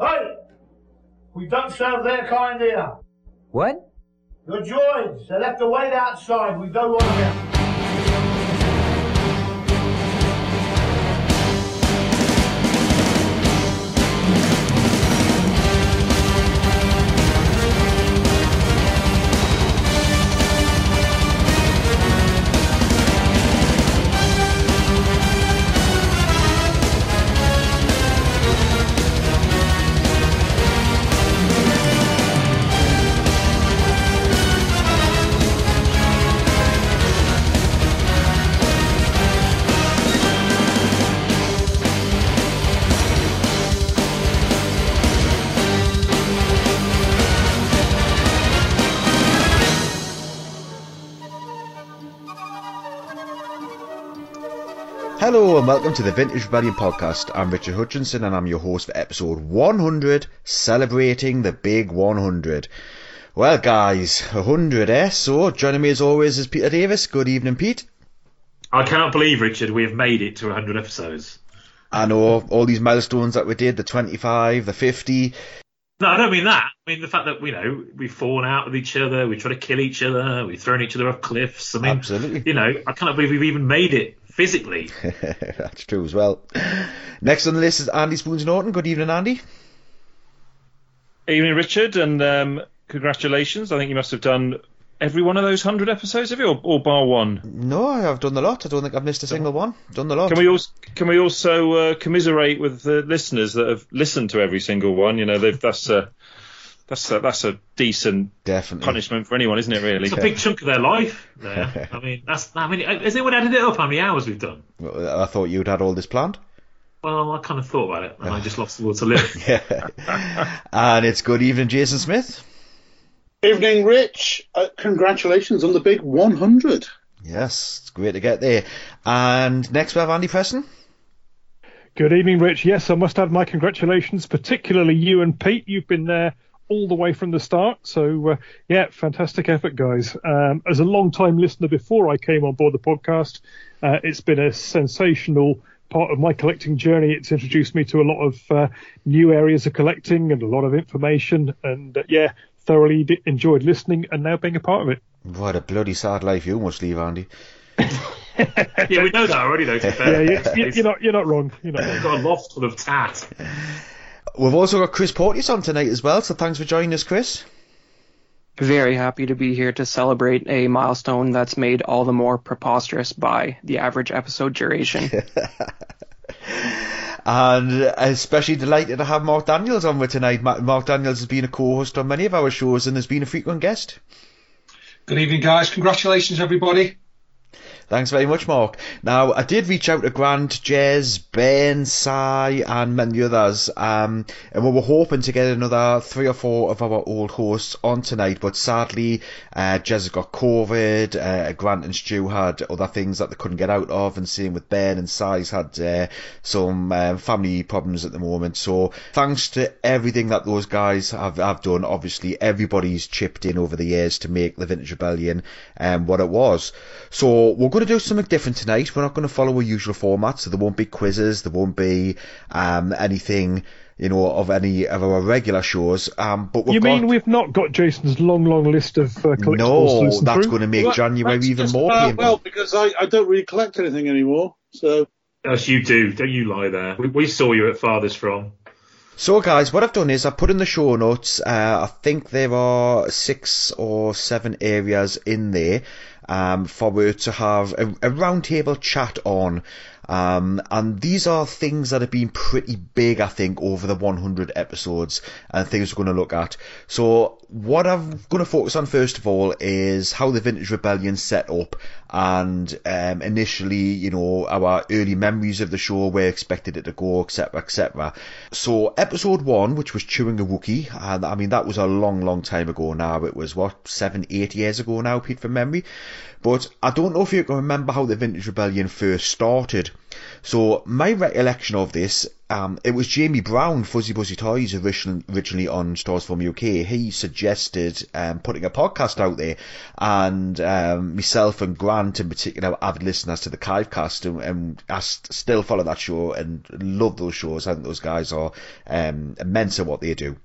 Hey! We don't serve their kind here. What? Your droids, they left to wait outside. We don't want them. And welcome to the Vintage Rebellion podcast. I'm Richard Hutchinson and I'm your host for episode 100, celebrating the big 100. Well, guys, 100, eh? So, joining me as always is Peter Davis. Good evening, Pete. I cannot believe, Richard, we have made it to 100 episodes. I know all these milestones that we did the 25, the 50. No, I don't mean that. I mean the fact that you know we've fallen out with each other, we try to kill each other, we've thrown each other off cliffs. I mean, Absolutely. You know, I cannot believe we've even made it physically. That's true as well. Next on the list is Andy Spoons Norton. Good evening, Andy. Evening, Richard, and um, congratulations. I think you must have done every one of those hundred episodes, have you, or, or bar one? No, I've done the lot. I don't think I've missed a single one. Done the lot. Can we also can we also uh, commiserate with the listeners that have listened to every single one? You know, they've, that's a that's a, that's a decent Definitely. punishment for anyone, isn't it? Really. It's a big chunk of their life there. I mean, that's. I mean, has anyone added it up? How many hours we've done? I thought you'd had all this planned. Well, I kind of thought about it, and I just lost the will to live. Yeah. and it's good evening, Jason Smith. Evening, Rich. Uh, congratulations on the big 100. Yes, it's great to get there. And next we have Andy Preston. Good evening, Rich. Yes, I must have my congratulations, particularly you and Pete. You've been there all the way from the start. So, uh, yeah, fantastic effort, guys. Um, as a long time listener before I came on board the podcast, uh, it's been a sensational part of my collecting journey. It's introduced me to a lot of uh, new areas of collecting and a lot of information. And uh, yeah, thoroughly d- enjoyed listening and now being a part of it. What a bloody sad life you must leave, Andy. yeah, we know that already, though. To be fair. Yeah, you, you, you're not you're not wrong. You're not wrong. We've got a loft full of tat. We've also got Chris Porteous on tonight as well, so thanks for joining us, Chris. Very happy to be here to celebrate a milestone that's made all the more preposterous by the average episode duration. and especially delighted to have Mark Daniels on with tonight. Mark Daniels has been a co-host on many of our shows and has been a frequent guest. Good evening, guys. Congratulations, everybody. Thanks very much, Mark. Now, I did reach out to Grant, Jez, Ben, Sai, and many others, um, and we were hoping to get another three or four of our old hosts on tonight, but sadly, uh, Jez got COVID, uh, Grant and Stu had other things that they couldn't get out of, and same with Ben and Sai's had uh, some um, family problems at the moment. So, thanks to everything that those guys have, have done, obviously, everybody's chipped in over the years to make the Vintage Rebellion um, what it was. So, we're going to do something different tonight. We're not going to follow our usual format, so there won't be quizzes, there won't be um, anything, you know, of any of our regular shows. Um, but we've You got... mean we've not got Jason's long, long list of uh, collectibles to No, listen that's through? going to make Well, January that's even just more about painful. Well, because I, I don't really collect anything anymore. So Yes, you do. Don't you lie there. We, we saw you at farthest from. So, guys, what I've done is I've put in the show notes. Uh, I think there are six or seven areas in there um, for us to have a, a roundtable chat on. Um, and these are things that have been pretty big, I think, over the 100 episodes and things we're going to look at. So, what I'm going to focus on first of all is how the Vintage Rebellion set up and um, initially, you know, our early memories of the show, where expected it to go, etc., etc. So, episode one, which was Chewing a Wookie, and I mean, that was a long, long time ago now. It was, what, seven, eight years ago now, Pete, from memory. But I don't know if you can remember how the Vintage Rebellion first started. So my recollection of this, um, it was Jamie Brown, Fuzzy Buzzy Toys, originally, originally on Star Wars Forum UK. He suggested um, putting a podcast out there, and um, myself and Grant in particular, avid listeners to the Kivecast, and, and I st- still follow that show and love those shows. I think those guys are um, immense at what they do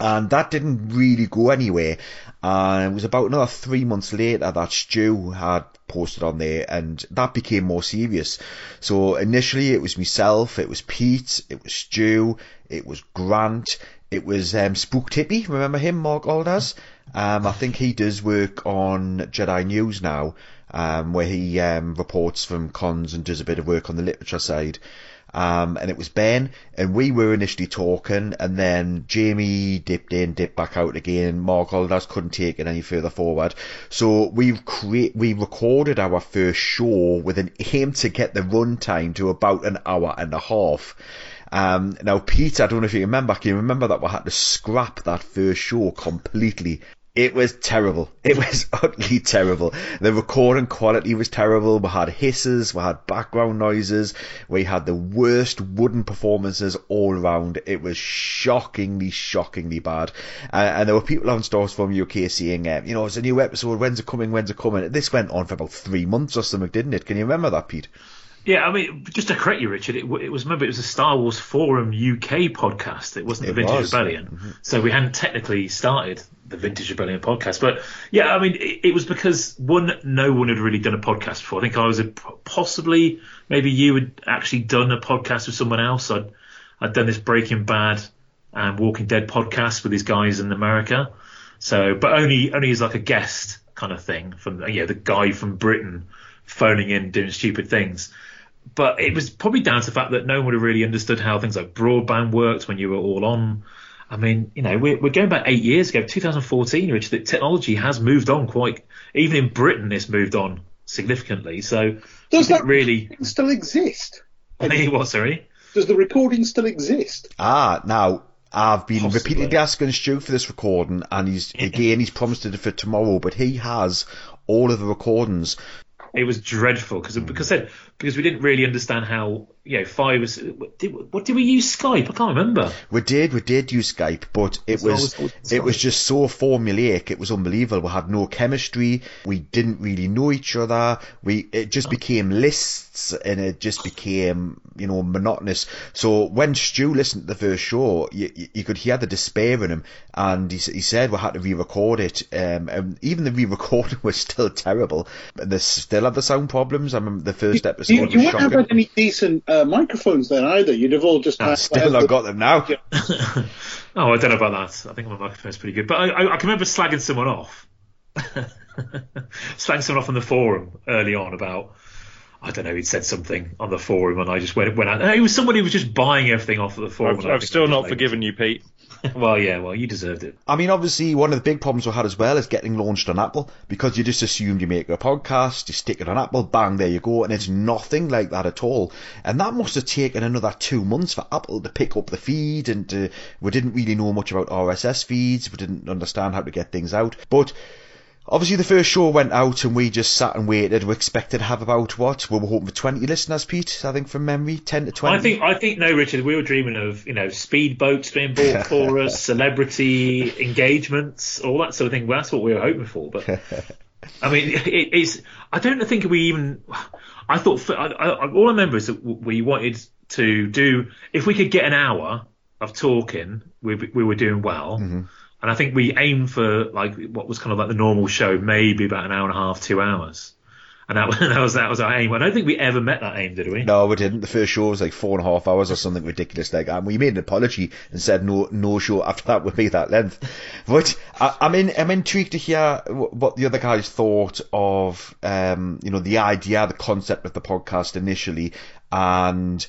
and that didn't really go anywhere. And it was about another three months later that Stu had posted on there, and that became more serious. So initially it was myself, it was Pete, it was Stu, it was Grant, it was um, Spook Tippy. Remember him, Mark Alders? Um, I think he does work on Jedi News now, um, where he um, reports from cons and does a bit of work on the literature side. Um, and it was Ben, and we were initially talking, and then Jamie dipped in, dipped back out again. Mark Alders couldn't take it any further forward, so we've create we recorded our first show with an aim to get the runtime to about an hour and a half. Um, now, Pete, I don't know if you remember, can you remember that we had to scrap that first show completely it was terrible. It was utterly terrible. The recording quality was terrible. We had hisses, we had background noises, we had the worst wooden performances all around. It was shockingly, shockingly bad. Uh, and there were people on Star Wars Forum UK saying, uh, you know, it's a new episode, when's it coming, when's it coming? This went on for about three months or something, didn't it? Can you remember that, Pete? Yeah, I mean, just to correct you, Richard, it, it, was remember it was a Star Wars Forum UK podcast. It wasn't the Vintage was. Rebellion, Mhm. so we hadn't technically started the Vintage Rebellion podcast. But yeah, I mean, it, it was because one, no one had really done a podcast before. I think I was a, possibly maybe you had actually done a podcast with someone else. I'd I'd done this Breaking Bad and Walking Dead podcast with these guys in America. So, but only only as like a guest kind of thing from yeah the guy from Britain phoning in doing stupid things but it was probably down to the fact that no one would have really understood how things like broadband worked when you were all on. I mean, you know, we're, we're going back eight years ago, 2014, which the technology has moved on quite, even in Britain, it's moved on significantly. So, Does that really, still exist? what, sorry? Does the recording still exist? Ah, now I've been Possibly. repeatedly asking Stu for this recording, and he's again he's promised it for tomorrow, but he has all of the recordings. It was dreadful because because because we didn't really understand how you know five was did, what did we use Skype? I can't remember. We did, we did use Skype, but it was always it was just so formulaic. It was unbelievable. We had no chemistry. We didn't really know each other. We it just became lists, and it just became you know monotonous. So when Stu listened to the first show, you, you- you could hear the despair in him, and he, he said we had to re-record it. Um, and even the re-recording was still terrible. And they still have the sound problems. I remember the first episode You, you was wouldn't have had any decent uh, microphones then either. You'd have all just I had, still had not the- got them now. oh, I don't know about that. I think my microphone's pretty good, but I, I, I can remember slagging someone off, slagging someone off on the forum early on about. I don't know. He'd said something on the forum, and I just went went out. It was somebody who was just buying everything off of the forum. I've, I I've still not forgiven you, Pete. well, yeah. Well, you deserved it. I mean, obviously, one of the big problems we had as well is getting launched on Apple because you just assumed you make a podcast, you stick it on Apple, bang, there you go, and it's nothing like that at all. And that must have taken another two months for Apple to pick up the feed, and uh, we didn't really know much about RSS feeds, we didn't understand how to get things out. But obviously, the first show went out, and we just sat and waited. We expected to have about what? We were hoping for 20 listeners, Pete, I think, from memory, 10 to 20. I think I think no, Richard. We were dreaming of you know speedboats being bought for us, celebrity engagements, all that sort of thing. Well, that's what we were hoping for. But I mean, it, it's. I don't think we even. I thought. For, I, I, all I remember is that we wanted to do. If we could get an hour of talking, we we were doing well. Mm-hmm. And I think we aimed for like what was kind of like the normal show, maybe about an hour and a half, two hours. And that, that was that was our aim. I don't think we ever met that aim, did we? No, we didn't. The first show was like four and a half hours or something ridiculous like that. And we made an apology and said no, no show after that would be that length. But I, I'm in, I'm intrigued to hear what the other guys thought of, um, you know, the idea, the concept of the podcast initially, and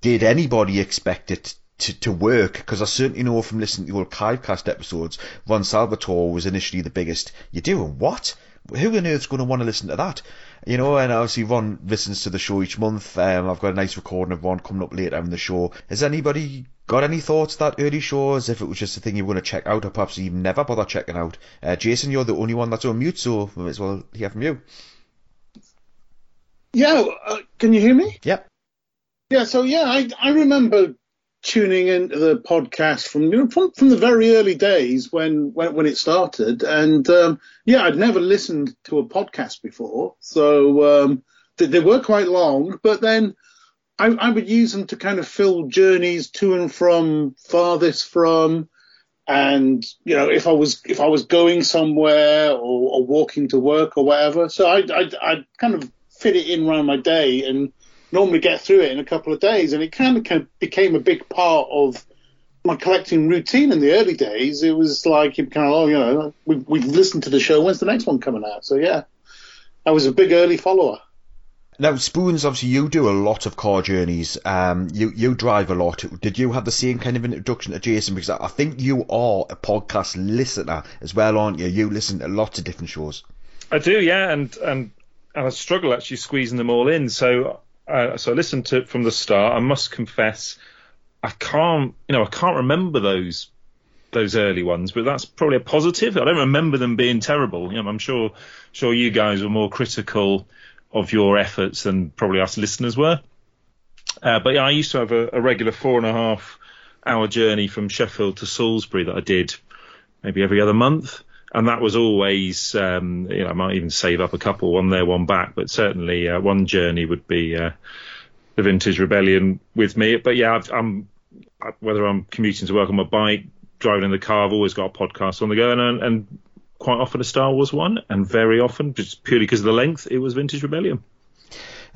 did anybody expect it to, to work? Because I certainly know from listening to old Kivecast episodes, Ron Salvatore was initially the biggest. You're doing what? Who on earth's going to want to listen to that? You know, and obviously Ron listens to the show each month. Um, I've got a nice recording of Ron coming up later in the show. Has anybody got any thoughts that early show as if it was just a thing you want to check out or perhaps even never bother checking out? Uh, Jason, you're the only one that's on mute, so we might as well hear from you. Yeah, uh, can you hear me? Yep. Yeah, so yeah, I I remember tuning into the podcast from you know from, from the very early days when when, when it started, and um, yeah, I'd never listened to a podcast before, so um, they, they were quite long, but then. I, I would use them to kind of fill journeys to and from, farthest from, and you know if I was if I was going somewhere or, or walking to work or whatever. So I I kind of fit it in around my day and normally get through it in a couple of days, and it kind of, kind of became a big part of my collecting routine in the early days. It was like you kind of oh you know we've we've listened to the show. When's the next one coming out? So yeah, I was a big early follower. Now, Spoons, obviously, you do a lot of car journeys. Um, you you drive a lot. Did you have the same kind of introduction to Jason? Because I think you are a podcast listener as well, aren't you? You listen to lots of different shows. I do, yeah, and and, and I struggle actually squeezing them all in. So uh, so I listened to it from the start. I must confess, I can't, you know, I can't remember those those early ones, but that's probably a positive. I don't remember them being terrible. You know, I'm sure sure you guys were more critical of your efforts than probably us listeners were. Uh, but yeah, I used to have a, a, regular four and a half hour journey from Sheffield to Salisbury that I did maybe every other month. And that was always, um, you know, I might even save up a couple, one there, one back, but certainly uh, one journey would be uh, the Vintage Rebellion with me. But yeah, i am whether I'm commuting to work on my bike, driving in the car, I've always got a podcast on the go, and, and quite often a Star Wars one, and very often, just purely because of the length, it was Vintage Rebellion.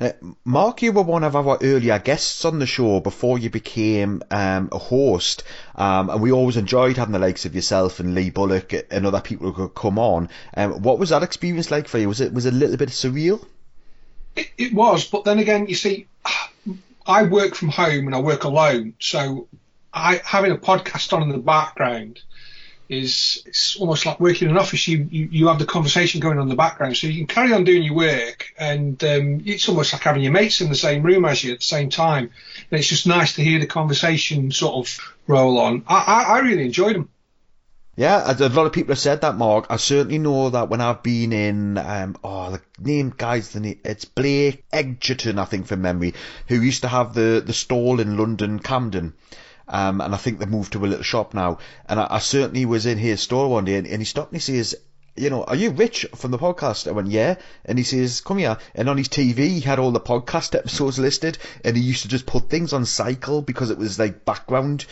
Uh, Mark, you were one of our earlier guests on the show before you became um, a host, um, and we always enjoyed having the likes of yourself and Lee Bullock and other people who could come on. Um, what was that experience like for you? Was it was it a little bit surreal? It, it was, but then again, you see, I work from home and I work alone, so I having a podcast on in the background is it's almost like working in an office. You, you, you have the conversation going on in the background, so you can carry on doing your work, and um, it's almost like having your mates in the same room as you at the same time. And it's just nice to hear the conversation sort of roll on. I, I, I really enjoyed them. Yeah, a lot of people have said that, Mark. I certainly know that when I've been in, um, oh, the name, guys, the name, it's Blake Edgerton, I think, from memory, who used to have the, the stall in London, Camden. Um, and I think they've moved to a little shop now. And I, I certainly was in his store one day and, and he stopped and says, you know, are you Rich from the podcast? I went, yeah. And he says, come here. And on his TV, he had all the podcast episodes listed and he used to just put things on cycle because it was like background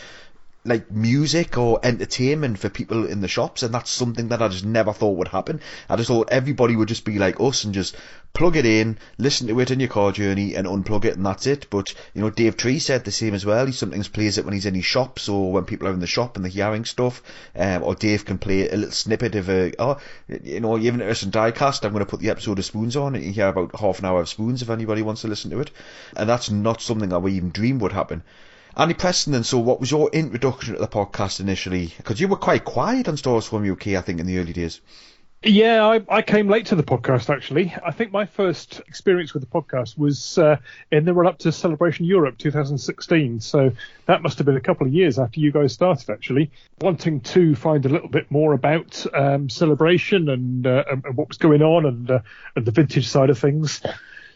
like music or entertainment for people in the shops and that's something that I just never thought would happen. I just thought everybody would just be like us and just plug it in, listen to it in your car journey and unplug it and that's it. But, you know, Dave Tree said the same as well. He sometimes plays it when he's in his shops or when people are in the shop and they're hearing stuff. Um, or Dave can play a little snippet of a, oh, you know, you're interested in diecast, I'm going to put the episode of Spoons on and you hear about half an hour of Spoons if anybody wants to listen to it. And that's not something I would even dream would happen. Andy Preston, and so what was your introduction to the podcast initially? Because you were quite quiet on Star Wars Forum UK, I think, in the early days. Yeah, I, I, came late to the podcast actually. I think my first experience with the podcast was uh, in the run up to Celebration Europe 2016. So that must have been a couple of years after you guys started actually. Wanting to find a little bit more about um, Celebration and, uh, and, what was going on and, uh, and the vintage side of things.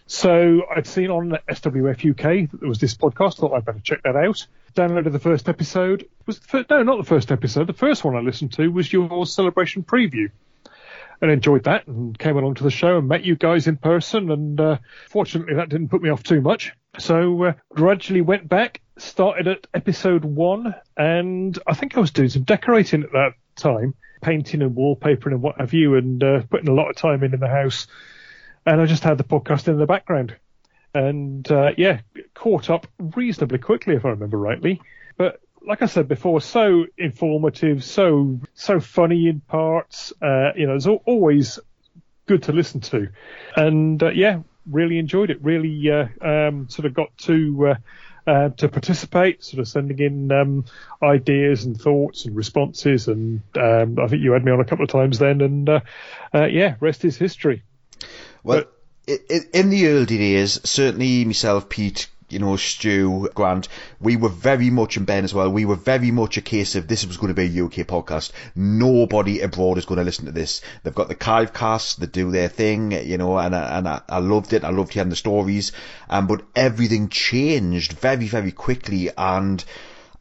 So I'd seen on SWF UK that there was this podcast. Thought I'd better check that out. Downloaded the first episode. Was first, no, not the first episode. The first one I listened to was your celebration preview, and enjoyed that. And came along to the show and met you guys in person. And uh, fortunately, that didn't put me off too much. So uh, gradually went back, started at episode one, and I think I was doing some decorating at that time, painting and wallpapering and what have you, and uh, putting a lot of time in in the house and I just had the podcast in the background. And uh, yeah, caught up reasonably quickly, if I remember rightly. But like I said before, so informative, so so funny in parts. Uh, you know, it's always good to listen to, and uh, yeah, really enjoyed it. Really uh, um, sort of got to. Uh, uh, to participate, sort of sending in um, ideas and thoughts and responses, and um, I think you had me on a couple of times then, and uh, yeah, rest is history. Well, but, in the early days, certainly myself, Pete, you know, Stu, Grant, we were very much, and Ben as well, we were very much a case of this was going to be a UK podcast. Nobody abroad is going to listen to this. They've got the Kive cast, they do their thing, you know, and, I, and I, I loved it. I loved hearing the stories. Um, but everything changed very, very quickly and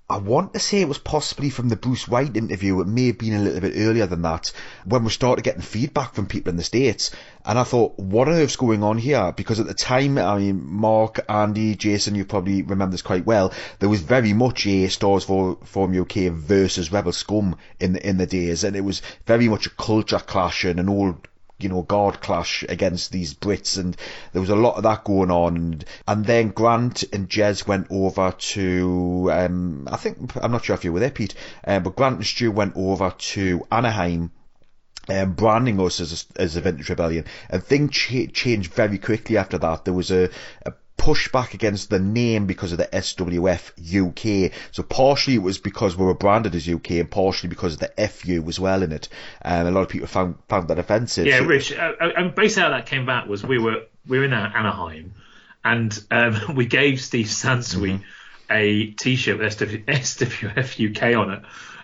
I want to say it was possibly from the Bruce White interview. It may have been a little bit earlier than that when we started getting feedback from people in the States. And I thought, what on earth's going on here? Because at the time, I mean, Mark, Andy, Jason, you probably remember this quite well. There was very much a Star Wars Forum UK versus Rebel Scum in the, in the days. And it was very much a culture clash and an old you know, guard clash against these Brits, and there was a lot of that going on. And, and then Grant and Jez went over to, um, I think, I'm not sure if you were there, Pete, uh, but Grant and Stu went over to Anaheim. Um, branding us as a, as a vintage rebellion, and things ch- changed very quickly after that. There was a, a pushback against the name because of the SWF UK. So partially it was because we were branded as UK and partially because of the FU as well in it. And a lot of people found found that offensive. Yeah, Rich. Uh, uh, basically, how that came back was we were we were in Anaheim, and um, we gave Steve Sansweet a T-shirt with SW, SWF UK on it,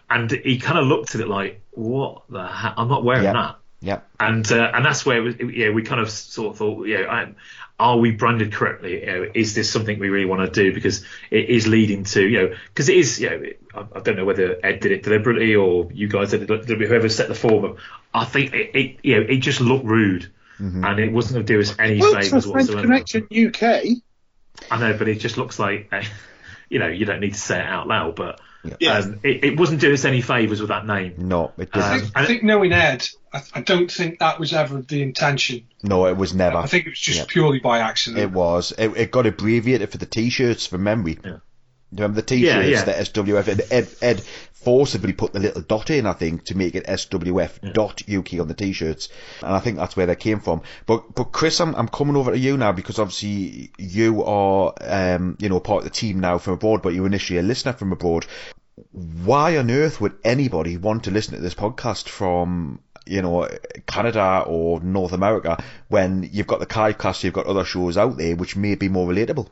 and he kind of looked at it like, "What the hell? I'm not wearing Yeah. that." yeah. and uh, and that's where it was, yeah we kind of sort of thought yeah I, are we branded correctly? You know, is this something we really want to do? Because it is leading to you know because it is you know I, I don't know whether Ed did it deliberately or you guys did it deliberately, whoever set the form I think it, it you know it just looked rude. And it wasn't going to do us any Well, favours a French whatsoever. Connection UK. I know but it just looks like uh, you know you don't need to say it out loud but Yeah. um, it, it wasn't doing us any favours with that name. No, it I didn't. Um, think, I think knowing Ed, I, I don't think that was ever the intention. no, it was never. I think it was just Yeah. purely by accident. It was. It, it got abbreviated for the t-shirts from memory. Yeah. Remember the t-shirts, Yeah, yeah. the SWF? And Ed, Ed forcibly put the little dot in, I think, to make it SWF dot UK on the t-shirts. And I think that's where they came from. But, but Chris, I'm, I'm coming over to you now because obviously you are, um, you know, part of the team now from abroad, but you were initially a listener from abroad. Why on earth would anybody want to listen to this podcast from you know, Canada or North America when you've got the Kivecast, you've got other shows out there which may be more relatable.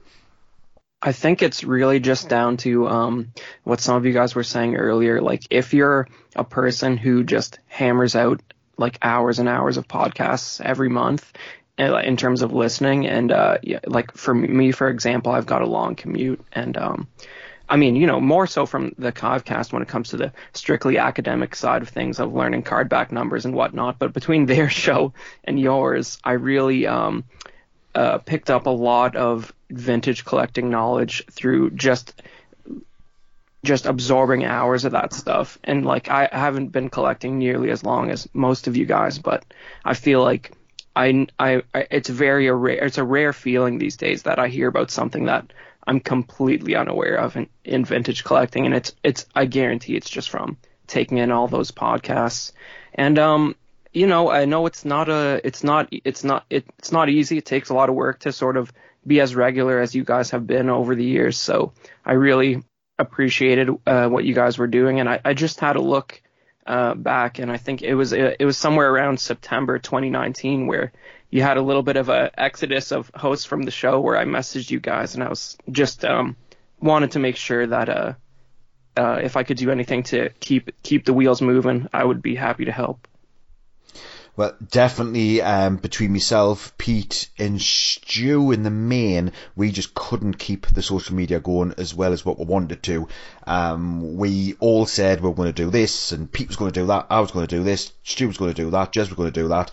I think it's really just down to um, what some of you guys were saying earlier. Like, if you're a person who just hammers out like hours and hours of podcasts every month uh, in terms of listening, and uh, yeah, like for me, for example, I've got a long commute, and um, I mean, you know, more so from the Kivecast when it comes to the strictly academic side of things of learning card back numbers and whatnot. But between their show and yours, I really um, uh, picked up a lot of vintage collecting knowledge through just just absorbing hours of that stuff. And like I haven't been collecting nearly as long as most of you guys, but I feel like I, I, I it's very a rare it's a rare feeling these days that I hear about something that I'm completely unaware of in, in vintage collecting, and it's it's I guarantee it's just from taking in all those podcasts. And um, you know, I know it's not a it's not it's not it's not easy. It takes a lot of work to sort of be as regular as you guys have been over the years. So I really appreciated uh, what you guys were doing, and I, I just had a look uh, back, and I think it was it was somewhere around September 2019 where you had a little bit of a exodus of hosts from the show where I messaged you guys, and I was just um, wanted to make sure that uh, uh, if I could do anything to keep keep the wheels moving, I would be happy to help. Well, definitely um, between myself, Pete, and Stu in the main, we just couldn't keep the social media going as well as what we wanted to. Um, we all said we are going to do this, and Pete was going to do that, I was going to do this, Stu was going to do that, Jez was going to do that.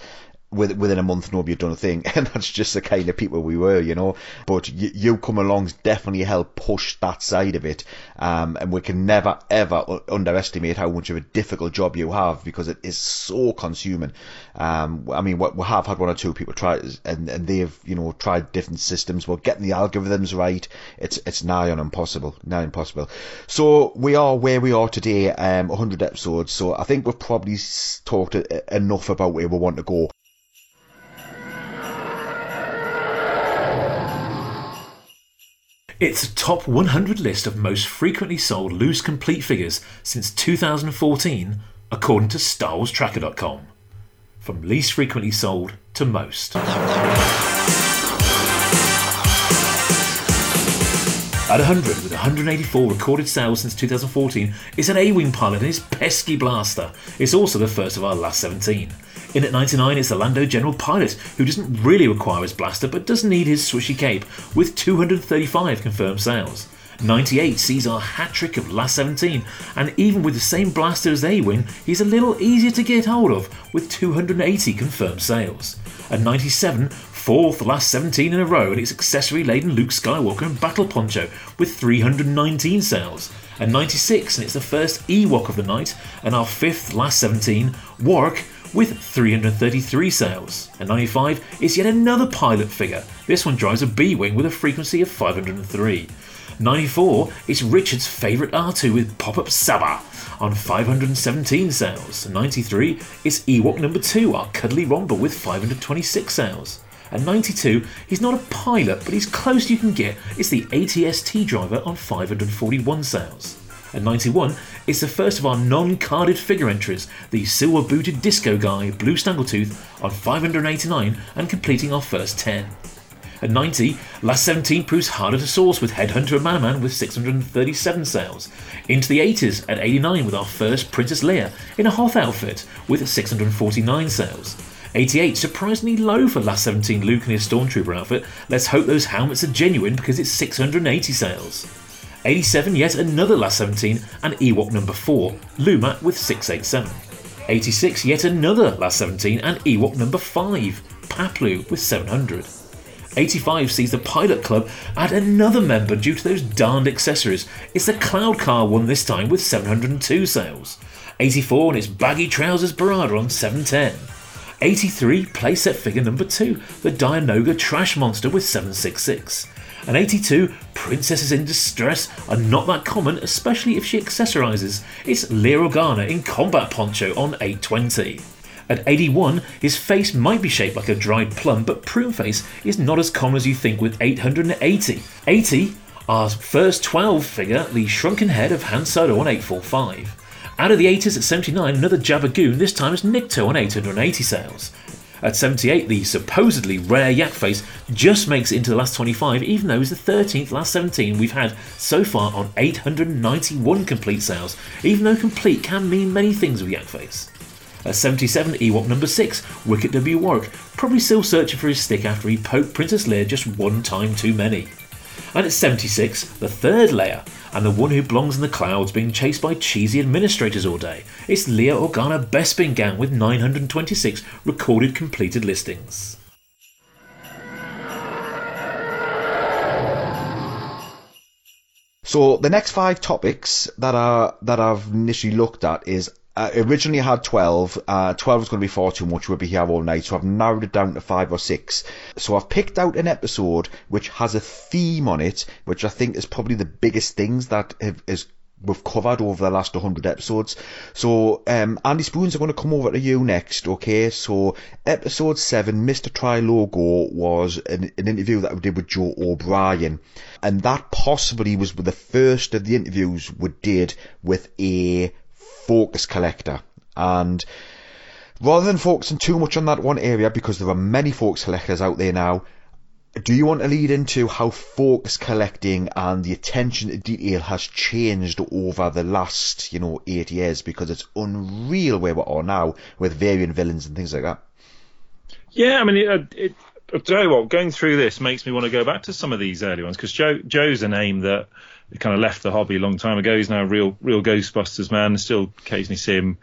With, within a month, nobody had done a thing, and that's just the kind of people we were, you know. But you, you come along definitely helped push that side of it, um, and we can never ever underestimate how much of a difficult job you have because it is so consuming. Um, I mean, we have had one or two people try and, and they've you know tried different systems. Well, getting the algorithms right, it's it's nigh on impossible, nigh impossible. So we are where we are today, um, 100 episodes. So I think we've probably talked enough about where we want to go. It's a top 100 list of most frequently sold loose complete figures since 2014, according to StarWarsTracker.com. From least frequently sold to most. At 100, with 184 recorded sales since 2014, it's an A-Wing pilot and his pesky blaster. It's also the first of our last 17. In at 99, it's the Lando General pilot, who doesn't really require his blaster but does need his swishy cape, with 235 confirmed sales. 98 sees our hat trick of last 17, and even with the same blaster as A-Wing, he's a little easier to get hold of, with 280 confirmed sales. At 97, fourth last 17 in a row, and it's accessory laden Luke Skywalker and Battle Poncho, with 319 sales. At 96, and it's the first Ewok of the night, and our fifth last 17, Warok, with 333 sales. At 95 is yet another pilot figure. This one drives a B Wing with a frequency of 503. 94 is Richard's favourite R2 with pop up Saba on 517 sales. 93 is Ewok number 2, our cuddly Romba with 526 sales. At 92, he's not a pilot, but he's close you can get. It's the ATST driver on 541 sales. At 91, it's the first of our non carded figure entries, the silver booted disco guy, Blue Snaggletooth, on 589 and completing our first 10. At 90, Last 17 proves harder to source with Headhunter and Amanaman with 637 sales. Into the 80s at 89 with our first Princess Leia in a Hoth outfit with 649 sales. 88 surprisingly low for Last 17 Luke in his Stormtrooper outfit. Let's hope those helmets are genuine because it's 680 sales. 87 yet another Last 17 and Ewok number 4, Lumat with 687. 86 yet another Last 17 and Ewok number 5, Paploo with 700. 85 sees the Pilot Club add another member due to those darned accessories. It's the Cloud Car one this time with 702 sales. 84 and its baggy trousers Barada on 710. 83 playset figure number 2, the Dianoga Trash Monster with 766. And 82 princesses in distress are not that common, especially if she accessorises. It's Leia Organa in combat poncho on 820. At 81, his face might be shaped like a dried plum, but prune face is not as common as you think with 880. 80, our first 12 figure, the shrunken head of Han Solo on 845. Out of the 80s at 79, another Jabba this time as Nikto on 880 sales. At 78, the supposedly rare yak face just makes it into the last 25, even though it's the 13th last 17 we've had so far on 891 complete sales, even though complete can mean many things with yak face. At 77, Ewok number 6, Wicket W. Warrick, probably still searching for his stick after he poked Princess Leia just one time too many. And at 76, the third Leia, and the one who belongs in the clouds being chased by cheesy administrators all day. It's Leia Organa Bespin Gang with 926 recorded completed listings. So the next five topics that are that I've initially looked at is uh, originally had 12. Uh, 12 was going to be far too much. We'll be here all night. So I've narrowed it down to five or six. So I've picked out an episode which has a theme on it, which I think is probably the biggest things that have, is we've covered over the last 100 episodes. So, um, Andy Spoons are going to come over to you next, okay? So, episode 7, Mr. Tri-Logo, was an, an interview that we did with Joe O'Brien. And that possibly was the first of the interviews we did with a focus collector. And rather than focusing too much on that one area, because there are many focus collectors out there now, do you want to lead into how focus collecting and the attention to detail has changed over the last, you know, eight years? Because it's unreal where we are now with variant villains and things like that. Yeah, I mean, it, it, I tell you what, going through this makes me want to go back to some of these early ones because Joe Joe's a name that kind of left the hobby a long time ago. He's now a real real Ghostbusters man. Still occasionally see him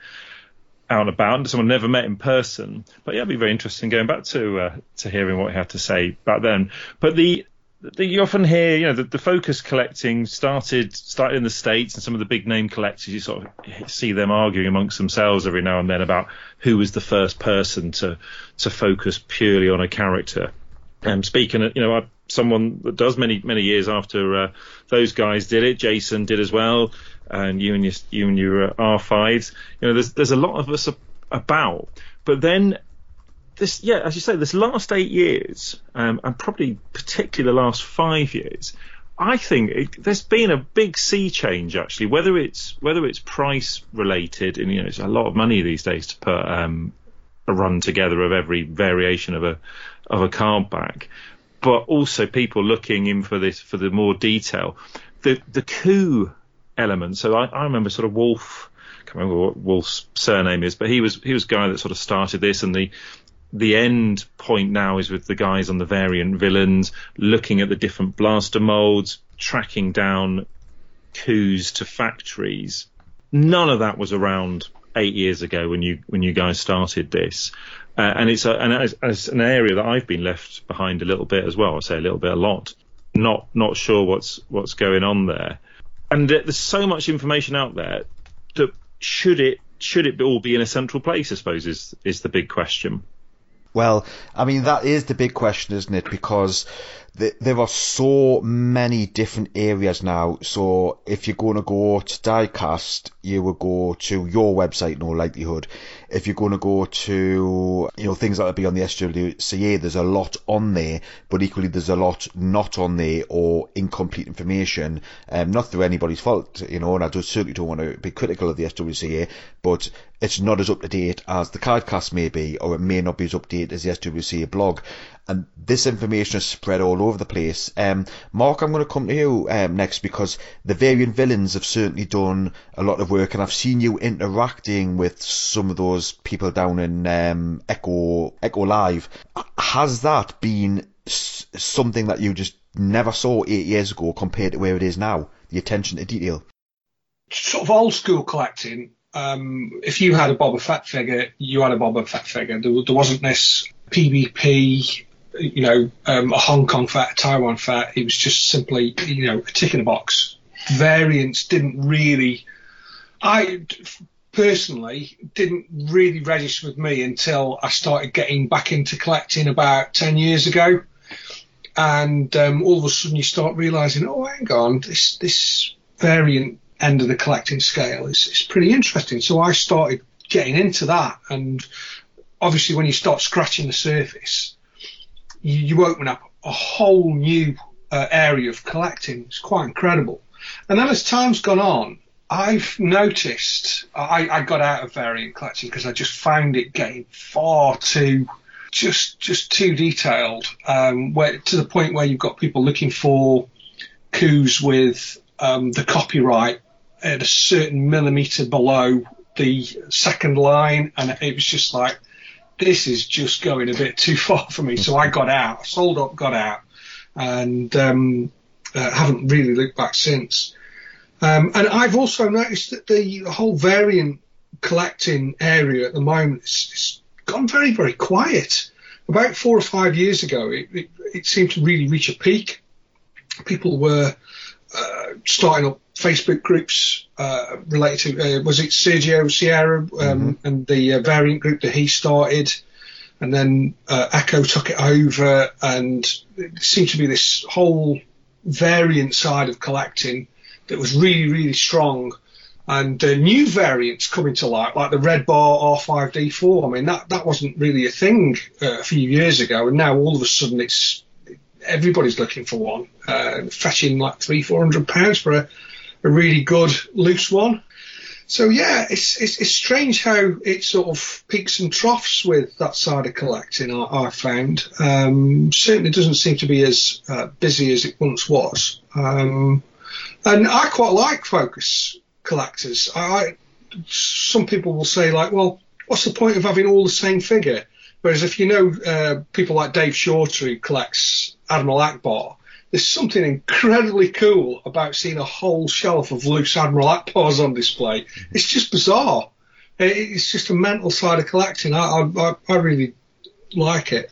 out and about. Someone never met in person, but yeah, it'd be very interesting going back to uh, to hearing what he had to say back then. But the, the you often hear, you know, the, the, focus collecting started started in the states, and some of the big name collectors, you sort of see them arguing amongst themselves every now and then about who was the first person to to focus purely on a character. Um, speaking, you know, I someone that does many many years after uh, those guys did it. Jason did as well, and you and your you and your uh, R5s. You know, there's there's a lot of us about, but then this yeah, as you say, this last eight years, um, and probably particularly the last five years. I think it, there's been a big sea change actually. Whether it's whether it's price related, and you know, it's a lot of money these days to put um, a run together of every variation of a of a card back but also people looking in for this for the more detail. The the COO element. So I, I remember sort of Wolf. I can't remember what Wolf's surname is, but he was he was guy that sort of started this, and the the end point now is with the guys on the variant villains looking at the different blaster molds, tracking down COOs to factories. None of that was around eight years ago when you when you guys started this, uh, and it's a, and as, an area that I've been left behind a little bit as well. I say a little bit, a lot. Not not sure what's what's going on there, and there's so much information out there that should it should it all be in a central place? I suppose is is the big question. Well, I mean, that is the big question, isn't it? Because th- there are so many different areas now. So if you're going to go to Diecast, you will go to your website, no likelihood. If you're going to go to, you know, things that will be on the SWCA, there's a lot on there, but equally there's a lot not on there or incomplete information. Um, not through anybody's fault, you know, and I just certainly don't want to be critical of the SWCA, but it's not as up to date as the cardcast may be, or it may not be as up to date as the SWCA blog. And this information is spread all over the place. Um, Mark, I'm going to come to you um, next because the variant villains have certainly done a lot of work, and I've seen you interacting with some of those people down in um, Echo Echo Live. Has that been s- something that you just never saw eight years ago compared to where it is now? The attention to detail. Sort of old school collecting. Um, if you had a Boba Fett figure, you had a Boba Fett figure. There, there wasn't this PvP, you know, um, a Hong Kong Fett, a Taiwan Fett. It was just simply, you know, a tick in a box. Variants didn't really. I personally didn't really register with me until I started getting back into collecting about 10 years ago. And um, all of a sudden you start realizing, oh, hang on, this, this variant end of the collecting scale is, is pretty interesting. So I started getting into that. And obviously, when you start scratching the surface, you, you open up a whole new uh, area of collecting. It's quite incredible. And then as time's gone on, I've noticed I, I got out of variant collecting because I just found it getting far too just just too detailed, um, where to the point where you've got people looking for COOs with um, the copyright at a certain millimeter below the second line, and it was just like this is just going a bit too far for me. So I got out, sold up, got out, and um, uh, haven't really looked back since. Um, and I've also noticed that the whole variant collecting area at the moment has gone very, very quiet. About four or five years ago, it, it, it seemed to really reach a peak. People were uh, starting up Facebook groups uh, related to, uh, was it Sergio Sierra um, mm-hmm. and the uh, variant group that he started? And then uh, Echo took it over, and it seemed to be this whole variant side of collecting that was really, really strong. And uh, new variants coming to light, like the Red Bar R5D4. I mean, that, that wasn't really a thing uh, a few years ago, and now all of a sudden it's everybody's looking for one, uh, fetching like three, four hundred pounds for a, a really good loose one. So yeah, it's, it's, it's strange how it sort of peaks and troughs with that side of collecting. I, I found um, certainly doesn't seem to be as uh, busy as it once was. Um, and I quite like focus collectors. I, some people will say like, well, what's the point of having all the same figure? Whereas if you know uh, people like Dave Shorter who collects Admiral Ackbar, there's something incredibly cool about seeing a whole shelf of loose Admiral Ackbars on display. It's just bizarre. It's just a mental side of collecting. I, I, I really like it.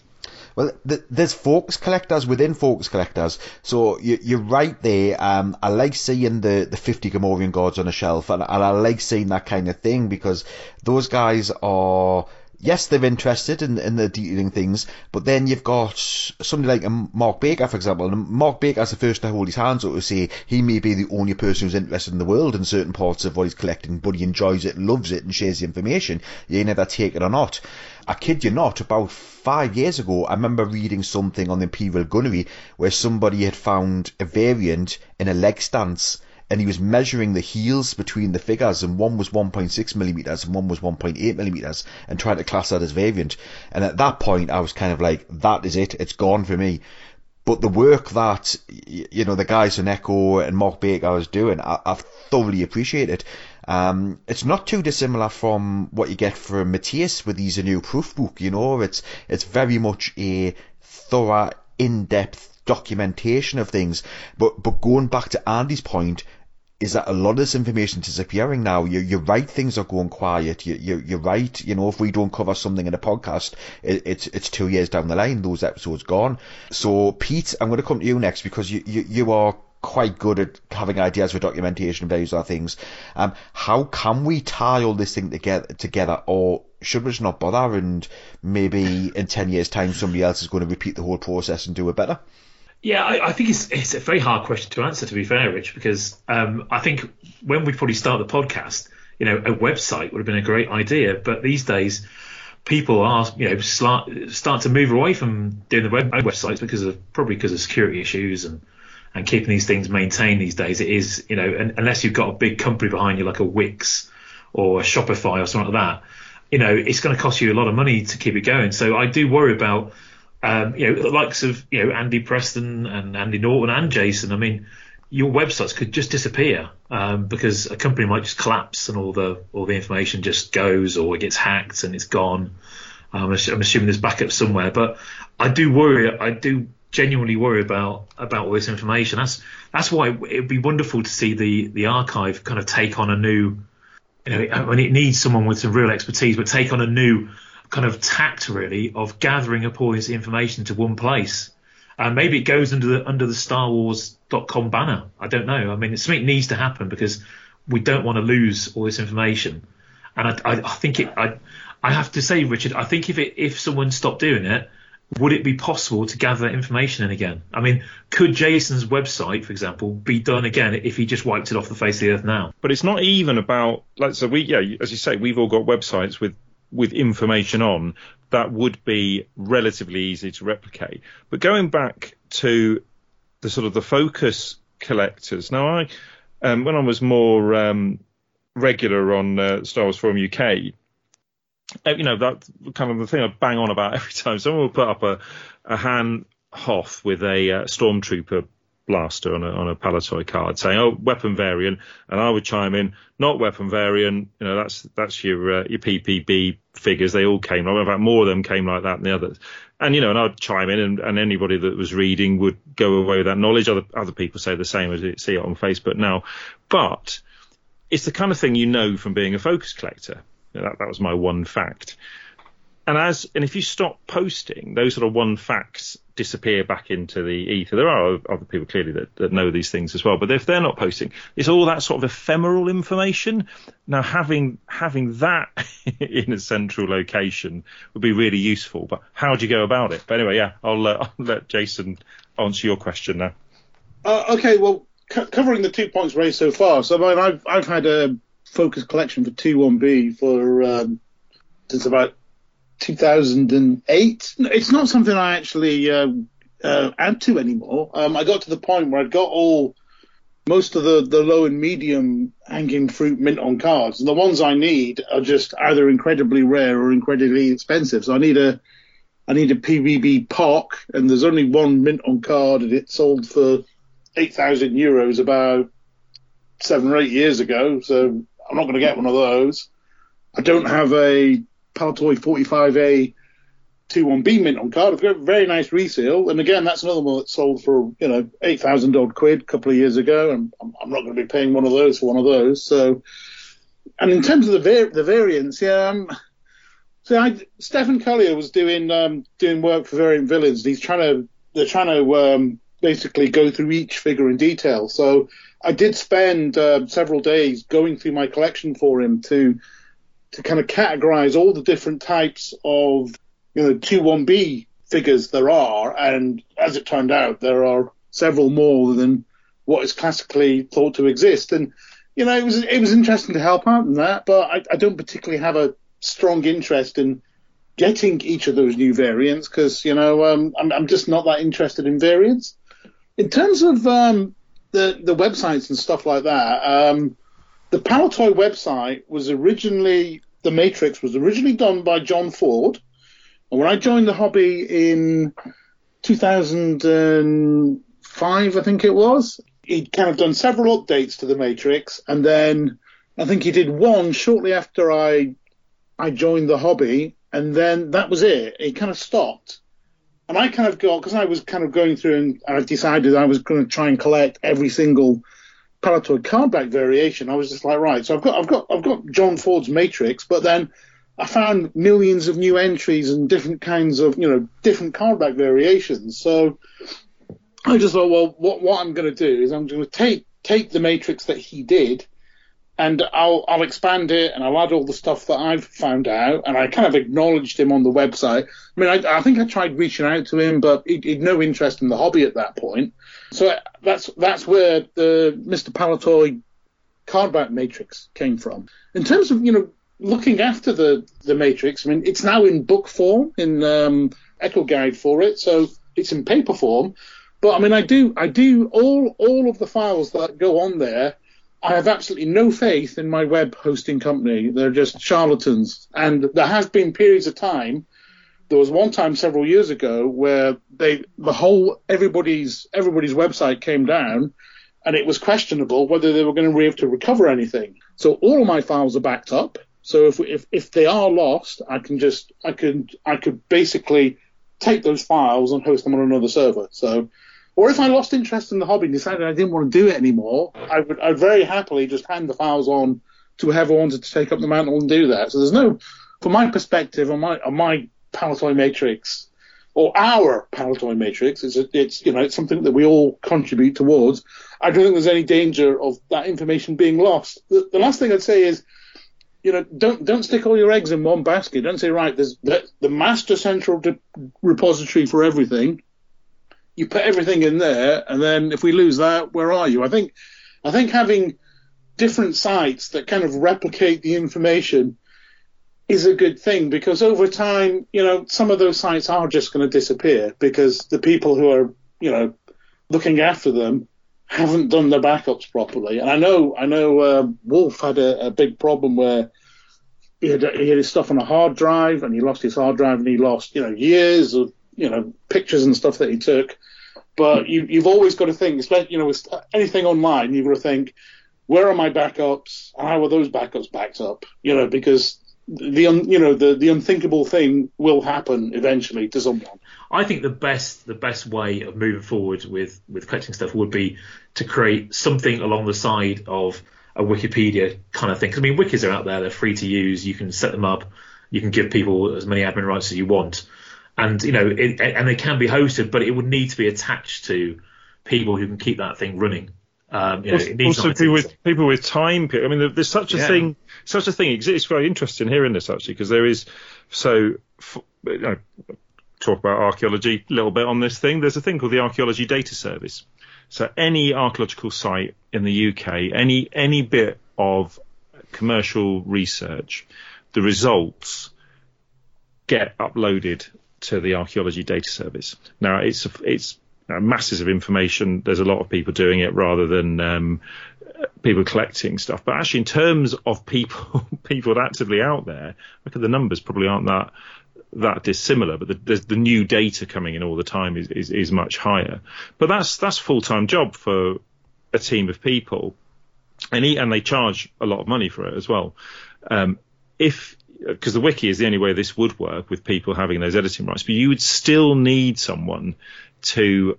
Well, th- there's focus collectors within focus collectors, so you, are right there. Um, I like seeing the, the 50 Gamorrean guards on a shelf, and I like seeing that kind of thing because those guys are yes, they're interested in, in the detailing things, but then you've got somebody like um, Mark Baker, for example. And Mark Baker's the first to hold his hands up to say he may be the only person who's interested in the world in certain parts of what he's collecting, but he enjoys it, loves it, and shares the information. You never take it or not. I kid you not, about five years ago, I remember reading something on the Imperial Gunnery where somebody had found a variant in a leg stance and he was measuring the heels between the figures, and one was 1.6 millimeters and one was 1.8 millimeters, and trying to class that as variant. And at that point, I was kind of like, that is it, it's gone for me. but the work that you know the guys in Echo and Mark Baker is doing, I, I thoroughly appreciate it. Um, it's not too dissimilar from what you get from Matthias with his new proof book. You know, it's it's very much a thorough, in-depth documentation of things. But but going back to Andy's point, is that a lot of this information is disappearing now. You, you're right, things are going quiet. You, you, you're right. You know, if we don't cover something in a podcast, it, it's it's two years down the line. Those episodes gone. So, Pete, I'm going to come to you next because you, you, you are quite good at having ideas for documentation and various other things. Um, how can we tie all this thing together, together, or should we just not bother and maybe in 10 years' time somebody else is going to repeat the whole process and do it better? Yeah, I, I, think it's it's a very hard question to answer. To be fair, Rich, because um, I think when we probably start the podcast, you know, a website would have been a great idea, but these days people are you know start start to move away from doing the web websites because of probably because of security issues and and keeping these things maintained these days. It is you know unless you've got a big company behind you like a Wix or a Shopify or something like that, you know, it's going to cost you a lot of money to keep it going. So I do worry about um, you know, the likes of you know Andy Preston and Andy Norton and Jason. I mean, your websites could just disappear um, because a company might just collapse and all the all the information just goes or it gets hacked and it's gone. Um, I'm assuming there's backup somewhere, but I do worry. I do genuinely worry about about all this information. That's that's why it'd be wonderful to see the the archive kind of take on a new. You know, I mean, it needs someone with some real expertise, but take on a new kind of tact really of gathering up all this information to one place. And maybe it goes under the under the Star Wars.com banner. I don't know. I mean, something needs to happen because we don't want to lose all this information. And I, I, I think it. I, I have to say, Richard, I think if it if someone stopped doing it, would it be possible to gather information in again? I mean, could Jason's website, for example, be done again if he just wiped it off the face of the earth now? But it's not even about like so we yeah, as you say, we've all got websites with with information on that would be relatively easy to replicate. But going back to the sort of the focus collectors. Now, I um, when I was more um, regular on uh, Star Wars Forum UK, uh, you know that kind of the thing I bang on about every time. Someone will put up a, a Han Hoth with a uh, stormtrooper blaster on a on a Palitoy card saying, "Oh, weapon variant," and I would chime in, "Not weapon variant." You know, that's that's your uh, your PBP figures. They all came. In fact, more of them came like that than the others. And you know, and I'd chime in, and, and anybody that was reading would go away with that knowledge. Other other people say the same as you see it on Facebook now, but it's the kind of thing you know from being a focus collector. You know, that that was my one fact and as and if you stop posting, those sort of one facts disappear back into the ether. There are other people clearly that, that know these things as well, but if they're not posting, it's all that sort of ephemeral information. Now having having that in a central location would be really useful. But how do you go about it? But anyway, yeah, I'll, uh, I'll let Jason answer your question now. Uh, okay, well, c- covering the two points raised so far. So I mean, I've I've had a focus collection for 2-1B for um, since about 2008. It's not something I actually uh, uh, add to anymore. Um, I got to the point where I'd got all most of the, the low and medium hanging fruit mint on cards. The ones I need are just either incredibly rare or incredibly expensive. So I need a I need a PBP Park, and there's only one mint on card, and it sold for eight thousand euros about seven or eight years ago. So I'm not going to get one of those. I don't have a Palitoy 45A 21B mint on card. Very nice resale. And again, that's another one that sold for, you know, 8,000 odd quid a couple of years ago. And I'm, I'm not going to be paying one of those for one of those. So, and in terms of the, var- the variants, yeah, um, so I, Stefan Collier was doing, um, doing work for Variant Villains. He's trying to, they're trying to, um, basically go through each figure in detail. So I did spend, uh, several days going through my collection for him to, to kind of categorize all the different types of, you know, 2-1B figures there are. And as it turned out, there are several more than what is classically thought to exist. And, you know, it was, it was interesting to help out in that, but I, I don't particularly have a strong interest in getting each of those new variants because, you know, um, I'm, I'm just not that interested in variants. In terms of, um, the, the websites and stuff like that, um, the Palitoy website was originally the Matrix was originally done by John Ford, and when I joined the hobby in 2005, I think it was. He'd kind of done several updates to the Matrix, and then I think he did one shortly after I I joined the hobby, and then that was it. He kind of stopped. And I kind of got, because I was kind of going through and I decided I was going to try and collect every single Palitoy cardback variation. I was just like, right, so I've got, I've got, I've got John Ford's Matrix, but then I found millions of new entries and different kinds of, you know, different cardback variations. So I just thought, well, what, what I'm going to do is I'm going to take, take the Matrix that he did and I'll I'll expand it and I'll add all the stuff that I've found out. And I kind of acknowledged him on the website. I mean, I, I think I tried reaching out to him, but he had no interest in the hobby at that point. So that's that's where the Mr. Palitoy cardback matrix came from. In terms of you know looking after the the matrix, I mean, it's now in book form in um, Echo Guide for it, so it's in paper form. But I mean, I do I do all all of the files that go on there I have absolutely no faith in my web hosting company. They're just charlatans. And there has been periods of time. There was one time several years ago where they the whole everybody's everybody's website came down, and it was questionable whether they were going to be able to recover anything. So all of my files are backed up. So if if if they are lost, I can just I could I could basically take those files and host them on another server. So or if I lost interest in the hobby and decided I didn't want to do it anymore, I would I'd very happily just hand the files on to whoever wanted to take up the mantle and do that. So there's no, from my perspective, on my on my Palitoy matrix or our Palitoy matrix, it's it's you know it's something that we all contribute towards. I don't think there's any danger of that information being lost. The, the last thing I'd say is you know, don't don't stick all your eggs in one basket. Don't say, right, there's the, the master central de- repository for everything, you put everything in there, and then if we lose that, where are you? I think, I think having different sites that kind of replicate the information is a good thing because over time, you know, some of those sites are just going to disappear because the people who are, you know, looking after them haven't done their backups properly. And I know, I know, uh, Wolf had a, a, big problem where he had, he had his stuff on a hard drive and he lost his hard drive and he lost, you know, years of you know pictures and stuff that he took. But you, you've always got to think, especially you know with anything online, you've got to think, where are my backups? How are those backups backed up? You know, because the un, you know the the unthinkable thing will happen eventually to someone. I think the best the best way of moving forward with with collecting stuff would be to create something along the side of a Wikipedia kind of thing. Because I mean, wikis are out there; they're free to use. You can set them up. You can give people as many admin rights as you want and you know, it, and they can be hosted, but it would need to be attached to people who can keep that thing running. Um, you know, also, also people with people with time. I mean, there's such a yeah. thing. Such a thing exists. It's very interesting hearing this actually because there is. So, you know, talk about archaeology a little bit on this thing. There's a thing called the Archaeology Data Service. So any archaeological site in the UK, any any bit of commercial research, the results get uploaded to the archaeology data service. Now it's it's you know, masses of information. There's a lot of people doing it rather than um, people collecting stuff. But actually, in terms of people people actively out there, look at the numbers. Probably aren't that that dissimilar, but the, the, new data coming in all the time is, is, is much higher. But that's that's full time job for a team of people, and he, and they charge a lot of money for it as well. Um, if because the wiki is the only way this would work with people having those editing rights, but you would still need someone to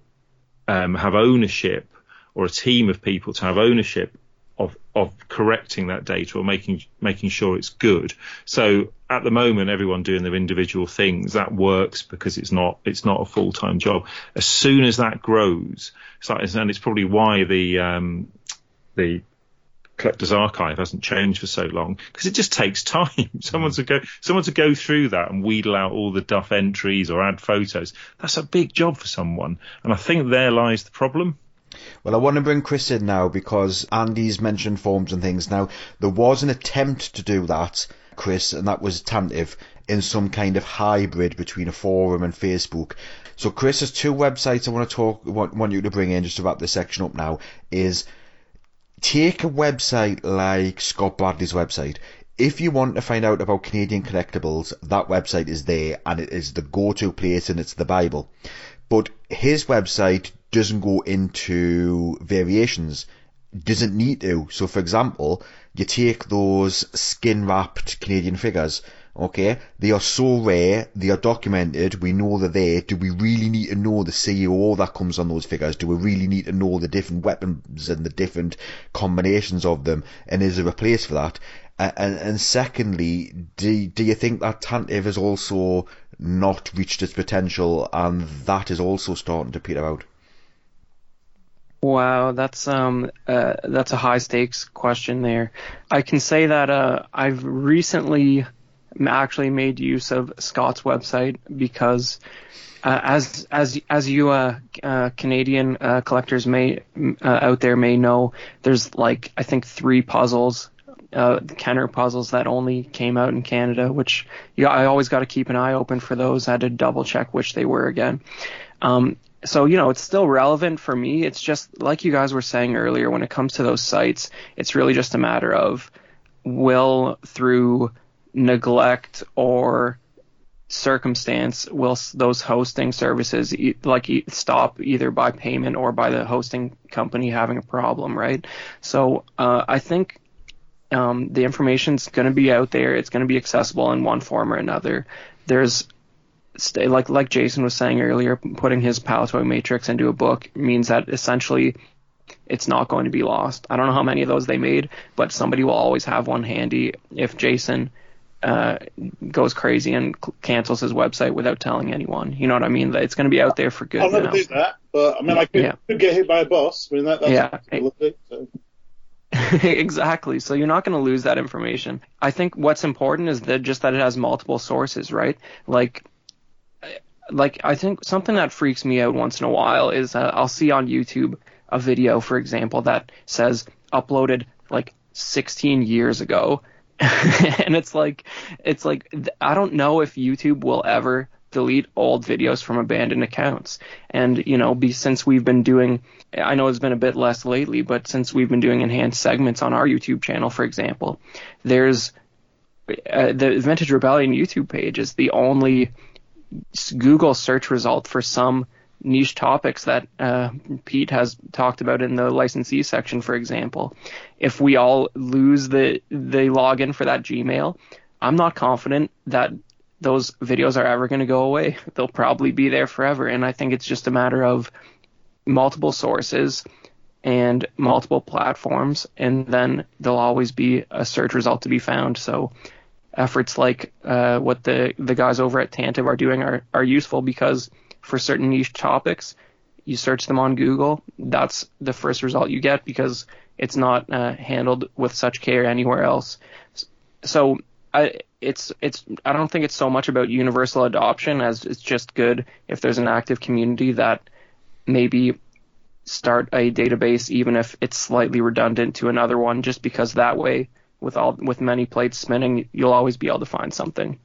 um, have ownership or a team of people to have ownership of of correcting that data or making making sure it's good. So at the moment, everyone doing their individual things that works because it's not it's not a full time job. As soon as that grows, and it's probably why the um, the collector's archive hasn't changed for so long because it just takes time. someone hmm. to go, someone to go through that and wheedle out all the duff entries or add photos. That's a big job for someone, and I think there lies the problem. Well, I want to bring Chris in now because Andy's mentioned forums and things. Now, there was an attempt to do that, Chris, and that was tentative in some kind of hybrid between a forum and Facebook. So, Chris, has two websites I want to talk, want, want you to bring in just to wrap this section up now. Is take a website like Scott Bradley's website. If you want to find out about Canadian collectibles, that website is there and it is the go-to place and it's the Bible. but his website doesn't go into variations. Doesn't need to. So, for example, you take those skin wrapped Canadian figures. Okay, they are so rare, they are documented, we know they're there. Do we really need to know the COO that comes on those figures? Do we really need to know the different weapons and the different combinations of them? And is there a place for that? And, and secondly, do, do you think that Tantive has also not reached its potential and that is also starting to peter out? Wow, that's um uh, that's a high stakes question there. I can say that uh, I've recently actually made use of Scott's website because uh, as as as you uh, uh, Canadian uh, collectors may uh, out there may know, there's like I think three puzzles, uh, Kenner puzzles that only came out in Canada, which yeah I always got to keep an eye open for those. I had to double check which they were again. Um, so you know it's still relevant for me. It's just like you guys were saying earlier when it comes to those sites, it's really just a matter of will through neglect or circumstance will those hosting services like stop either by payment or by the hosting company having a problem, right? So uh, I think um, the information's going to be out there. It's going to be accessible in one form or another. There's like like Jason was saying earlier, putting his Palitoy Matrix into a book means that essentially it's not going to be lost. I don't know how many of those they made, but somebody will always have one handy if Jason uh, goes crazy and cancels his website without telling anyone. You know what I mean? That it's going to be out there for good. I'll never now. do that, but I mean, I could, Yeah. could get hit by a bus. I mean, that, that's Yeah. so. exactly. So you're not going to lose that information. I think what's important is that just that it has multiple sources, right? Like, like I think something that freaks me out once in a while is uh, I'll see on YouTube a video, for example, that says uploaded like 16 years ago, and it's like, it's like I don't know if YouTube will ever delete old videos from abandoned accounts. And you know, be since we've been doing, I know it's been a bit less lately, but since we've been doing enhanced segments on our YouTube channel, for example, there's uh, the Vintage Rebellion YouTube page is the only Google search result for some niche topics that uh, Pete has talked about in the licensee section, for example. If we all lose the the login for that Gmail, I'm not confident that those videos are ever going to go away. They'll probably be there forever, and I think it's just a matter of multiple sources and multiple platforms, and then there'll always be a search result to be found. So efforts like uh, what the the guys over at Tantive are doing are are useful because for certain niche topics, you search them on Google, that's the first result you get because it's not uh, handled with such care anywhere else. So I it's it's I don't think it's so much about universal adoption as it's just good if there's an active community that maybe start a database even if it's slightly redundant to another one just because that way with all with many plates spinning you'll always be able to find something.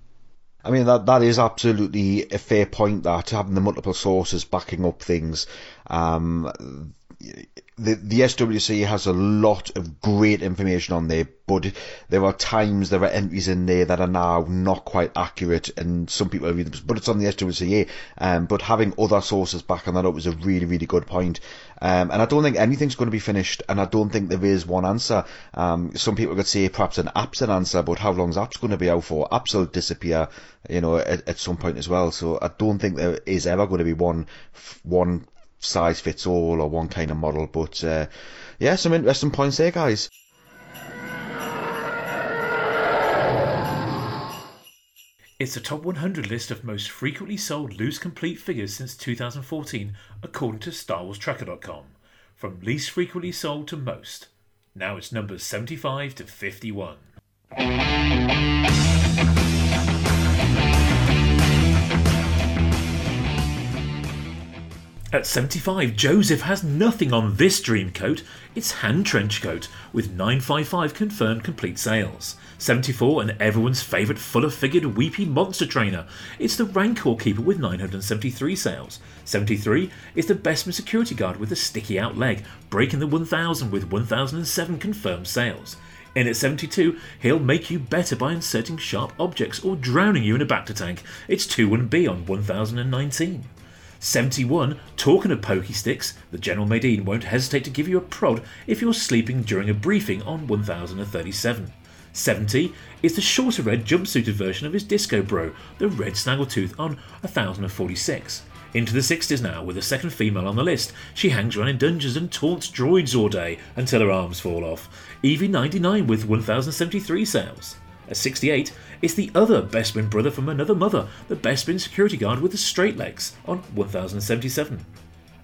I mean that that is absolutely a fair point. That having the multiple sources backing up things, um, the the SWC has a lot of great information on there, but there are times there are entries in there that are now not quite accurate, and some people read them. But it's on the SWCA. Um, but having other sources backing that up is a really really good point. Um, and I don't think anything's going to be finished, and I don't think there is one answer. Um, some people could say perhaps an app's an answer, but how long's apps going to be out for? Apps will disappear, you know, at, at some point as well. So I don't think there is ever going to be one one size fits all or one kind of model. But uh, yeah, some interesting points there, guys. It's the top 100 list of most frequently sold loose complete figures since 2014, according to StarWarsTracker.com. From least frequently sold to most. Now it's numbers 75 to 51. At 75, Joseph has nothing on this dream coat. It's Han trench coat with 955 confirmed complete sales. 74, and everyone's favourite fuller figured weepy monster trainer. It's the Rancor Keeper with 973 sales. 73 is the Bespin security guard with a sticky out leg, breaking the 1000 with 1007 confirmed sales. In at 72, he'll make you better by inserting sharp objects or drowning you in a Bacta tank. It's 2 1B on 1019. 71, talking of pokey sticks, the General Madine won't hesitate to give you a prod if you're sleeping during a briefing on 1037. 70 is the shorter red jumpsuited version of his disco bro, the Red Snaggletooth, on 1046. Into the 60s now, with a second female on the list. She hangs around in dungeons and taunts droids all day until her arms fall off. EV-9D9 with 1073 sales. At 68, it's the other Bespin brother from another mother, the Bespin security guard with the straight legs, on 1077.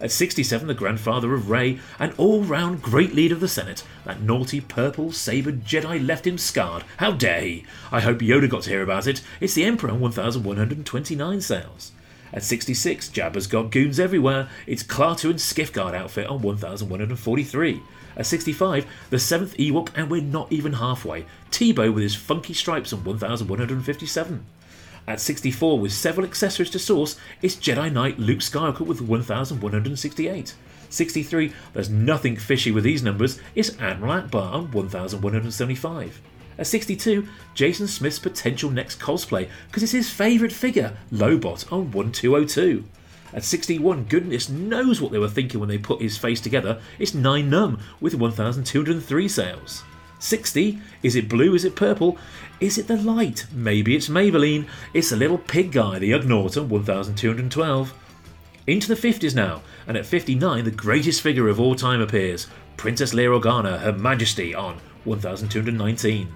At 67, the grandfather of Rey, an all round great leader of the Senate, that naughty purple sabred Jedi left him scarred. How dare he? I hope Yoda got to hear about it. It's the Emperor on 1129 sales. At 66, Jabba's got goons everywhere. It's Klaatu and Skiffguard outfit on 1143. At 65, the 7th Ewok, and we're not even halfway. Teebo with his funky stripes on 1157. At 64, with several accessories to source, it's Jedi Knight Luke Skywalker with 1168. 63, there's nothing fishy with these numbers, it's Admiral Ackbar on 1175. At 62, Jason Smith's potential next cosplay, because it's his favourite figure, Lobot on 1202. At 61, goodness knows what they were thinking when they put his face together. It's Nien Nunb with 1,203 sales. 60, is it blue? Is it purple? Is it the light? Maybe it's Maybelline. It's the little pig guy, the Ugnaught 1,212. Into the 50s now, and at 59, the greatest figure of all time appears Princess Leia Organa, Her Majesty, on 1219.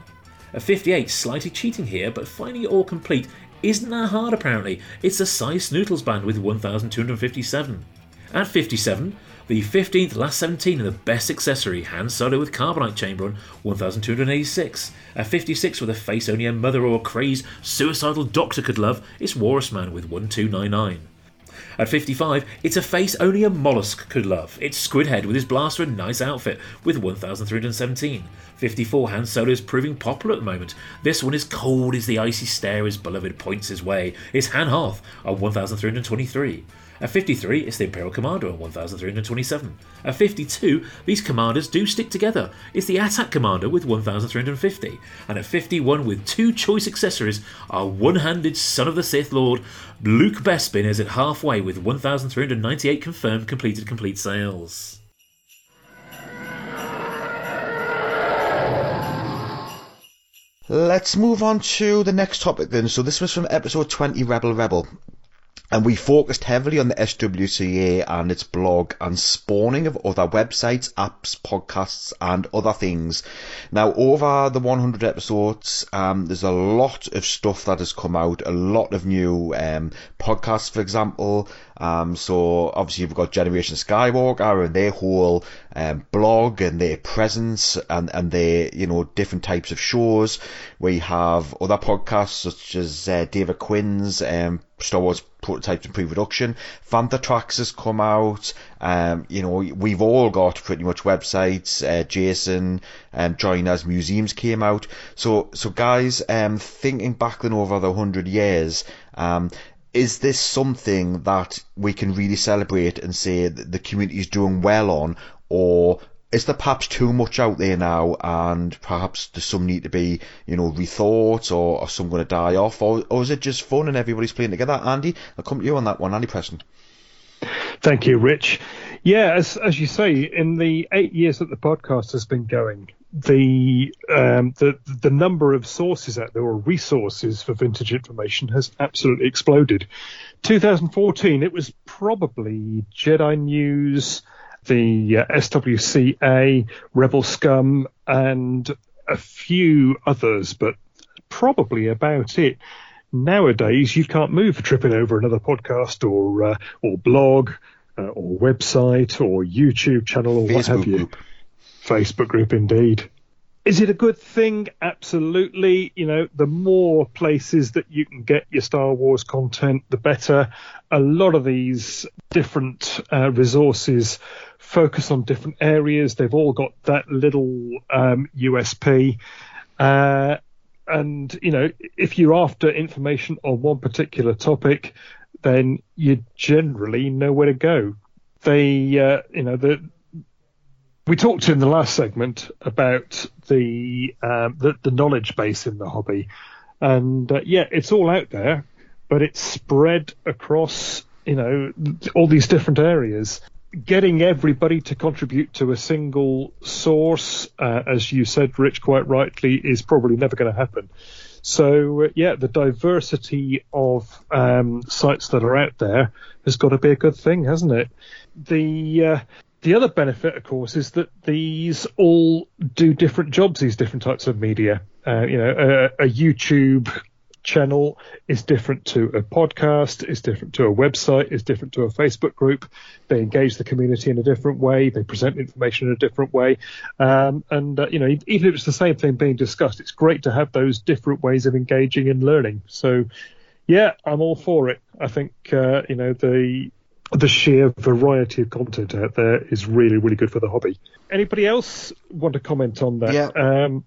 At 58, slightly cheating here, but finding it all complete isn't that hard apparently. It's the Sy Snootles band with 1257. At 57, the 15th last 17 and the best accessory, Han Solo with carbonite chamber on 1286. At 56 with a face only a mother or a crazed suicidal doctor could love, it's Walrus Man with 1299. At 55, it's a face only a mollusk could love. It's Squidhead with his blaster and nice outfit with 1317. 54, Han Solo is proving popular at the moment. This one is cold as the icy stare his beloved points his way. It's Han Hoth on 1323. At 53, it's the Imperial Commander on 1327. At 52, these commanders do stick together. It's the Attack Commander with 1350. And at 51, with two choice accessories, our one handed Son of the Sith Lord, Luke Bespin, is at halfway with 1398 confirmed completed complete sales. Let's move on to the next topic then. So this was from episode 20, Rebel Rebel. And we focused heavily on the SWCA and its blog and spawning of other websites, apps, podcasts, and other things. Now, over the 100 episodes, um, there's a lot of stuff that has come out, a lot of new um, podcasts, for example. Um, so, obviously, we've got Generation Skywalker and their whole um, blog and their presence and, and their, you know, different types of shows. We have other podcasts such as uh, David Quinn's um, Star Wars prototypes in pre-production. Fantha Tracks has come out. Um, you know, we've all got pretty much websites. Uh, Jason, and um, Joiner's museums came out. So, so guys, um, thinking back then over the hundred years, um, is this something that we can really celebrate and say the community is doing well on, or is there perhaps too much out there now and perhaps some need to be, you know, rethought or, or some going to die off or, or is it just fun and everybody's playing together? Andy, I'll come to you on that one. Andy Preston. Thank you, Rich. Yeah, as, as you say, in the eight years that the podcast has been going, the um, the the number of sources out there or resources for vintage information has absolutely exploded. 2014, it was probably Jedi News, the uh, SWCA, Rebel Scum, and a few others, but probably about it. Nowadays, you can't move for tripping over another podcast or uh, or blog uh, or website or YouTube channel or Facebook what have you. group. Facebook group, indeed. Is it a good thing? Absolutely. You know, the more places that you can get your Star Wars content, the better. A lot of these different uh, resources focus on different areas. They've all got that little um, USP. Uh, and, you know, if you're after information on one particular topic, then you generally know where to go. They, uh, you know, the, we talked in the last segment about the um, the, the knowledge base in the hobby, and uh, yeah, it's all out there, but it's spread across you know, all these different areas. Getting everybody to contribute to a single source, uh, as you said, Rich, quite rightly, is probably never going to happen. So uh, yeah, the diversity of um, sites that are out there has got to be a good thing, hasn't it? The uh, the other benefit, of course, is that these all do different jobs. These different types of media. Uh, you know, a, a YouTube channel is different to a podcast, is different to a website, is different to a Facebook group. They engage the community in a different way. They present information in a different way. Um, and, uh, you know, even if it's the same thing being discussed, it's great to have those different ways of engaging and learning. So, yeah, I'm all for it. I think, uh, you know, the, the sheer variety of content out there is really, really good for the hobby. Anybody else want to comment on that? Yeah. Um,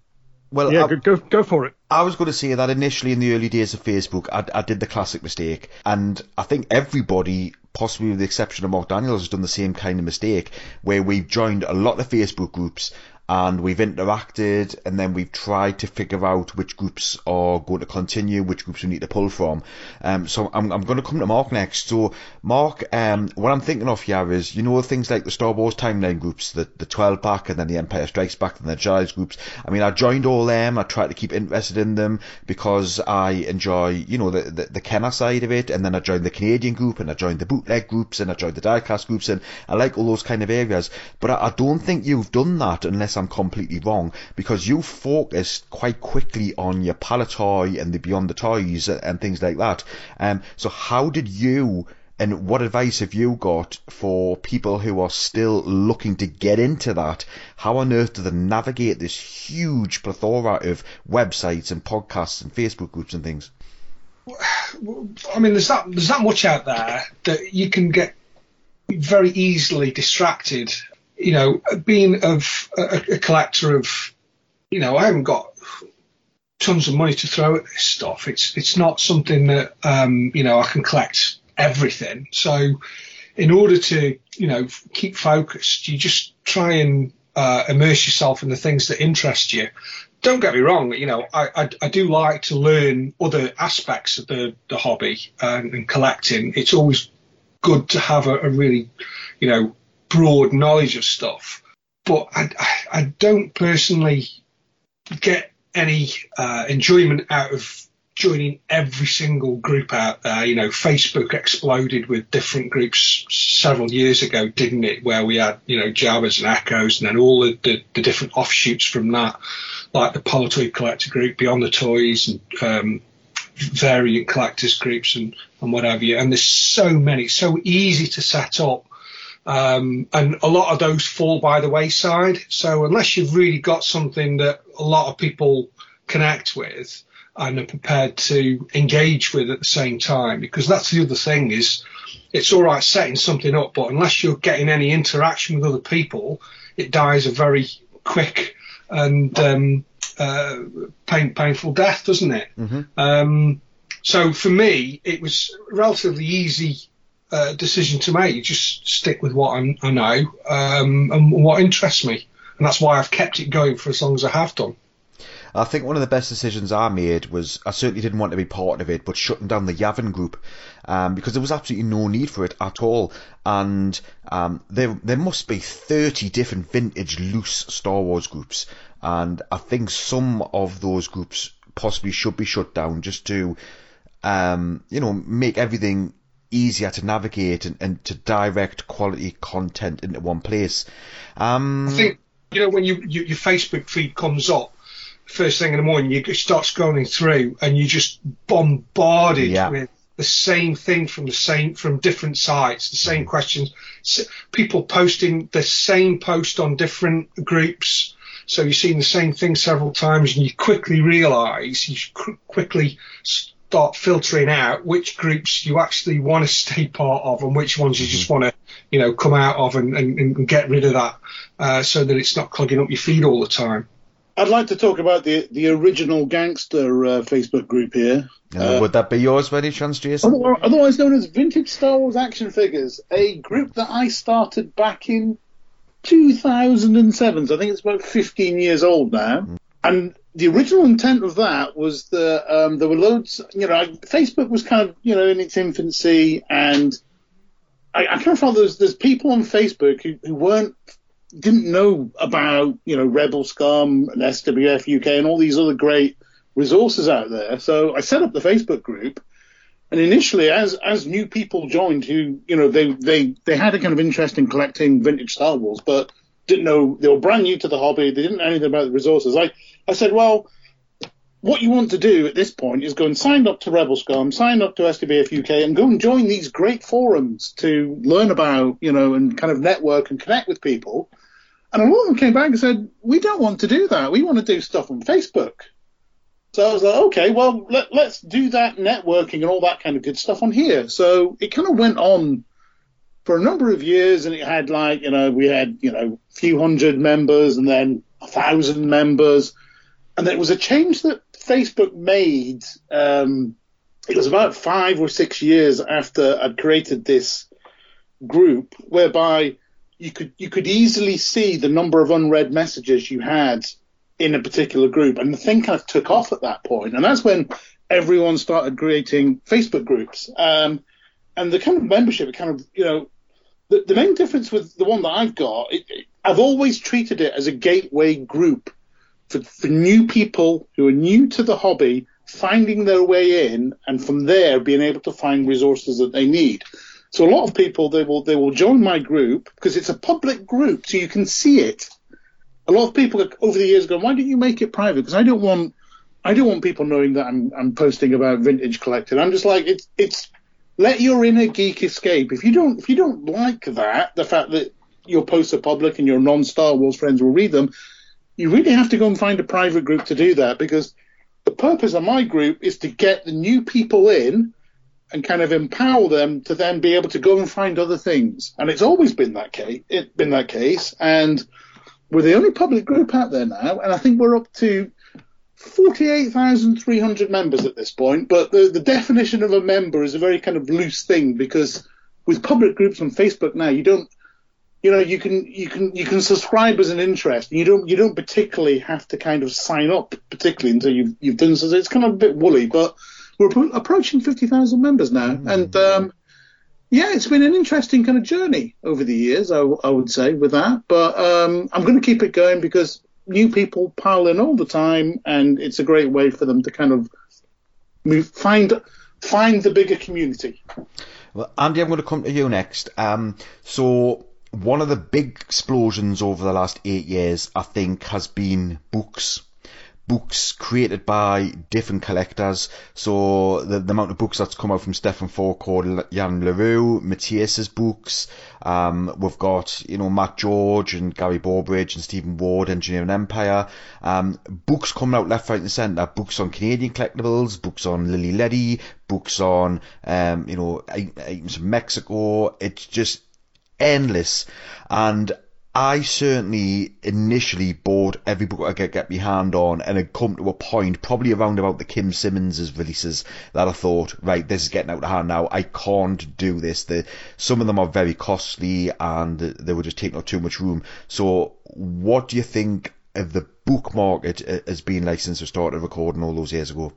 Well, yeah, I, go, go for it. I was going to say that initially in the early days of Facebook, I, I did the classic mistake, and I think everybody, possibly with the exception of Mark Daniels, has done the same kind of mistake, where we've joined a lot of Facebook groups and we've interacted, and then we've tried to figure out which groups are going to continue, which groups we need to pull from. Um, so I'm, I'm going to come to Mark next. So Mark, um, what I'm thinking of here is, you know, things like the Star Wars timeline groups, the the 12 pack, and then the Empire Strikes Back, and the Giles groups. I mean, I joined all them. I tried to keep interested in them because I enjoy, you know, the the, the Kenner side of it, and then I joined the Canadian group, and I joined the bootleg groups, and I joined the diecast groups, and I like all those kind of areas. But I, I don't think you've done that unless I'm completely wrong, because you focused quite quickly on your Palitoy and the Beyond the Toys and, and things like that. Um, so how did you and what advice have you got for people who are still looking to get into that? How on earth do they navigate this huge plethora of websites and podcasts and Facebook groups and things? I mean, there's that there's that much out there that you can get very easily distracted. You know, being of a, a collector of, you know, I haven't got tons of money to throw at this stuff. It's it's not something that um, you know I can collect everything. So, in order to you know keep focused, you just try and uh, immerse yourself in the things that interest you. Don't get me wrong, you know I, I, I do like to learn other aspects of the the hobby and, and collecting. It's always good to have a, a really you know broad knowledge of stuff, but I I, don't personally get any uh, enjoyment out of joining every single group out there. You know, Facebook exploded with different groups several years ago, didn't it? Where we had, you know, Jabbas and Echoes and then all the, the, the different offshoots from that, like the Palitoy Collector group, Beyond the Toys and um, variant collectors groups and, and whatever. And there's so many, so easy to set up. Um, and a lot of those fall by the wayside. So unless you've really got something that a lot of people connect with and are prepared to engage with at the same time, because that's the other thing is it's all right setting something up, but unless you're getting any interaction with other people, it dies a very quick and um, uh, pain, painful death, doesn't it? Mhm. Um, so for me, it was relatively easy uh, decision to make. You just stick with what I, I know um, and what interests me, and that's why I've kept it going for as long as I have done. I think one of the best decisions I made was I certainly didn't want to be part of it, but shutting down the Yavin group um, because there was absolutely no need for it at all. And um, there there must be thirty different vintage loose Star Wars groups, and I think some of those groups possibly should be shut down just to um, you know make everything easier to navigate and, and to direct quality content into one place. Um, I think you know when you, you your Facebook feed comes up first thing in the morning, you start scrolling through and you're just bombarded Yeah. with the same thing from the same from different sites, the same questions, people posting the same post on different groups. So you're seeing the same thing several times, and you quickly realise you quickly start filtering out which groups you actually want to stay part of and which ones you just want to, you know, come out of and, and, and get rid of that, uh, so that it's not clogging up your feed all the time. I'd like to talk about the the original gangster uh, Facebook group here. uh, would that be yours by any chance, Jason? Otherwise otherwise known as Vintage Star Wars Action Figures, a group that I started back in 2007. So I think it's about 15 years old now. And the original intent of that was that um, there were loads, you know, Facebook was kind of, you know, in its infancy, and I, I kind of felt there's there's people on Facebook who, who weren't didn't know about you know Rebel Scum and SWF UK and all these other great resources out there. So I set up the Facebook group, and initially, as as new people joined, who you know they they they had a kind of interest in collecting vintage Star Wars, but didn't know they were brand new to the hobby. They didn't know anything about the resources. I I said, well, what you want to do at this point is go and sign up to Rebel Scum, sign up to SWF UK, and go and join these great forums to learn about, you know, and kind of network and connect with people. And a lot of them came back and said, we don't want to do that. We want to do stuff on Facebook. So I was like, okay, well, let, let's do that networking and all that kind of good stuff on here. So it kind of went on for a number of years, and it had like, you know, we had, you know, a few hundred members and then a thousand members. And it was a change that Facebook made. Um, it was about five or six years after I'd created this group, whereby you could you could easily see the number of unread messages you had in a particular group, and the thing kind of took off at that point. and that's when everyone started creating Facebook groups. Um, and the kind of membership, it kind of you know, the, the main difference with the one that I've got, it, it, I've always treated it as a gateway group for, for new people who are new to the hobby, finding their way in, and from there being able to find resources that they need. So a lot of people they will they will join my group because it's a public group, so you can see it. A lot of people over the years go, why don't you make it private? Because I don't want I don't want people knowing that I'm I'm posting about vintage collecting. I'm just like it's it's let your inner geek escape. If you don't if you don't like that, the fact that your posts are public and your non Star Wars friends will read them, you really have to go and find a private group to do that because the purpose of my group is to get the new people in and kind of empower them to then be able to go and find other things. And it's always been that case. It's been that case, and we're the only public group out there now, and I think we're up to 48,300 members at this point. But the, the definition of a member is a very kind of loose thing because with public groups on Facebook now, you don't you know you can you can you can subscribe as an interest. You don't you don't particularly have to kind of sign up particularly until you've you've done so. It's kind of a bit woolly, but we're approaching fifty thousand members now, mm. and um, yeah, it's been an interesting kind of journey over the years. I, I would say with that, but um, I'm going to keep it going because new people pile in all the time, and it's a great way for them to kind of move find find the bigger community. Well, Andy, I'm going to come to you next. Um, so one of the big explosions over the last eight years, I think, has been books. Books created by different collectors. So the, the amount of books that's come out from Stefan Forecourt, Jan Leroux, Matthias's books. Um, we've got, you know, Matt George and Gary Bawbridge and Stephen Ward, Engineering Empire. Um, books coming out left, right and centre. Books on Canadian collectibles, books on Lili Ledy, books on, um, you know, items from Mexico. It's just endless. And I certainly initially bought every book I could get my hand on and had come to a point, probably around about the Kim Simmons' releases, that I thought, right, this is getting out of hand now. I can't do this. The, some of them are very costly and they were just taking up too much room. So what do you think of the book market has uh, been like since we started recording all those years ago?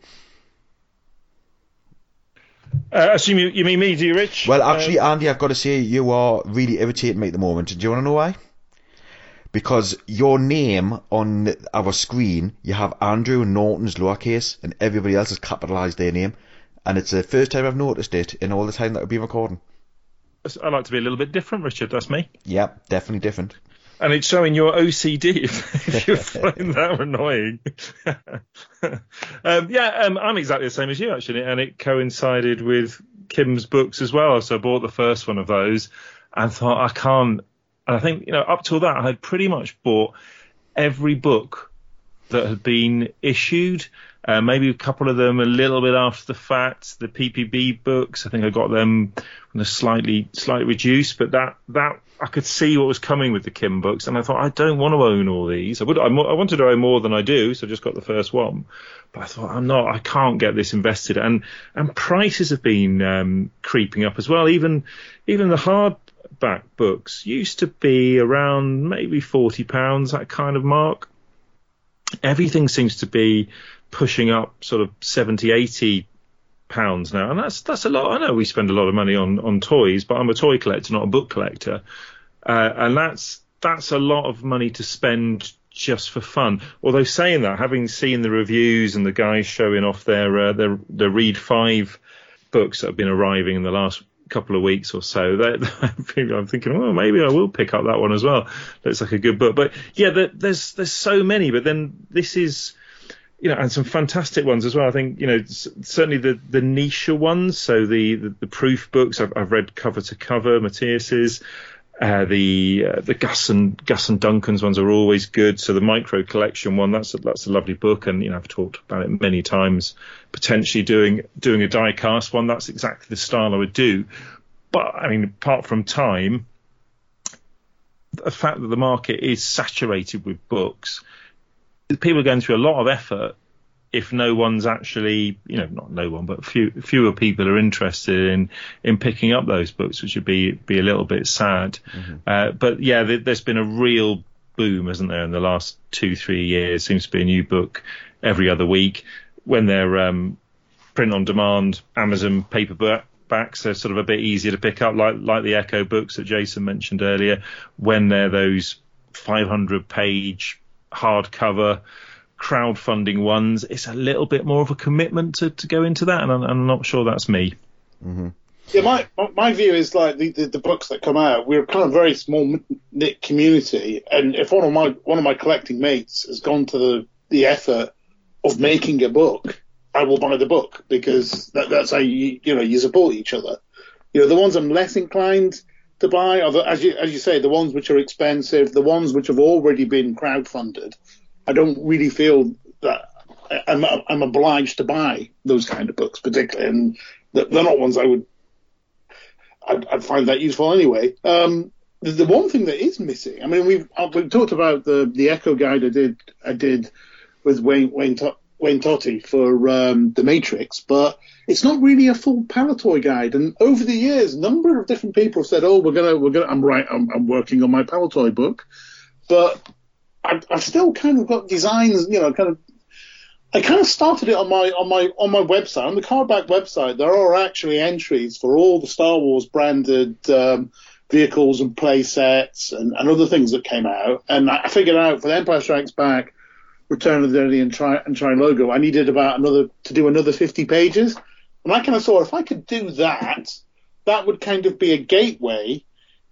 Uh, assume you, you mean me, do you, Rich? Well, actually, uh, Andy, I've got to say you are really irritating me at the moment. Do you want to know why? Because your name on our screen, you have Andrew Norton's lowercase, and everybody else has capitalised their name, and it's the first time I've noticed it in all the time that we've been recording. I like to be a little bit different, Richard. That's me. Yep, definitely different and it's showing your OCD if, if you find that annoying. um, yeah, um, I'm exactly the same as you actually, and it coincided with Kim's books as well. So I bought the first one of those and thought I can't. And I think you know up till that I had pretty much bought every book that had been issued. Uh, maybe a couple of them a little bit after the fact. The PBP books, I think I got them when they're slightly slightly reduced, but that that I could see what was coming with the Kim books, and I thought I don't want to own all these. I would I, I wanted to own more than I do, so I just got the first one. But I thought I'm not. I can't get this invested, and and prices have been um, creeping up as well. Even even the hardback books used to be around maybe forty pounds, that kind of mark. Everything seems to be pushing up sort of 70, 80 pounds now, and that's that's a lot. I know we spend a lot of money on on toys, but I'm a toy collector, not a book collector, uh, and that's that's a lot of money to spend just for fun. Although saying that, having seen the reviews and the guys showing off their uh, their their Read Five books that have been arriving in the last couple of weeks or so, I'm thinking, well, maybe I will pick up that one as well. Looks like a good book. But yeah, there's there's so many. But then this is you know, and some fantastic ones as well. I think, you know, certainly the the niche ones. So the, the, the proof books I've, I've read cover to cover, Matthias's. Uh, the uh, the Gus and Gus and Duncan's ones are always good. So the micro collection one, that's a, that's a lovely book, and you know I've talked about it many times. Potentially doing doing a die cast one, that's exactly the style I would do. But I mean, apart from time, the fact that the market is saturated with books, people are going through a lot of effort if no one's actually, you know, not no one, but few, fewer people are interested in in picking up those books, which would be be a little bit sad. Mm-hmm. Uh, but yeah, there, has been a real boom, hasn't there, in the last two three years? Seems to be a new book every other week. When they're um, print on demand, Amazon paperbacks, they're sort of a bit easier to pick up, like like the Echo books that Jason mentioned earlier. When they're those 500 page hardcover crowdfunding ones, it's a little bit more of a commitment to, to go into that, and I'm, I'm not sure that's me. Mm-hmm. Yeah, my my view is like the, the, the, books that come out, we're kind of a very small knit community, and if one of my one of my collecting mates has gone to the, the effort of making a book, I will buy the book because that, that's how you you know you support each other. You know, the ones I'm less inclined to buy are the, as you as you say, the ones which are expensive, the ones which have already been crowdfunded. I don't really feel that I'm, I'm obliged to buy those kind of books, particularly, and they're not ones I would. I'd, I'd find that useful anyway. Um, the, the, one thing that is missing, I mean, we've uh, we've talked about the the Echo guide I did I did with Wayne Wayne, Wayne Totty for um, the Matrix, but it's not really a full Palitoy guide. And over the years, a number of different people have said, "Oh, we're gonna we're gonna I'm right I'm, I'm working on my Palitoy book," but I've, I've still kind of got designs, you know, kind of. I kind of started it on my on my on my website on the Cardback website. There are actually entries for all the Star Wars branded um, vehicles and play sets and, and other things that came out. And I figured out for the Empire Strikes Back, Return of the Jedi and Try and Tri-Logo, I needed about another to do another 50 pages. And I kind of thought if I could do that, that would kind of be a gateway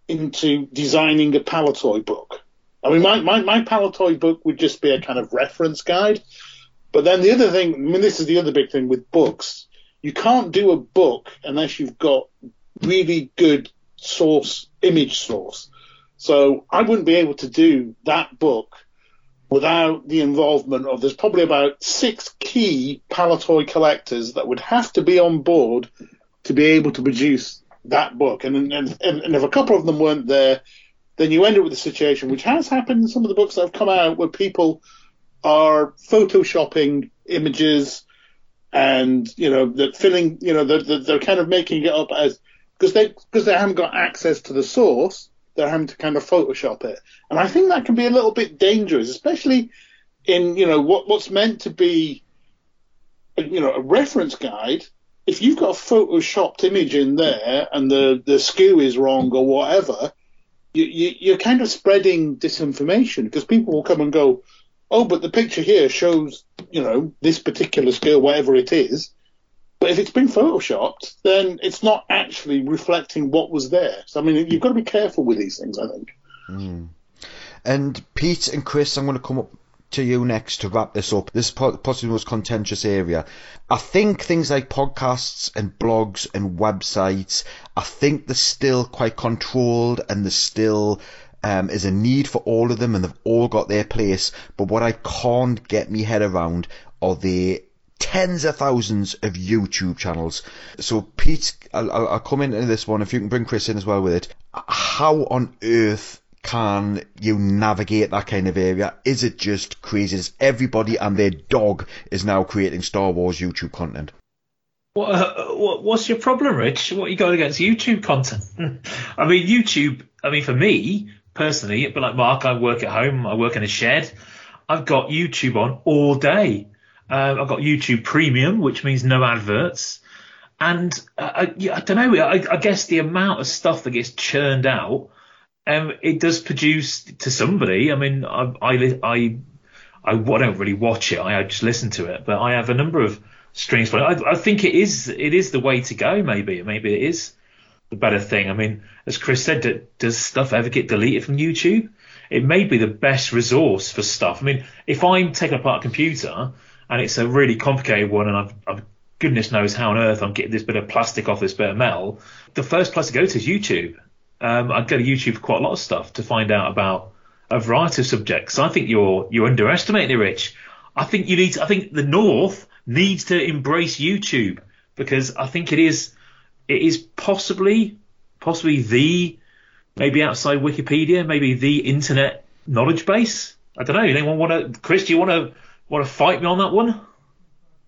into designing a Palitoy book. I mean, my, my, my Palitoy book would just be a kind of reference guide. But then the other thing, I mean, this is the other big thing with books. You can't do a book unless you've got really good source, image source. So I wouldn't be able to do that book without the involvement of, there's probably about six key Palitoy collectors that would have to be on board to be able to produce that book. And, and, and if a couple of them weren't there, then you end up with a situation which has happened in some of the books that have come out where people are photoshopping images and you know they're filling you know they're, they're kind of making it up as because they because they haven't got access to the source they're having to kind of photoshop it. And i think that can be a little bit dangerous especially in you know what what's meant to be you know a reference guide. If you've got a photoshopped image in there and the the SKU is wrong or whatever you, you're kind of spreading disinformation because people will come and go, oh, but the picture here shows, you know, this particular skill, whatever it is. But if it's been photoshopped, then it's not actually reflecting what was there. So I mean, you've got to be careful with these things. I think. Mm. And Pete and Chris, I'm going to come up to you next to wrap this up. This is possibly most contentious area. I think things like podcasts and blogs and websites, I think they're still quite controlled and there's still um, is a need for all of them and they've all got their place. But what I can't get my head around are the tens of thousands of YouTube channels. So Pete, I'll, I'll come into this one if you can bring Chris in as well with it. How on earth can you navigate that kind of area? Is it just crazy? Is everybody and their dog is now creating Star Wars YouTube content? What, uh, what, what's your problem, Rich? What you got against YouTube content? I mean, YouTube. I mean, for me personally, but like Mark, I work at home. I work in a shed. I've got YouTube on all day. Um, I've got YouTube Premium, which means no adverts. and uh, I, I don't know. I, I guess the amount of stuff that gets churned out, um, it does produce to somebody. I mean, I, I, I, I, don't really watch it. I just listen to it, but I have a number of streams. I, I think it is, it is the way to go. Maybe, maybe it is the better thing. I mean, as Chris said, does stuff ever get deleted from YouTube? It may be the best resource for stuff. I mean, if I'm taking apart a computer and it's a really complicated one, and I've, I've goodness knows how on earth I'm getting this bit of plastic off this bit of metal. The first place to go to is YouTube. Um, I go to YouTube for quite a lot of stuff to find out about a variety of subjects. I think you're you're underestimating it, Rich. I think you need. To, I think the North needs to embrace YouTube because I think it is it is possibly possibly the maybe outside Wikipedia, maybe the internet knowledge base. I don't know. Anyone want to? Chris, do you want to want to fight me on that one?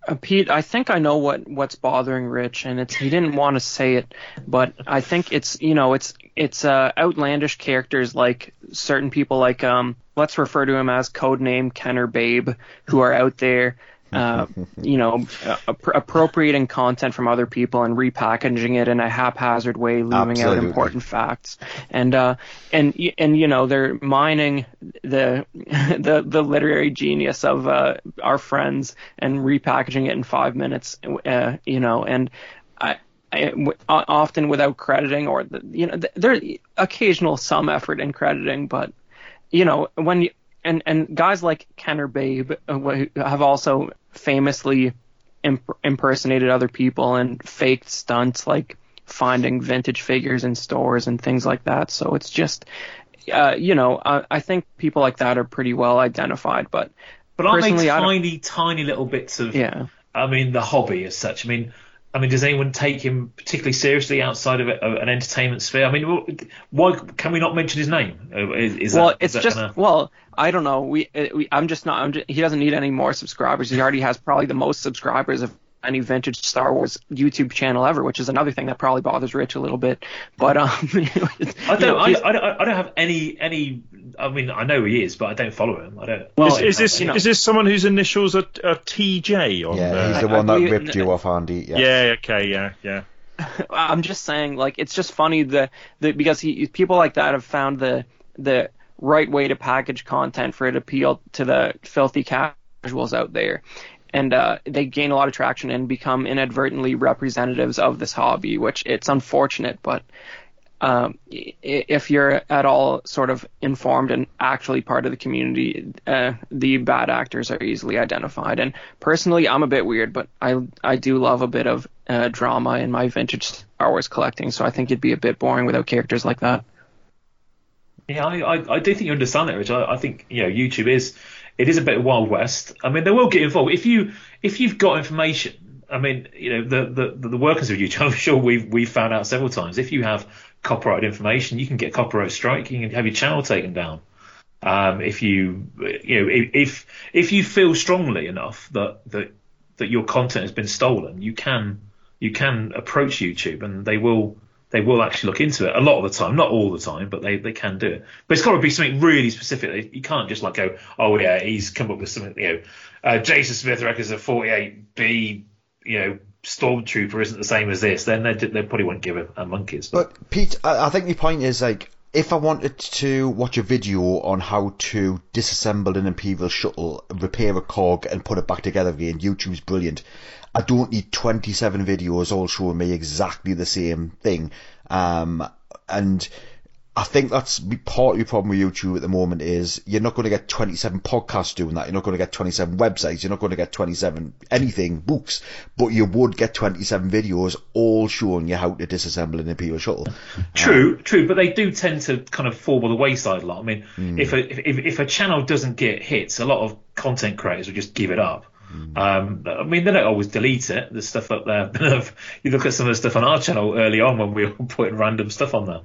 Uh, Pete, I think I know what what's bothering Rich, and it's he didn't want to say it, but I think it's you know it's it's uh, outlandish characters like certain people like um let's refer to him as codename Kenner Babe who are out there uh, you know, appropriating content from other people and repackaging it in a haphazard way, leaving Absolutely. out important facts, and uh, and and you know they're mining the the the literary genius of uh, our friends and repackaging it in five minutes, uh, you know, and I, I, often without crediting or the, you know there's occasional some effort in crediting, but you know when you and and guys like Kenner Babe uh, have also famously imp- impersonated other people and faked stunts like finding vintage figures in stores and things like that. So it's just, uh, you know, I, I, think people like that are pretty well identified. But but aren't they tiny, tiny little bits of? Yeah. I mean, the hobby as such. I mean, I mean, does anyone take him particularly seriously outside of, an entertainment sphere? I mean, why can we not mention his name? Is, is well, that, it's just gonna... well, I don't know. We, uh, we I'm just not. I'm just, he doesn't need any more subscribers. He already has probably the most subscribers of any vintage Star Wars YouTube channel ever, which is another thing that probably bothers Rich a little bit. But um, I don't, know, I, I, don't, I don't have any any. I mean, I know he is, but I don't follow him. I don't. Well, is, is this you know, is this someone whose initials are, are TJ on? Yeah, there? he's the one that ripped you off, Andy. Yeah. yeah. Okay. Yeah. Yeah. I'm just saying, like, it's just funny the, the because he, people like that have found the the right way to package content for it to appeal to the filthy casuals out there and uh, they gain a lot of traction and become inadvertently representatives of this hobby, which it's unfortunate, but um, if you're at all sort of informed and actually part of the community, uh, the bad actors are easily identified. And personally, I'm a bit weird, but I I do love a bit of uh, drama in my vintage Star Wars collecting, so I think it'd be a bit boring without characters like that. Yeah, I, I, I do think you understand that, Rich. I, I think you know YouTube is it is a bit of wild west. I mean, they will get involved if you if you've got information. I mean, you know, the the, the workers of YouTube, I'm sure we've we've found out several times. If you have copyright information, you can get copyright strike. You can have your channel taken down. Um, if you you know if if you feel strongly enough that that that your content has been stolen, you can you can approach YouTube and they will they will actually look into it a lot of the time, not all the time, but they, they can do it. But it's got to be something really specific. You can't just like go, oh yeah, he's come up with something. You know, uh, Jason Smith reckons a 48B, you know, stormtrooper isn't the same as this. Then they they probably won't give a, a monkeys. But, but Pete, I think the point is like if I wanted to watch a video on how to disassemble an Imperial shuttle, repair a cog, and put it back together again, YouTube's brilliant. I don't need 27 videos all showing me exactly the same thing. Um, and I think that's part of your problem with YouTube at the moment is you're not going to get 27 podcasts doing that. You're not going to get 27 websites. You're not going to get 27 anything books, but you would get 27 videos all showing you how to disassemble an Imperial shuttle. True, um, true, but they do tend to kind of fall by the wayside a lot. I mean, mm. if a if, if a channel doesn't get hits, a lot of content creators will just give it up. Hmm. Um, I mean, they don't always delete it. There's stuff up there. you look at some of the stuff on our channel early on when we were putting random stuff on there.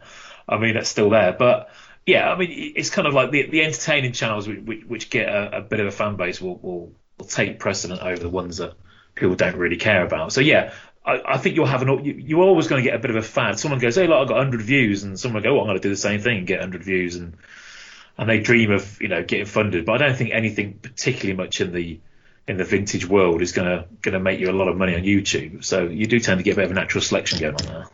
I mean, it's still there. But yeah, I mean, it's kind of like the, the entertaining channels which, which get a, a, bit of a fan base will, will, will take precedent over the ones that people don't really care about. So yeah, I, I think you'll have an you, are always going to get a bit of a fad. Someone goes, hey, look, I've got 100 views, and someone will go, oh, I'm going to do the same thing and get 100 views, and and they dream of you know getting funded. But I don't think anything particularly much in the in the vintage world is gonna gonna make you a lot of money on YouTube. So you do tend to get a bit of a natural selection going on there.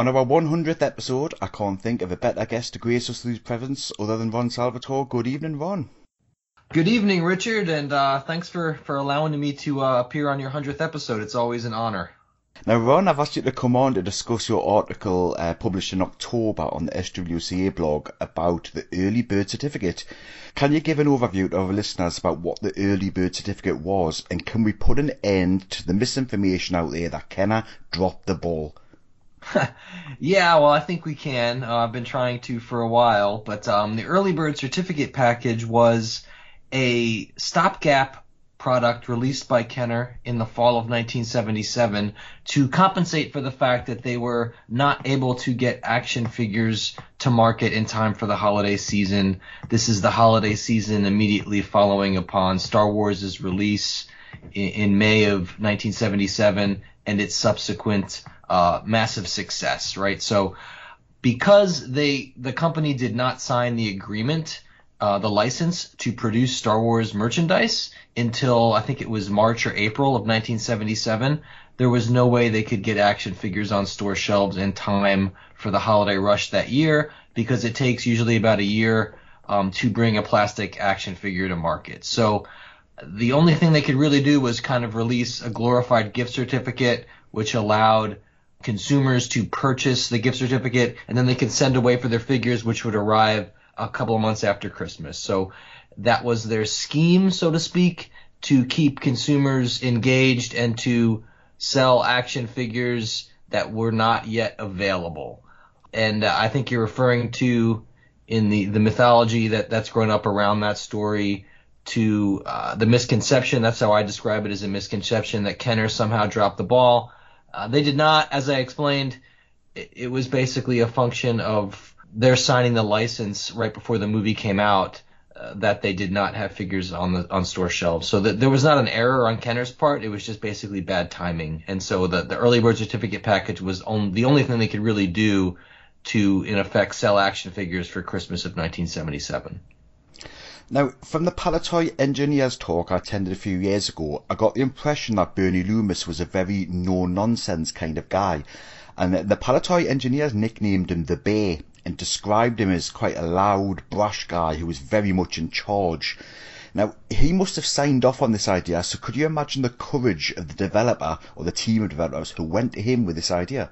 On our 100th episode, I can't think of a better guest to grace us with his presence other than Ron Salvatore. Good evening, Ron. Good evening, Richard, and uh, thanks for, for allowing me to uh, appear on your 100th episode. It's always an honor. Now, Ron, I've asked you to come on to discuss your article uh, published in October on the SWCA blog about the early bird certificate. Can you give an overview to our listeners about what the early bird certificate was, and can we put an end to the misinformation out there that Kenner dropped the ball? yeah, well, I think we can. Uh, I've been trying to for a while, but um, the early bird certificate package was a stopgap product released by Kenner in the fall of 1977 to compensate for the fact that they were not able to get action figures to market in time for the holiday season. This is the holiday season immediately following upon Star Wars' release in, in May of 1977 and its subsequent uh, massive success, right? So because they the company did not sign the agreement, uh, the license to produce Star Wars merchandise until I think it was March or April of 1977, there was no way they could get action figures on store shelves in time for the holiday rush that year because it takes usually about a year um, to bring a plastic action figure to market. So the only thing they could really do was kind of release a glorified gift certificate, which allowed consumers to purchase the gift certificate and then they could send away for their figures, which would arrive a couple of months after Christmas. So that was their scheme, so to speak, to keep consumers engaged and to sell action figures that were not yet available. And uh, I think you're referring to in the, the mythology that that's grown up around that story to uh, the misconception. That's how I describe it as a misconception that Kenner somehow dropped the ball. Uh, they did not, as I explained. It, it, was basically a function of their signing the license right before the movie came out. Uh, that they did not have figures on the on store shelves, so that there was not an error on Kenner's part. It was just basically bad timing, and so the the early bird certificate package was on, the only thing they could really do to, in effect, sell action figures for Christmas of 1977. Now, from the Palitoy engineers talk I attended a few years ago, I got the impression that Bernie Loomis was a very no-nonsense kind of guy. And the Palitoy engineers nicknamed him the Bear and described him as quite a loud, brash guy who was very much in charge. Now, he must have signed off on this idea, so could you imagine the courage of the developer or the team of developers who went to him with this idea?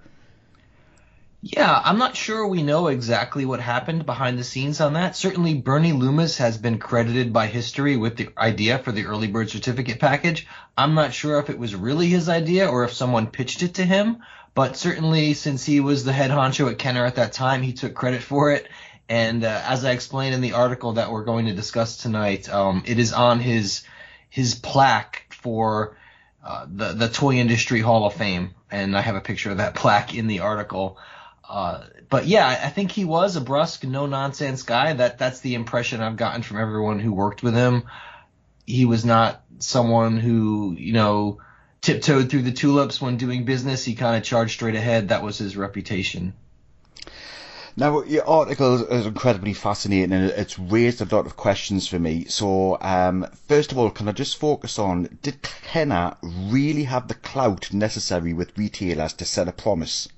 Yeah, I'm not sure we know exactly what happened behind the scenes on that. Certainly, Bernie Loomis has been credited by history with the idea for the early bird certificate package. I'm not sure if it was really his idea or if someone pitched it to him, but certainly, since he was the head honcho at Kenner at that time, he took credit for it. And uh, as I explained in the article that we're going to discuss tonight, um, it is on his his plaque for uh, the the Toy Industry Hall of Fame, and I have a picture of that plaque in the article. Uh, but yeah, I think he was a brusque, no nonsense guy. That that's the impression I've gotten from everyone who worked with him. He was not someone who you know tiptoed through the tulips when doing business. He kind of charged straight ahead. That was his reputation. Now, your article is incredibly fascinating and it's raised a lot of questions for me. So, um, first of all, can I just focus on did Kenner really have the clout necessary with retailers to set a promise?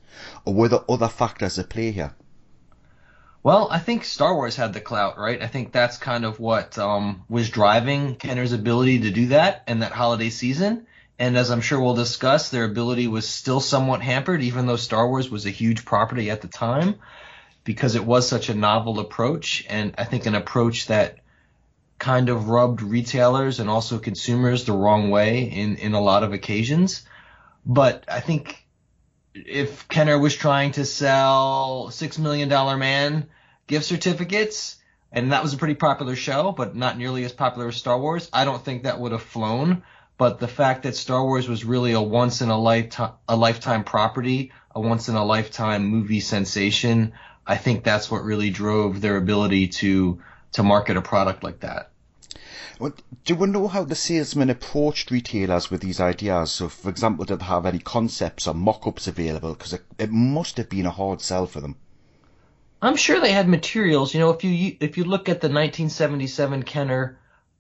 Or were there other factors at play here? Well, I think Star Wars had the clout, right? I think that's kind of what um, was driving Kenner's ability to do that in that holiday season. And as I'm sure we'll discuss, their ability was still somewhat hampered, even though Star Wars was a huge property at the time, because it was such a novel approach, and I think an approach that kind of rubbed retailers and also consumers the wrong way in, in a lot of occasions. But I think if Kenner was trying to sell Six Million Dollar Man gift certificates, and that was a pretty popular show, but not nearly as popular as Star Wars, I don't think that would have flown. But the fact that Star Wars was really a once in a lifetime a lifetime property, a once in a lifetime movie sensation, I think that's what really drove their ability to to market a product like that. Do we know how the salesmen approached retailers with these ideas? So, for example, did they have any concepts or mock-ups available? Because it, it must have been a hard sell for them. I'm sure they had materials. You know, if you if you look at the 1977 Kenner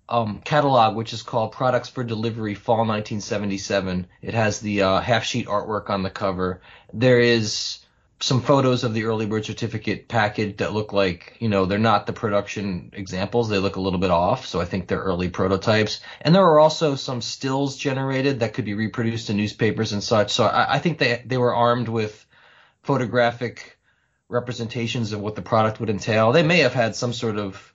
um, catalog, which is called Products for Delivery Fall 1977, it has the uh, half sheet artwork on the cover. There is some photos of the early bird certificate package that look like, you know, they're not the production examples. They look a little bit off. So I think they're early prototypes. And there are also some stills generated that could be reproduced in newspapers and such. So I, I think they, they were armed with photographic representations of what the product would entail. They may have had some sort of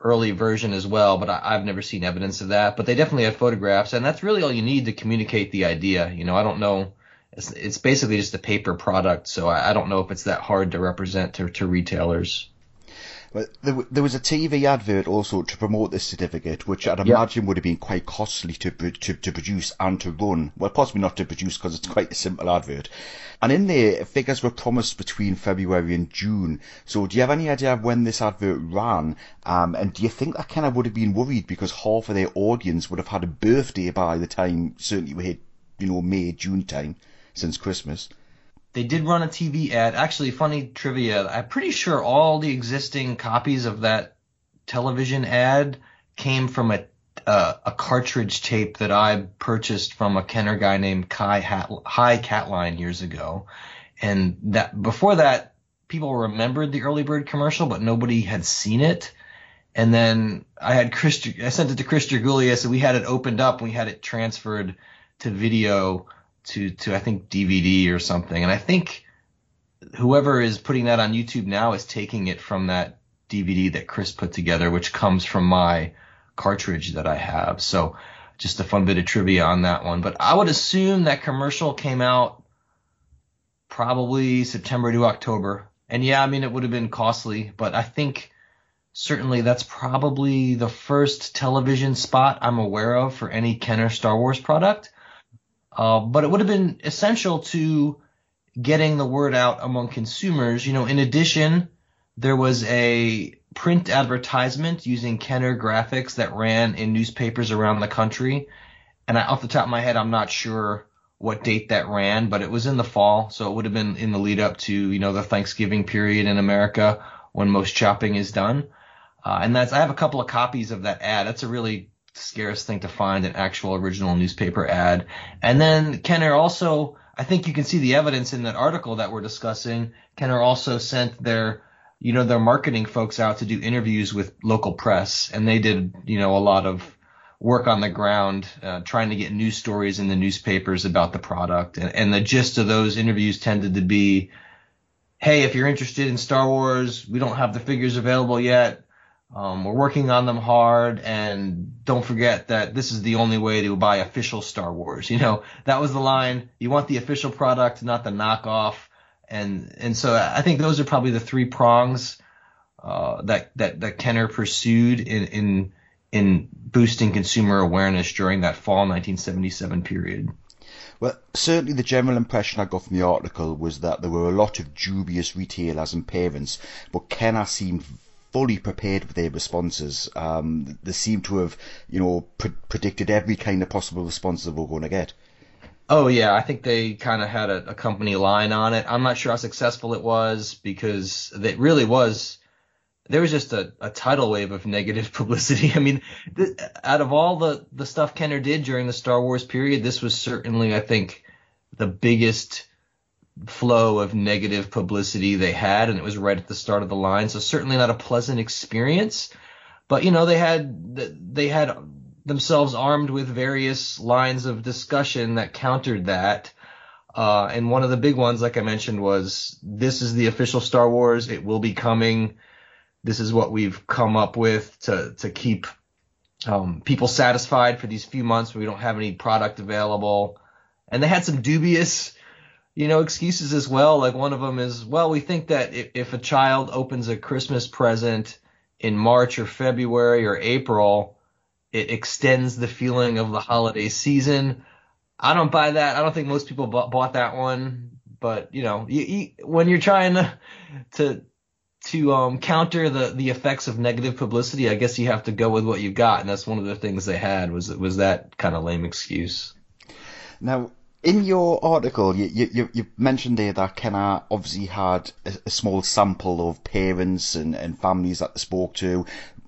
early version as well, but I, have never seen evidence of that. But they definitely had photographs, and that's really all you need to communicate the idea. You know, I don't know it's, it's basically just a paper product, so I, I don't know if it's that hard to represent to, to retailers. But there, there was a TV advert also to promote this certificate, which I'd imagine yep. would have been quite costly to, to, to produce and to run. Well, possibly not to produce because it's quite a simple advert. And in there, figures were promised between February and June. So do you have any idea when this advert ran? Um, and do you think that kind of would have been worried because half of their audience would have had a birthday by the time, certainly we hit, you know, May, June time? Since Christmas. They did run a TV ad. Actually, funny trivia. I'm pretty sure all the existing copies of that television ad came from a uh, a cartridge tape that I purchased from a Kenner guy named Kai Hat- High Catline years ago, and that before that, people remembered the early bird commercial, but nobody had seen it. And then I had Chris, I sent it to Chris Georgoulias, so we had it opened up, we had it transferred to video to to I think DVD or something, and I think whoever is putting that on YouTube now is taking it from that DVD that Chris put together, which comes from my cartridge that I have. So just a fun bit of trivia on that one. But I would assume that commercial came out probably September to October. And yeah, I mean, it would have been costly, but I think certainly that's probably the first television spot I'm aware of for any Kenner Star Wars product. Uh, but it would have been essential to getting the word out among consumers. You know, in addition, there was a print advertisement using Kenner graphics that ran in newspapers around the country. And I, off the top of my head, I'm not sure what date that ran, but it was in the fall, so it would have been in the lead up to you know the Thanksgiving period in America when most shopping is done. Uh, and that's I have a couple of copies of that ad. That's a really scarce thing to find an actual original newspaper ad. And then Kenner also, I think you can see the evidence in that article that we're discussing. Kenner also sent their, you know, their marketing folks out to do interviews with local press, and they did, you know, a lot of work on the ground, uh, trying to get news stories in the newspapers about the product. And, and the gist of those interviews tended to be, hey, if you're interested in Star Wars, we don't have the figures available yet um, we're working on them hard, and don't forget that this is the only way to buy official Star Wars. You know, that was the line. You want the official product, not the knockoff. And and so I think those are probably the three prongs uh, that that that Kenner pursued in in in boosting consumer awareness during that fall 1977 period. Well, certainly the general impression I got from the article was that there were a lot of dubious retailers and parents, but Kenner seemed fully prepared with their responses. Um, they seem to have, you know, pre- predicted every kind of possible response that we're going to get. Oh yeah, I think they kind of had a, a, company line on it. I'm not sure how successful it was because it really was. There was just a, a tidal wave of negative publicity. I mean, th- out of all the the stuff Kenner did during the Star Wars period, this was certainly, I think, the biggest flow of negative publicity they had, and it was right at the start of the line. So certainly not a pleasant experience. But you know they had they had themselves armed with various lines of discussion that countered that. Uh, and one of the big ones, like I mentioned, was this is the official Star Wars. It will be coming. This is what we've come up with to to keep um, people satisfied for these few months where we don't have any product available. And they had some dubious you know, excuses as well. Like one of them is, well, we think that if, if a child opens a Christmas present in March or February or April, it extends the feeling of the holiday season. I don't buy that. I don't think most people bought, that one. But you know, you, you, when you're trying to, to to um, counter the, the effects of negative publicity, I guess you have to go with what you got, and that's one of the things they had was was that kind of lame excuse. Now, in your article, you, you, you mentioned there that Kenner obviously had a, a, small sample of parents and, and families that they spoke to,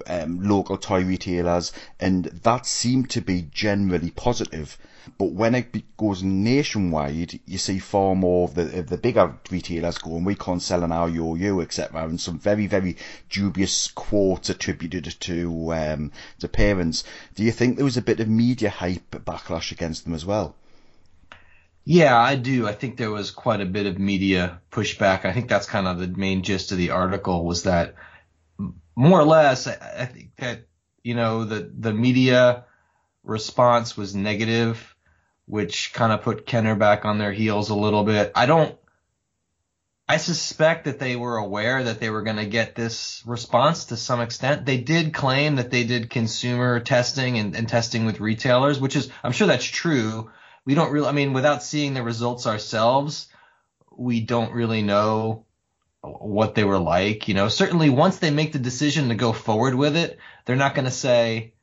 um, local toy retailers, and that seemed to be generally positive. But when it goes nationwide, you see far more of the, of the bigger retailers going, we can't sell an yo etc. And some very, very dubious quotes attributed to, um, to parents. Do you think there was a bit of media hype backlash against them as well? Yeah, I do. I think there was quite a bit of media pushback. I think that's kind of the main gist of the article was that more or less, I, think that, you know, the, the media response was negative, which kind of put Kenner back on their heels a little bit. I don't, I suspect that they were aware that they were going to get this response to some extent. They did claim that they did consumer testing and, and testing with retailers, which is, I'm sure that's true we don't really, I mean, without seeing the results ourselves, we don't really know what they were like. You know, certainly once they make the decision to go forward with it, they're not going to say,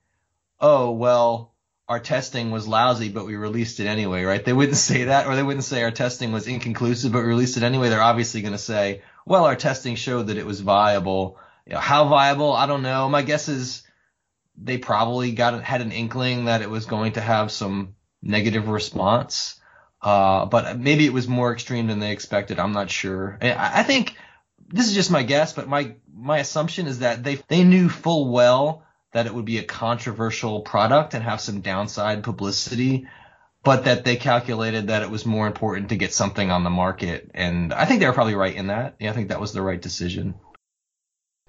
oh, well, our testing was lousy, but we released it anyway, right? They wouldn't say that, or they wouldn't say our testing was inconclusive, but released it anyway. They're obviously going to say, well, our testing showed that it was viable. You know, how viable? I don't know. My guess is they probably got had an inkling that it was going to have some negative response. Uh, but maybe it was more extreme than they expected. I'm not sure. I, I think this is just my guess, but my my assumption is that they they knew full well that it would be a controversial product and have some downside publicity, but that they calculated that it was more important to get something on the market. And I think they were probably right in that. Yeah, I think that was the right decision.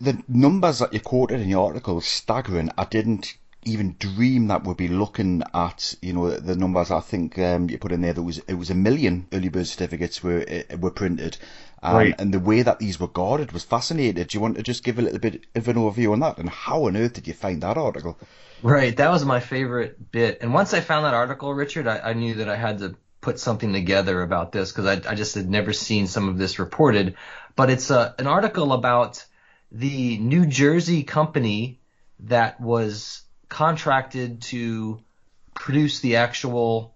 The numbers that you quoted in your article staggering. I didn't even dream that we'd be looking at, you know, the numbers I think um, you put in there. There was it was a million early bird certificates were uh, were printed, um, right. and the way that these were guarded was fascinating. Do you want to just give a little bit of an overview on that, and how on earth did you find that article? Right, that was my favorite bit. And once I found that article, Richard, I, I knew that I had to put something together about this because I, I just had never seen some of this reported. But it's a, uh, an article about the New Jersey company that was contracted to produce the actual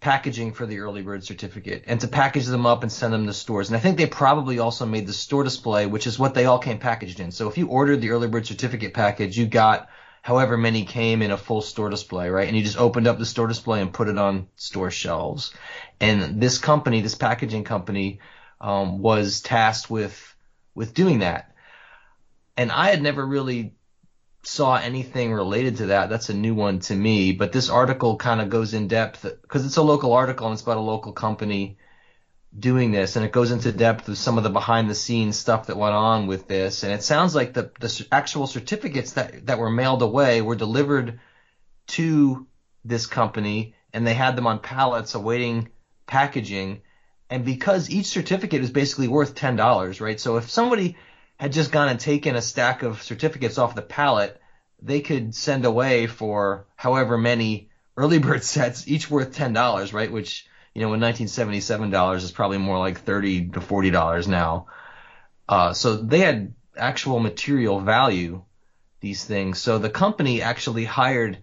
packaging for the early bird certificate and to package them up and send them to stores. And I think they probably also made the store display, which is what they all came packaged in. So if you ordered the early bird certificate package, you got however many came in a full store display, right? And you just opened up the store display and put it on store shelves. And this company, this packaging company, um, was tasked with with doing that. And I had never really saw anything related to that. That's a new one to me. But this article kind of goes in depth because it's a local article and it's about a local company doing this, and it goes into depth of some of the behind the scenes stuff that went on with this. And it sounds like the the actual certificates that that were mailed away were delivered to this company, and they had them on pallets awaiting packaging. And because each certificate is basically worth ten dollars, right? So if somebody had just gone and taken a stack of certificates off the pallet, they could send away for however many early bird sets, each worth ten dollars, right? Which you know, in 1977 dollars is probably more like 30 to 40 dollars now. Uh, so they had actual material value, these things. So the company actually hired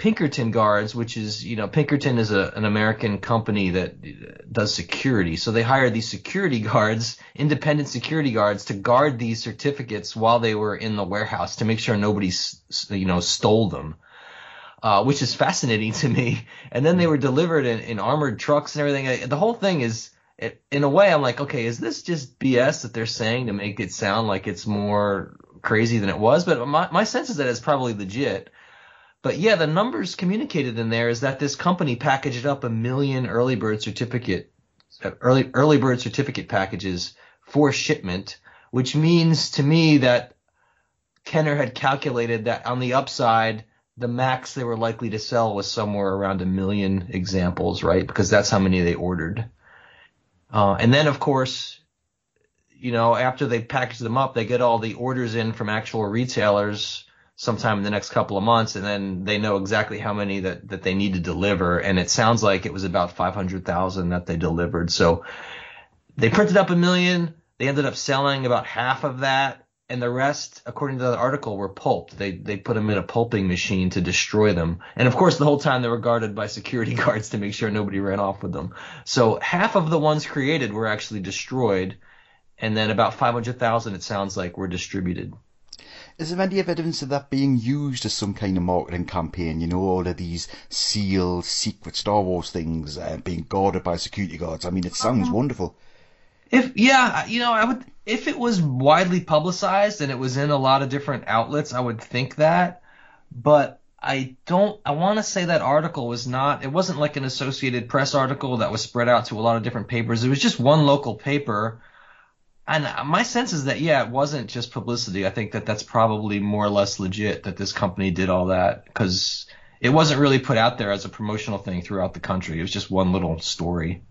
Pinkerton Guards, which is, you know, Pinkerton is a, an American company that does security. So they hired these security guards, independent security guards, to guard these certificates while they were in the warehouse to make sure nobody, you know, stole them. Uh, which is fascinating to me. And then they were delivered in, in armored trucks and everything. The whole thing is, it, in a way, I'm like, okay, is this just BS that they're saying to make it sound like it's more crazy than it was? But my, my sense is that it's probably legit. But yeah, the numbers communicated in there is that this company packaged up a million early bird certificate early early bird certificate packages for shipment, which means to me that Kenner had calculated that on the upside, the max they were likely to sell was somewhere around a million examples, right? Because that's how many they ordered. Uh, and then, of course, you know, after they package them up, they get all the orders in from actual retailers sometime in the next couple of months, and then they know exactly how many that, that they need to deliver. And it sounds like it was about 500,000 that they delivered. So they printed up a million. They ended up selling about half of that, and the rest, according to the article, were pulped. They they put them in a pulping machine to destroy them, and of course, the whole time they were guarded by security guards to make sure nobody ran off with them. So half of the ones created were actually destroyed, and then about 500,000, it sounds like, were distributed. Is there any evidence of that being used as some kind of marketing campaign? You know, all of these sealed, secret Star Wars things uh, being guarded by security guards. I mean, it sounds Uh-huh. wonderful. If yeah, you know, I would if it was widely publicized and it was in a lot of different outlets, I would think that. But I don't. I want to say that article was not. It wasn't like an Associated Press article that was spread out to a lot of different papers. It was just one local paper. And my sense is that yeah, it wasn't just publicity. I think that that's probably more or less legit that this company did all that because it wasn't really put out there as a promotional thing throughout the country. It was just one little story.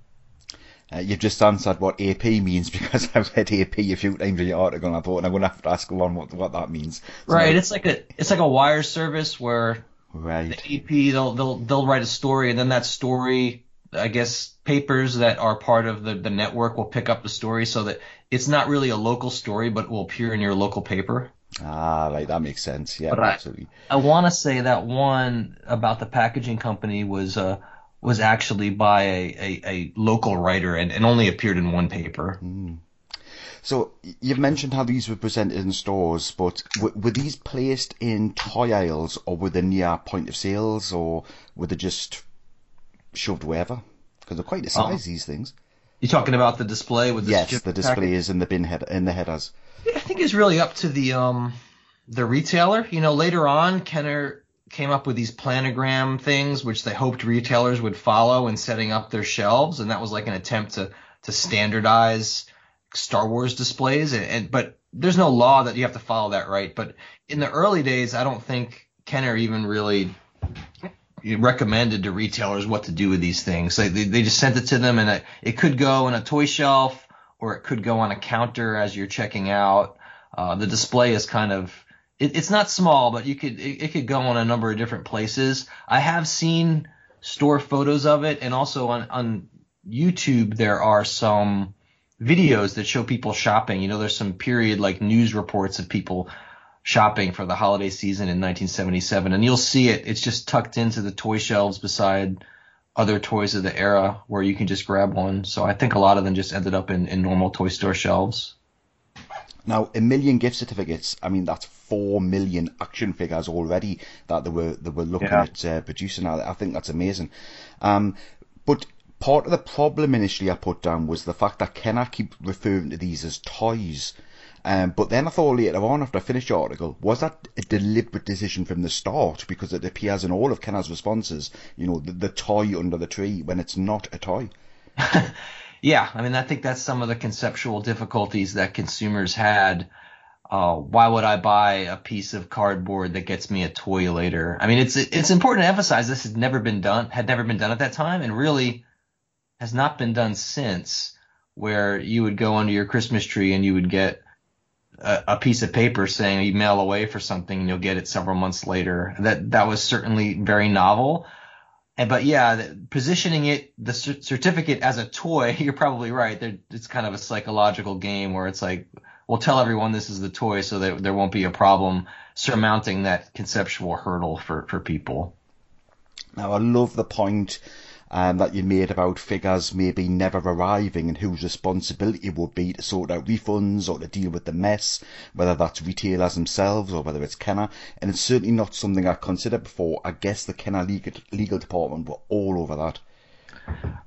Uh, you've just answered what AP means because I've read AP a few times in your article and I thought I'm going to have to ask Alon what, what that means. So- Right. It's like a it's like a wire service where Right. the EP they'll they'll they'll write a story and then that story I guess papers that are part of the the network will pick up the story so that it's not really a local story but it will appear in your local paper. Ah, right, that makes sense. Yeah, But I- absolutely. I want to say that one about the packaging company was uh was actually by a, a, a local writer and, and only appeared in one paper. So you've mentioned how these were presented in stores, but w- were these placed in toy aisles or were they near point of sales or were they just shoved wherever? Because they're quite a size, Um, these things. You talking about the display with the Yes, the package? is in the bin head in the headers. I think it's really up to the um the retailer. You know, later on, Kenner came up with these planogram things, which they hoped retailers would follow in setting up their shelves, and that was like an attempt to to standardize Star Wars displays. And, and but there's no law that you have to follow that, right? But in the early days, I don't think Kenner even really recommended to retailers what to do with these things. They, they, they just sent it to them, and it, could go on a toy shelf or it could go on a counter as you're checking out. Uh, the display is kind of it, it's not small, but you could it, it could go on a number of different places. I have seen store photos of it, and also on on YouTube there are some videos that show people shopping. You know, there's some period like news reports of people shopping for the holiday season in 1977, and you'll see it. It's just tucked into the toy shelves beside other toys of the era where you can just grab one. So I think a lot of them just ended up in, in normal toy store shelves. Now, a million gift certificates. I mean, that's four million action figures already that they were they were looking Yeah. at uh, producing. I, I think that's amazing. Um, but part of the problem initially I put down was the fact that Kenner keep referring to these as toys. Um, but then I thought later on, after I finished the article, was that a deliberate decision from the start? Because it appears in all of Kenner's responses, you know, the, the toy under the tree when it's not a toy. Yeah, I mean, I think that's some of the conceptual difficulties that consumers had. Uh, why would I buy a piece of cardboard that gets me a toy later? I mean, it's it's important to emphasize this has never been done, had never been done at that time, and really has not been done since. Where you would go under your Christmas tree and you would get a, piece of paper saying you mail away for something and you'll get it several months later. That that was certainly very novel. And but yeah, the- positioning it the cer- certificate as a toy, you're probably right. There, it's kind of a psychological game where it's like, we'll tell everyone this is the toy so that there won't be a problem surmounting that conceptual hurdle for for people. Now, I love the point um, that you made about figures maybe never arriving and whose responsibility it would be to sort out refunds or to deal with the mess, whether that's retailers themselves or whether it's Kenner. And it's certainly not something I've considered before. I guess the Kenner legal, legal department were all over that.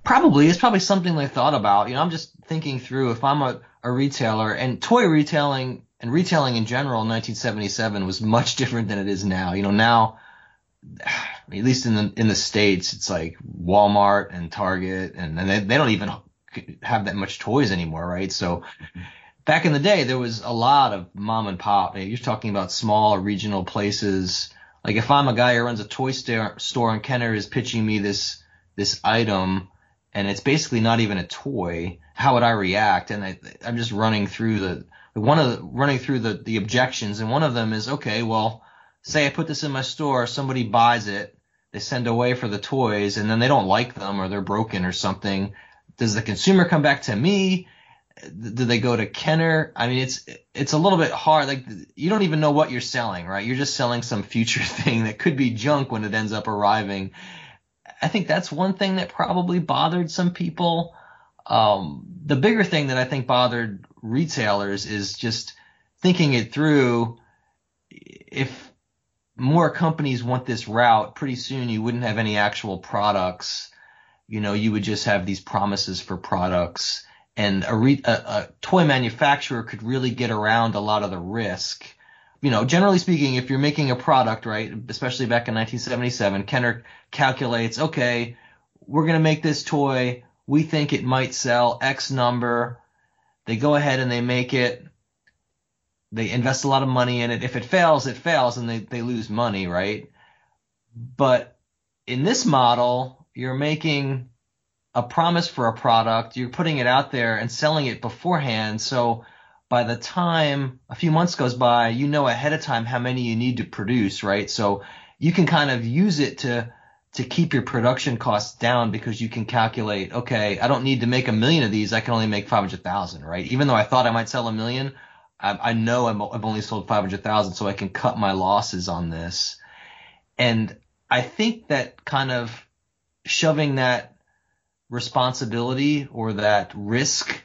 Probably it's probably something they thought about. You know, I'm just thinking through if I'm a, a retailer and toy retailing and retailing in general in 1977 was much different than it is now. You know, now at least in the in the states, it's like Walmart and Target, and, and they, they don't even have that much toys anymore, right? So mm-hmm. back in the day, there was a lot of mom and pop. You're talking about small regional places. Like if I'm a guy who runs a toy store, store and Kenner is pitching me this this item, and it's basically not even a toy, how would I react? And I, I'm just running through the one of the running through the the objections, and one of them is okay, well say I put this in my store, somebody buys it, they send away for the toys, and then they don't like them or they're broken or something. Does the consumer come back to me? do they go to Kenner? I mean, it's it's a little bit hard. Like you don't even know what you're selling, right? You're just selling some future thing that could be junk when it ends up arriving. I think that's one thing that probably bothered some people. Um, the bigger thing that I think bothered retailers is just thinking it through. If more companies want this route, pretty soon you wouldn't have any actual products. You know, you would just have these promises for products and a, re- a, a, toy manufacturer could really get around a lot of the risk. You know, generally speaking, if you're making a product, right, especially back in 1977, Kenner calculates, okay, we're going to make this toy. We think it might sell X number. They go ahead and they make it. They invest a lot of money in it. If it fails, it fails and they, they lose money, right? But in this model, you're making a promise for a product, you're putting it out there and selling it beforehand. So by the time a few months goes by, you know ahead of time how many you need to produce, right? So you can kind of use it to to keep your production costs down because you can calculate, okay, I don't need to make a million of these. I can only make 500,000, right? Even though I thought I might sell a million, I, I know i have only sold 500,000, so I can cut my losses on this. And I think that kind of shoving that responsibility or that risk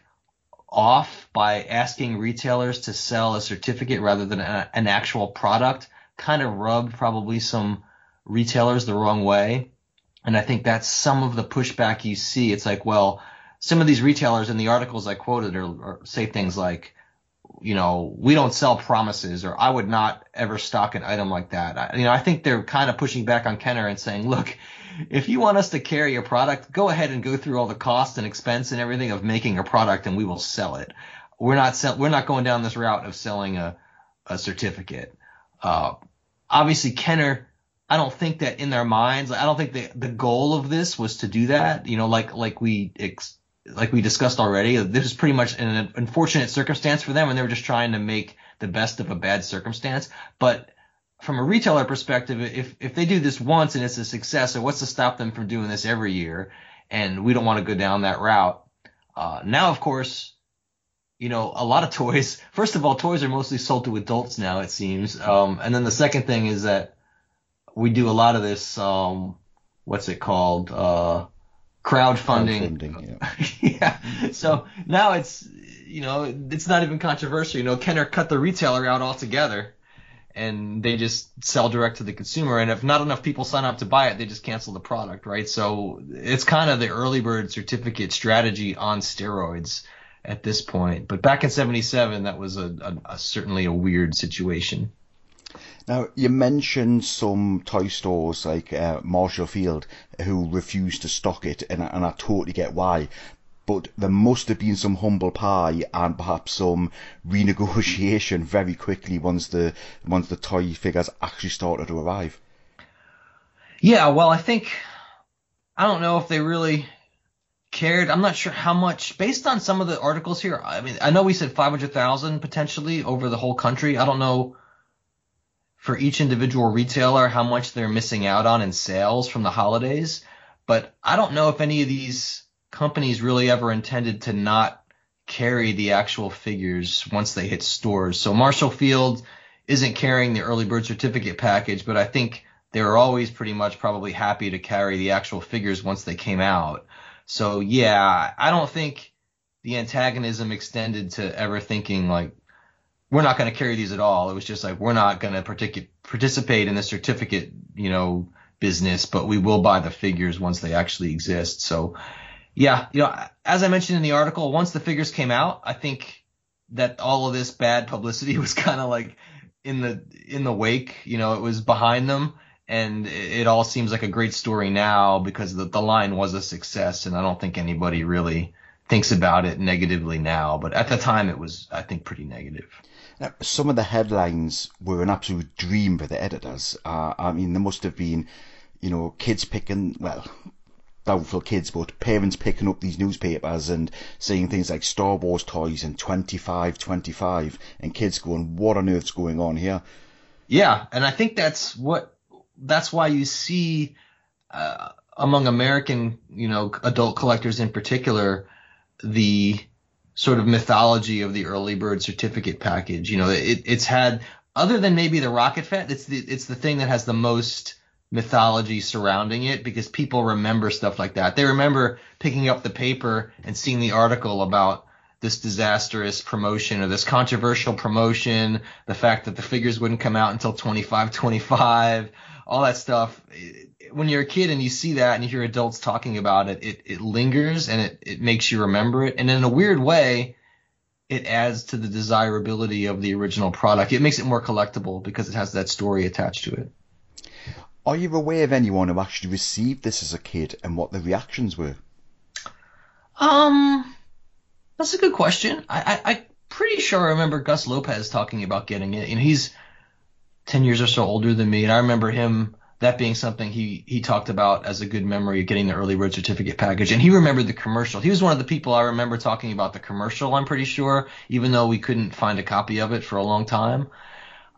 off by asking retailers to sell a certificate rather than a, an actual product kind of rubbed probably some retailers the wrong way. And I think that's some of the pushback you see. It's like, well, some of these retailers in the articles I quoted or, or say things like, you know, we don't sell promises or I would not ever stock an item like that. I, you know, I think they're kind of pushing back on Kenner and saying, look, if you want us to carry a product, go ahead and go through all the cost and expense and everything of making a product, and we will sell it. We're not sell- we're not going down this route of selling a a certificate. Uh, obviously, Kenner. I don't think that in their minds. I don't think the the goal of this was to do that. You know, like like we ex- like we discussed already. This is pretty much an unfortunate circumstance for them, and they were just trying to make the best of a bad circumstance. But from a retailer perspective, if if they do this once and it's a success, so what's to stop them from doing this every year? And we don't want to go down that route. Uh, now, of course, you know, a lot of toys. First of all, toys are mostly sold to adults now, it seems. Um, and then the second thing is that we do a lot of this. Um, what's it called? Uh, crowdfunding. crowdfunding yeah. yeah. So now it's you know it's not even controversial. You know, Kenner cut the retailer out altogether and they just sell direct to the consumer. And if not enough people sign up to buy it, they just cancel the product, right? So it's kind of the early bird certificate strategy on steroids at this point. But back in '77, that was a, a, a, certainly a weird situation. Now you mentioned some toy stores like uh, Marshall Field who refused to stock it, and, and I totally get why but there must have been some humble pie and perhaps some renegotiation very quickly once the once the toy figures actually started to arrive. Yeah, well, I think I don't know if they really cared. I'm not sure how much, based on some of the articles here. I mean, I know we said 500,000 potentially over the whole country. I don't know for each individual retailer how much they're missing out on in sales from the holidays, but I don't know if any of these companies really ever intended to not carry the actual figures once they hit stores. So Marshall Field isn't carrying the early bird certificate package, but I think they were always pretty much probably happy to carry the actual figures once they came out. So yeah, I don't think the antagonism extended to ever thinking like we're not going to carry these at all. It was just like we're not going to partic- participate in the certificate, you know, business, but we will buy the figures once they actually exist. So yeah, you know, as I mentioned in the article, once the figures came out, I think that all of this bad publicity was kind of like in the in the wake. You know, it was behind them, and it, all seems like a great story now because the the line was a success, and I don't think anybody really thinks about it negatively now. But at the time, it was, I think, pretty negative. Some of the headlines were an absolute dream for the editors. Uh, I mean, there must have been, you know, kids picking, well, doubtful kids, but parents picking up these newspapers and seeing things like Star Wars toys and 25, 25, and kids going, what on earth's going on here? Yeah, and I think that's what, that's why you see, uh, among American, you know, adult collectors in particular, the sort of mythology of the early bird certificate package. You know, it, it's had other than maybe the rocket Fett, it's the it's the thing that has the most mythology surrounding it because people remember stuff like that. They remember picking up the paper and seeing the article about this disastrous promotion or this controversial promotion, the fact that the figures wouldn't come out until 25 25, all that stuff. When you're a kid and you see that and you hear adults talking about it, it, it lingers and it, it makes you remember it. And in a weird way, it adds to the desirability of the original product. It makes it more collectible because it has that story attached to it. Are you aware of anyone who actually received this as a kid and what the reactions were? Um, that's a good question. I, I, am pretty sure I remember Gus Lopez talking about getting it. And he's 10 years or so older than me. And I remember him, that being something he, he talked about as a good memory of getting the early road certificate package. And he remembered the commercial. He was one of the people I remember talking about the commercial, I'm pretty sure, even though we couldn't find a copy of it for a long time.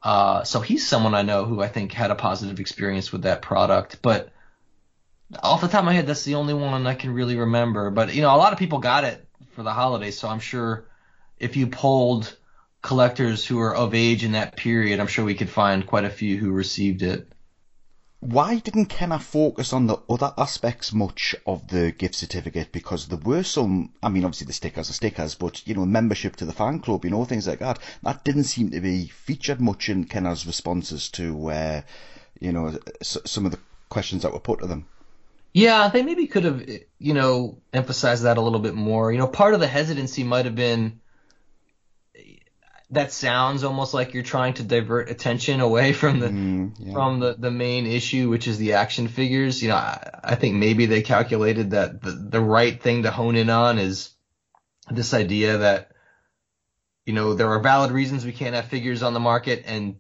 Uh, so he's someone I know who I think had a positive experience with that product. But off the top of my head, that's the only one I can really remember. But, you know, a lot of people got it for the holidays. So I'm sure if you polled collectors who are of age in that period, I'm sure we could find quite a few who received it. Why didn't Kenner focus on the other aspects much of the gift certificate? Because there were some, I mean, obviously the stickers are stickers, but, you know, membership to the fan club, you know, things like that. That didn't seem to be featured much in Kenner's responses to, uh, you know, some of the questions that were put to them. Yeah, they maybe could have, you know, emphasized that a little bit more. You know, part of the hesitancy might have been that sounds almost like you're trying to divert attention away from the mm, yeah. from the, the main issue, which is the action figures. You know, I, I think maybe they calculated that the, the right thing to hone in on is this idea that you know there are valid reasons we can't have figures on the market, and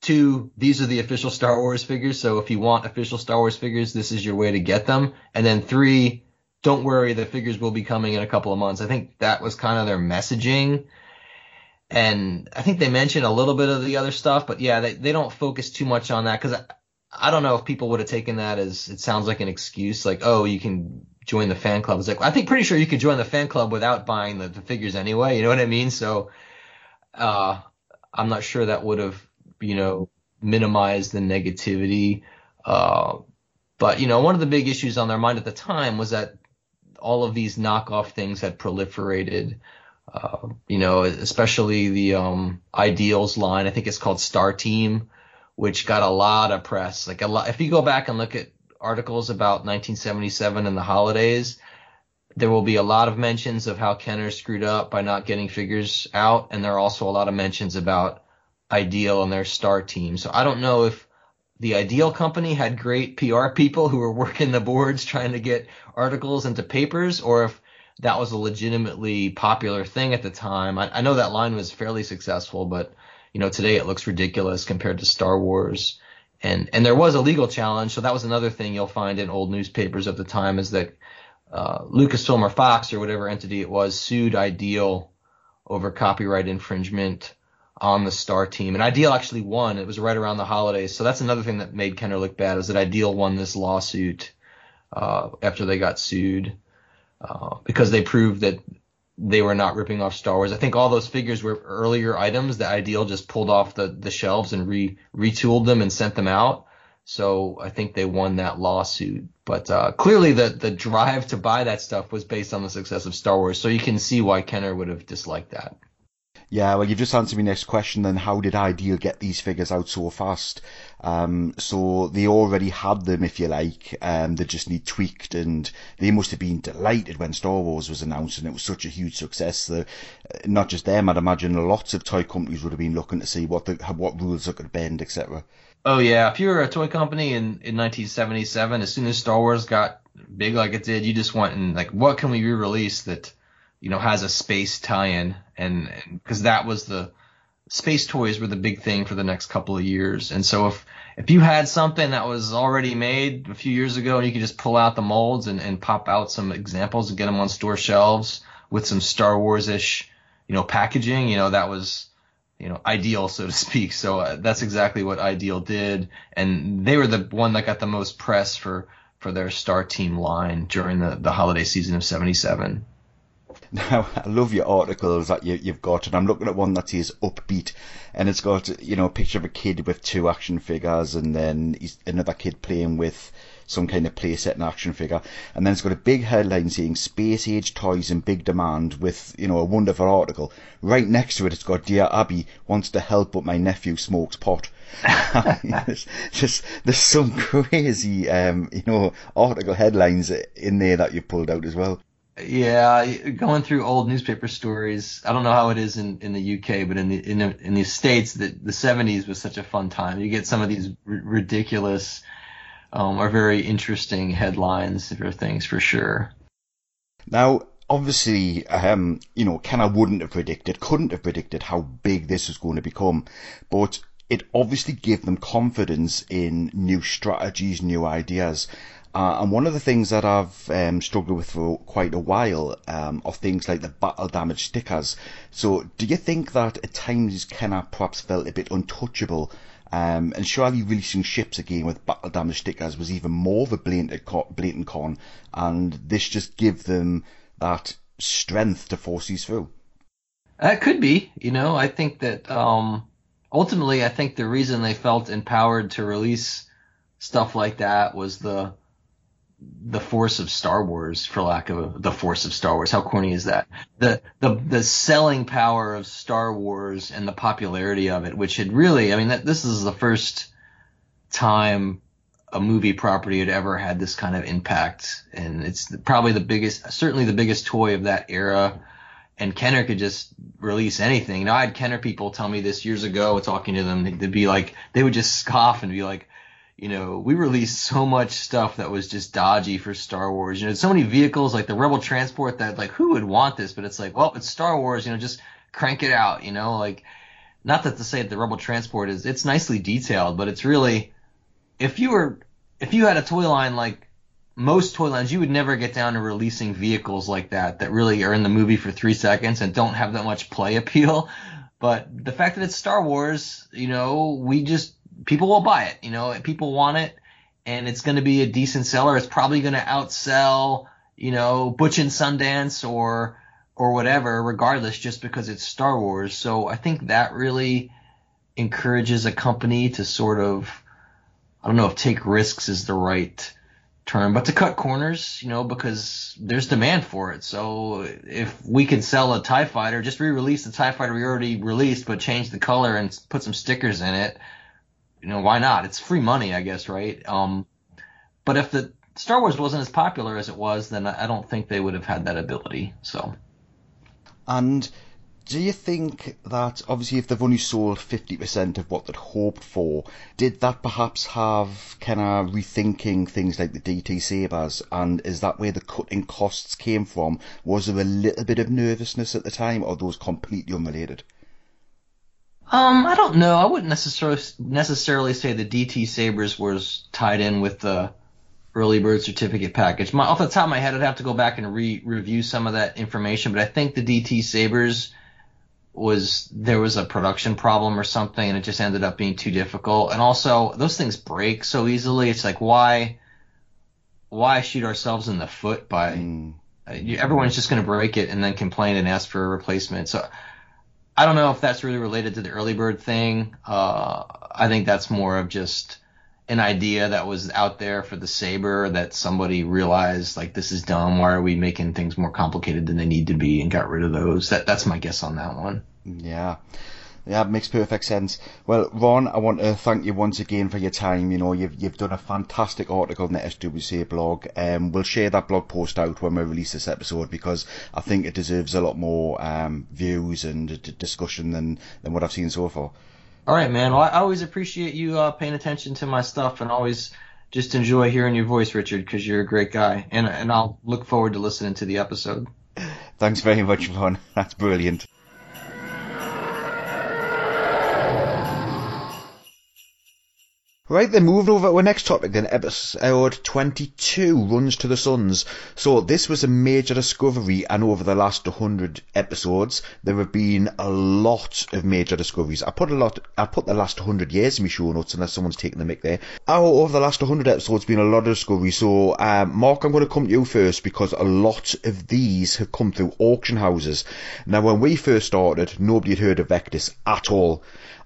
Two, these are the official Star Wars figures, so if you want official Star Wars figures, this is your way to get them. And then three, don't worry, the figures will be coming in a couple of months. I think that was kind of their messaging. And I think they mentioned a little bit of the other stuff, but yeah, they, they don't focus too much on that because I, I don't know if people would have taken that as it sounds like an excuse, like, oh, you can join the fan club. It's like, I think pretty sure you could join the fan club without buying the, the figures anyway. You know what I mean? So, uh, I'm not sure that would have you know, minimized the negativity. Uh, but you know, one of the big issues on their mind at the time was that all of these knockoff things had proliferated. Uh, you know, especially the um, Ideals line. I think it's called Star Team, which got a lot of press. Like a lot. If you go back and look at articles about 1977 and the holidays, there will be a lot of mentions of how Kenner screwed up by not getting figures out, and there are also a lot of mentions about Ideal and their star team. So I don't know if the Ideal company had great PR people who were working the boards trying to get articles into papers, or if that was a legitimately popular thing at the time. I, I know that line was fairly successful, but you know today it looks ridiculous compared to Star Wars. And and there was a legal challenge, so that was another thing you'll find in old newspapers of the time is that uh, Lucasfilm or Fox or whatever entity it was sued Ideal over copyright infringement on the star team. And Ideal actually won. It was right around the holidays. So that's another thing that made Kenner look bad is that Ideal won this lawsuit uh, after they got sued uh, because they proved that they were not ripping off Star Wars. I think all those figures were earlier items that Ideal just pulled off the, the shelves and re retooled them and sent them out. So I think they won that lawsuit. But uh, clearly the the drive to buy that stuff was based on the success of Star Wars. So you can see why Kenner would have disliked that. Yeah, well, you've just answered my next question. Then, how did Ideal get these figures out so fast? Um, so they already had them, if you like. Um, they just need tweaked, and they must have been delighted when Star Wars was announced, and it was such a huge success. Uh, not just them, I'd imagine lots of toy companies would have been looking to see what the what rules they could bend, etc. Oh yeah, if you were a toy company in in 1977, as soon as Star Wars got big like it did, you just went and like, what can we re-release that you know, has a space tie-in, and because that was the space toys were the big thing for the next couple of years, and so if if you had something that was already made a few years ago and you could just pull out the molds and, and pop out some examples and get them on store shelves with some Star Wars ish, you know, packaging, you know, that was, you know, ideal, so to speak. So uh, that's exactly what Ideal did. And they were the one that got the most press for, for their Star Team line during the, the holiday season of 77. Now, I love your articles that you, you've got, and I'm looking at one that says upbeat, and it's got, you know, a picture of a kid with two action figures, and then another kid playing with some kind of playset and action figure, and then it's got a big headline saying space age toys in big demand with, you know, a wonderful article. Right next to it, it's got Dear Abby wants to help, but my nephew smokes pot. there's, just, there's some crazy, um, you know, article headlines in there that you pulled out as well. Yeah, going through old newspaper stories. I don't know how it is in, in the UK, but in the in the, in the states, the the 70s was such a fun time. You get some of these r- ridiculous um, are very interesting headlines for things for sure. Now, obviously, um, you know, Kenner wouldn't have predicted, couldn't have predicted how big this was going to become, but it obviously gave them confidence in new strategies, new ideas. Uh, and one of the things that I've um, struggled with for quite a while um, are things like the battle damage stickers. So, do you think that at times Kenner perhaps felt a bit untouchable um, and surely releasing ships again with battle damage stickers was even more of a blatant, blatant con, and this just give them that strength to force these through. That could be, you know. I think that um, ultimately, I think the reason they felt empowered to release stuff like that was the the force of Star Wars, for lack of a, the force of Star Wars. How corny is that? The the the selling power of Star Wars and the popularity of it, which had really, I mean, that, this is the first time a movie property had ever had this kind of impact, and it's probably the biggest, certainly the biggest toy of that era. And Kenner could just release anything. Know, I had Kenner people tell me this years ago, talking to them, they'd be like, they would just scoff and be like, you know, we released so much stuff that was just dodgy for Star Wars. You know, so many vehicles like the Rebel Transport that like who would want this? But it's like, well, it's Star Wars. You know, just crank it out. You know, like not that to say that the Rebel Transport is it's nicely detailed, but it's really if you were if you had a toy line like most toy lines, you would never get down to releasing vehicles like that that really are in the movie for three seconds and don't have that much play appeal. But the fact that it's Star Wars, you know, we just people will buy it. You know, people want it, and it's going to be a decent seller. It's probably going to outsell, you know, Butch and Sundance or or whatever, regardless, just because it's Star Wars. So I think that really encourages a company to sort of, I don't know if take risks is the right term, but to cut corners, you know, because there's demand for it. So if we could sell a TIE fighter, just re-release the TIE fighter we already released, but change the color and put some stickers in it, you know, why not? It's free money, I guess, right? Um, but if the Star Wars wasn't as popular as it was, then I don't think they would have had that ability. So. And do you think that obviously if they've only sold 50% of what they'd hoped for, did that perhaps have kind of rethinking things like the DT Sabres? And is that where the cutting costs came from? Was there a little bit of nervousness at the time, or those completely unrelated? Um, I don't know. I wouldn't necessarily necessarily say the DT Sabres was tied in with the early bird certificate package. My, off the top of my head, I'd have to go back and re- review some of that information, but I think the DT Sabres was there was a production problem or something, and it just ended up being too difficult. And also, those things break so easily. It's like why why shoot ourselves in the foot by mm. everyone's just going to break it and then complain and ask for a replacement. So I don't know if that's really related to the early bird thing. Uh, I think that's more of just an idea that was out there for the saber that somebody realized like this is dumb. Why are we making things more complicated than they need to be and got rid of those? That that's my guess on that one. Yeah. Yeah, makes perfect sense. Well, Ron, I want to thank you once again for your time. You know, you've you've done a fantastic article in the SWCA blog. Um, we'll share that blog post out when we release this episode because I think it deserves a lot more um, views and d- discussion than than what I've seen so far. All right, man. Well, I always appreciate you uh, paying attention to my stuff and always just enjoy hearing your voice, Richard, because you're a great guy. And and I'll look forward to listening to the episode. Thanks very much, Ron. That's brilliant. Right, then moving over to our next topic then, episode 22, Runs to the Suns. So this was a major discovery and over the last 100 episodes, there have been a lot of major discoveries. I put a lot, I put the last 100 years in my show notes unless someone's taking the mic there. Oh, over the last 100 episodes, been a lot of discoveries. So, um, Mark, I'm going to come to you first because a lot of these have come through auction houses. Now, when we first started, nobody had heard of Vectis at all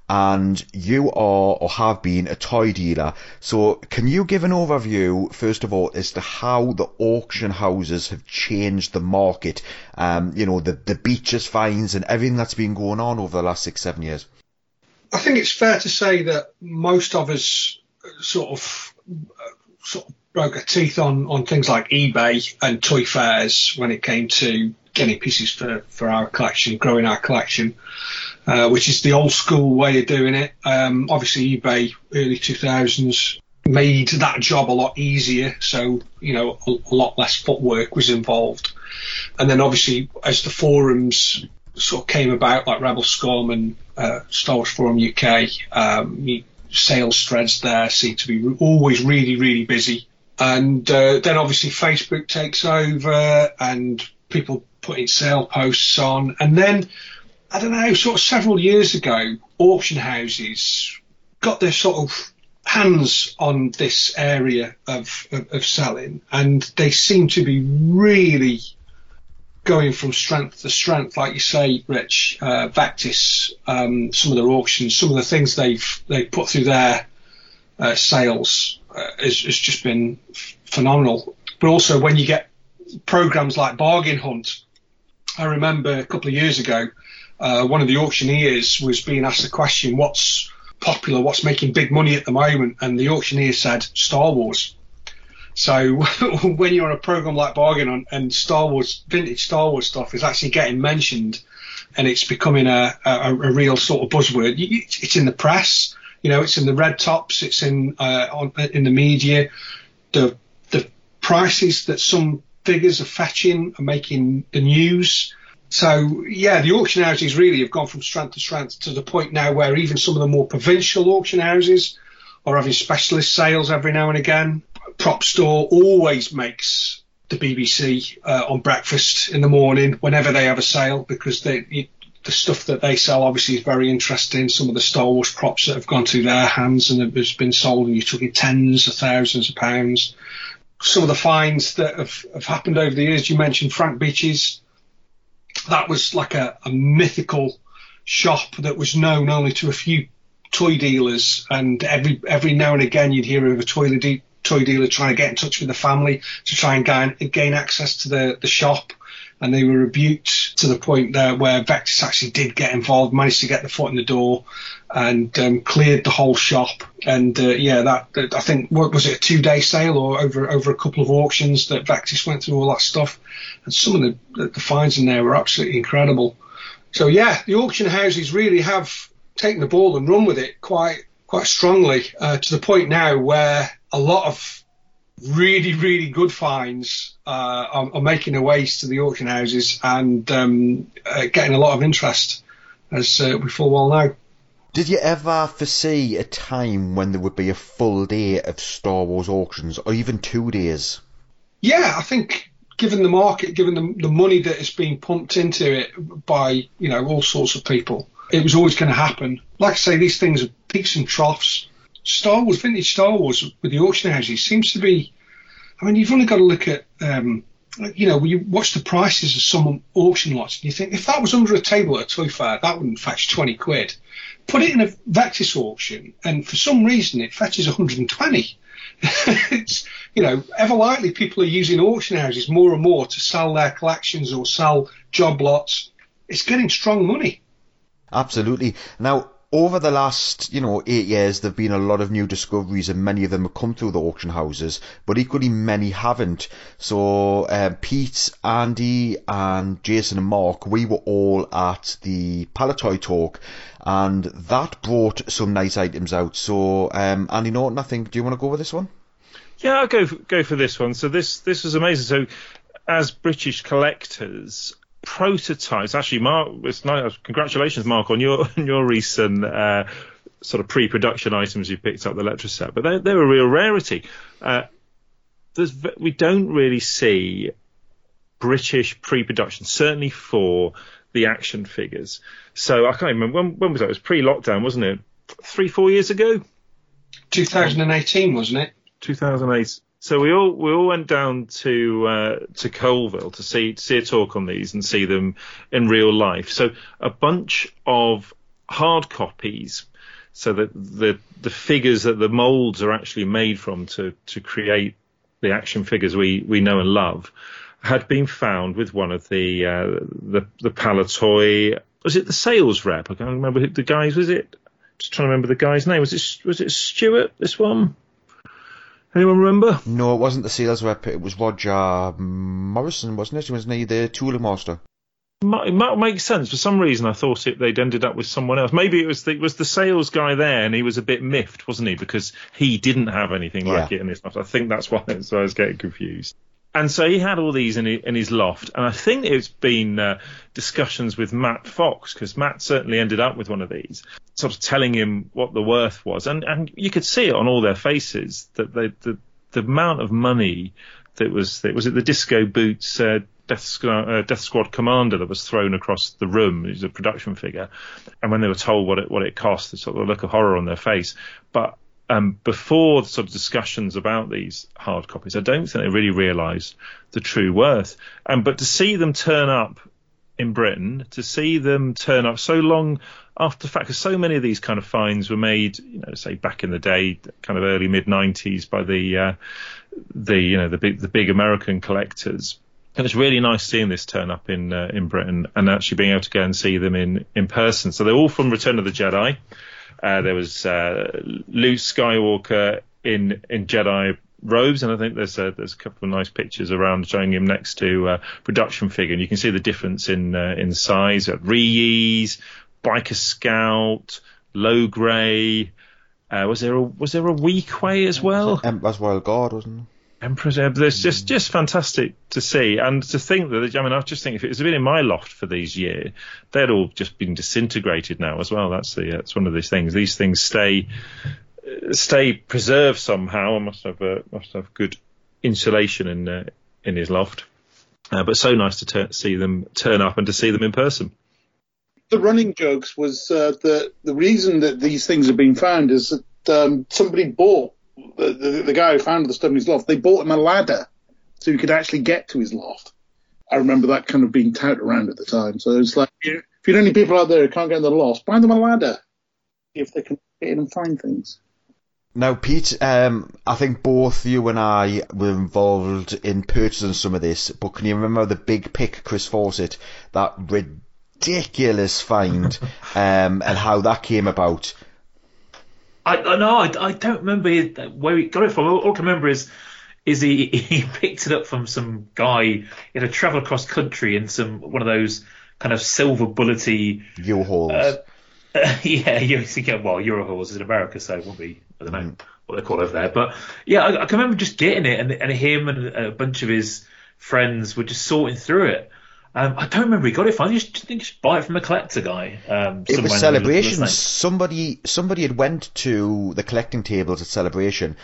and you are or have been a toy dealer. So can you give an overview, first of all, as to how the auction houses have changed the market? Um, you know, the, the Beech's fines and everything that's been going on over the last six, seven years. I think it's fair to say that most of us sort of sort of broke our teeth on, on things like eBay and toy fairs when it came to getting pieces for, for our collection, growing our collection. Uh, which is the old school way of doing it. Um, obviously, eBay early 2000s made that job a lot easier, so you know a, a lot less footwork was involved. And then obviously, as the forums sort of came about, like Rebelscum and uh, Star Wars Forum UK, um, sales threads there seem to be always really, really busy. And uh, then obviously Facebook takes over and people putting sale posts on. And then I don't know, sort of several years ago, auction houses got their sort of hands on this area of, of, of selling, and they seem to be really going from strength to strength, like you say, Rich. Uh, Vectis, um, some of their auctions, some of the things they've they put through their uh, sales uh, has, has just been phenomenal. But also when you get programs like Bargain Hunt, I remember a couple of years ago uh, one of the auctioneers was being asked the question, what's popular, what's making big money at the moment? And the auctioneer said, Star Wars. So when you're on a program like Bargain Hunt, and Star Wars, vintage Star Wars stuff is actually getting mentioned and it's becoming a, a, a real sort of buzzword, it's in the press, you know, it's in the red tops, it's in, uh, on, in the media. The, the prices that some figures are fetching are making the news. So yeah, the auction houses really have gone from strength to strength to the point now where even some of the more provincial auction houses are having specialist sales every now and again. Prop Store always makes the BBC uh, on breakfast in the morning whenever they have a sale because they, the stuff that they sell obviously is very interesting. Some of the Star Wars props that have gone through their hands and have been sold, and you're talking tens of thousands of pounds. Some of the finds that have, have happened over the years, you mentioned Frank Beech's that was like a, a mythical shop that was known only to a few toy dealers, and every every now and again you'd hear of a toy, de- toy dealer trying to get in touch with the family to try and gain, gain access to the, the shop. And they were rebuked to the point there where Vectis actually did get involved, managed to get the foot in the door, and um, cleared the whole shop. And uh, yeah, that, I think what was it a two day sale or over over a couple of auctions that Vectis went through all that stuff, and some of the, the, the finds in there were absolutely incredible. So yeah, the auction houses really have taken the ball and run with it quite quite strongly uh, to the point now where a lot of really really good finds uh, are, are, making their ways to the auction houses and um, uh, getting a lot of interest, as uh, we full well know. Did you ever foresee a time when there would be a full day of Star Wars auctions, or even two days? Yeah, I think given the market, given the, the money that is being pumped into it by you know all sorts of people, it was always going to happen. Like I say, these things are peaks and troughs. Star Wars, vintage Star Wars with the auction houses seems to be. I mean, you've only got to look at um, you know, you watch the prices of some auction lots, and you think if that was under a table at a toy fair, that wouldn't fetch 20 quid put it in a Vectis auction, and for some reason it fetches 120. it's you know ever likely people are using auction houses more and more to sell their collections or sell job lots. It's getting strong money. Absolutely. Now, over the last, you know, eight years, there've been a lot of new discoveries, and many of them have come through the auction houses, but equally many haven't. So, uh, Pete, Andy, and Jason and Mark, we were all at the Palitoy talk, and that brought some nice items out. So, um, Andy Norton, I think, do you want to go with this one? Yeah, I'll go for, go for this one. So this this was amazing. So, as British collectors, prototypes. Actually, Mark, it's nice. Congratulations, Mark, on your on your recent uh, sort of pre-production items you picked up the Letraset, but they're, they're a real rarity. Uh, there's, we don't really see British pre-production, certainly for the action figures. So I can't remember when, when was that? It was pre-lockdown, wasn't it? Three, four years ago. 2018, wasn't it? 2008. So we all we all went down to uh, to Coalville to see to see a talk on these and see them in real life. So a bunch of hard copies, so that the the figures that the molds are actually made from to to create the action figures we we know and love, had been found with one of the uh, the the Palitoy. Was it the sales rep? I can't remember who the guys. Was it? Just trying to remember the guy's name. Was it was it Stuart? This one. Anyone remember? No, it wasn't the sales rep. It was Roger Morrison, wasn't it? He was near the tooling master. It might make sense. For some reason, I thought it, they'd ended up with someone else. Maybe it was the, it was the sales guy there, and he was a bit miffed, wasn't he? Because he didn't have anything like Yeah. it in his loft. I think that's why, that's why I was getting confused. And so he had all these in, in his loft, and I think it's been uh, discussions with Matt Fox because Matt certainly ended up with one of these, sort of telling him what the worth was, and and you could see it on all their faces that they, the the amount of money that was that was it the Disco Boots uh, Death, Squad, uh, Death Squad commander that was thrown across the room. He was a production figure, and when they were told what it what it cost, they sort of look of horror on their face. But um, before the sort of discussions about these hard copies, I don't think they really realised the true worth. Um, but to see them turn up in Britain, to see them turn up so long after the fact, because so many of these kind of finds were made, you know, say back in the day, kind of early mid '90s, by the uh, the you know the big the big American collectors. And it's really nice seeing this turn up in uh, in Britain and actually being able to go and see them in in person. So they're all from Return of the Jedi. Uh, there was uh, Luke Skywalker in in Jedi robes, and I think there's a, there's a couple of nice pictures around showing him next to a production figure, and you can see the difference in uh, in size. Uh, Ree-Yees, Biker Scout, Logray. Uh, was there a was there a Weequay as well? Emperor's Royal Guard, wasn't? Emperor's Ebb. There's just just fantastic to see, and to think that I mean, I just think if it had been in my loft for these years, they'd all just been disintegrated now as well. That's the that's one of these things. These things stay uh, stay preserved somehow. and must have uh, must have good insulation in uh, in his loft. Uh, but so nice to tur see them turn up and to see them in person. the running jokes was uh, the the reason that these things have been found is that um, somebody bought the, the, the guy who found the stuff in his loft. They bought him a ladder so he could actually get to his loft. I remember that kind of being touted around at the time. So it's like you know, if you know any people out there who can't get in the loft, buy them a ladder if they can get in and find things. Now, Pete, um, I think both you and I were involved in purchasing some of this, but can you remember the big pick, Chris Fawcett, that ridiculous find, um, and how that came about? I, I no, I, I don't remember where he got it from. All, I can remember is is he he picked it up from some guy. Had to travel across country in some one of those kind of silver bullety. U-Hauls. Uh, yeah, you yeah, well, U-Hauls is in America, so it won't be. I don't know what they call it over there, but yeah, I, I can remember just getting it, and, and him and a bunch of his friends were just sorting through it. Um, I don't remember he got it from. I just think just buy it from a collector guy. Um, It was somewhere in the celebrations. thing. Somebody somebody had went to the collecting tables at celebration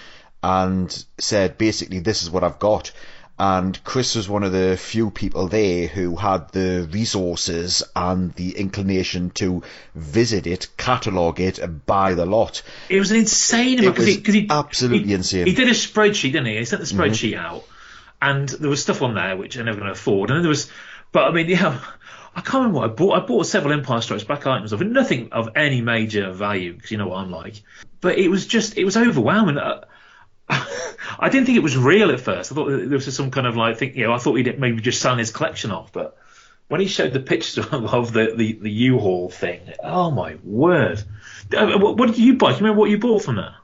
and said basically this is what I've got. And Chris was one of the few people there who had the resources and the inclination to visit it, catalogue it, and buy the lot. It was an insane amount because was he, he absolutely he, insane. He did a spreadsheet, didn't he? He sent the spreadsheet out, and there was stuff on there which I'm never going to afford. And then there was, but I mean, yeah, I can't remember what I bought. I bought several Empire Strikes Back items of it, nothing of any major value because you know what I'm like. But it was just, it was overwhelming. Uh, I didn't think it was real at first. I thought there was some kind of like thing, you know, I thought he'd maybe just selling his collection off, but when he showed the pictures of, the, the, the U-Haul thing, oh my word. Uh, what did you buy? Do you remember what you bought from that?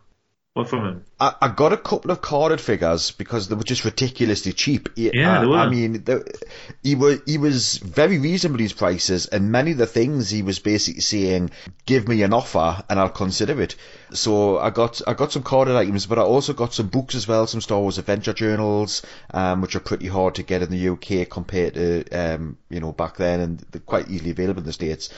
What from him? I, I got a couple of carded figures because they were just ridiculously cheap. He- Yeah, I, they were. I mean, the, he was he was very reasonable his prices, and many of the things he was basically saying, "Give me an offer and I'll consider it." So I got I got some carded items, but I also got some books as well, some Star Wars Adventure journals, um, which are pretty hard to get in the UK compared to um, you know back then, and they're quite easily available in the states.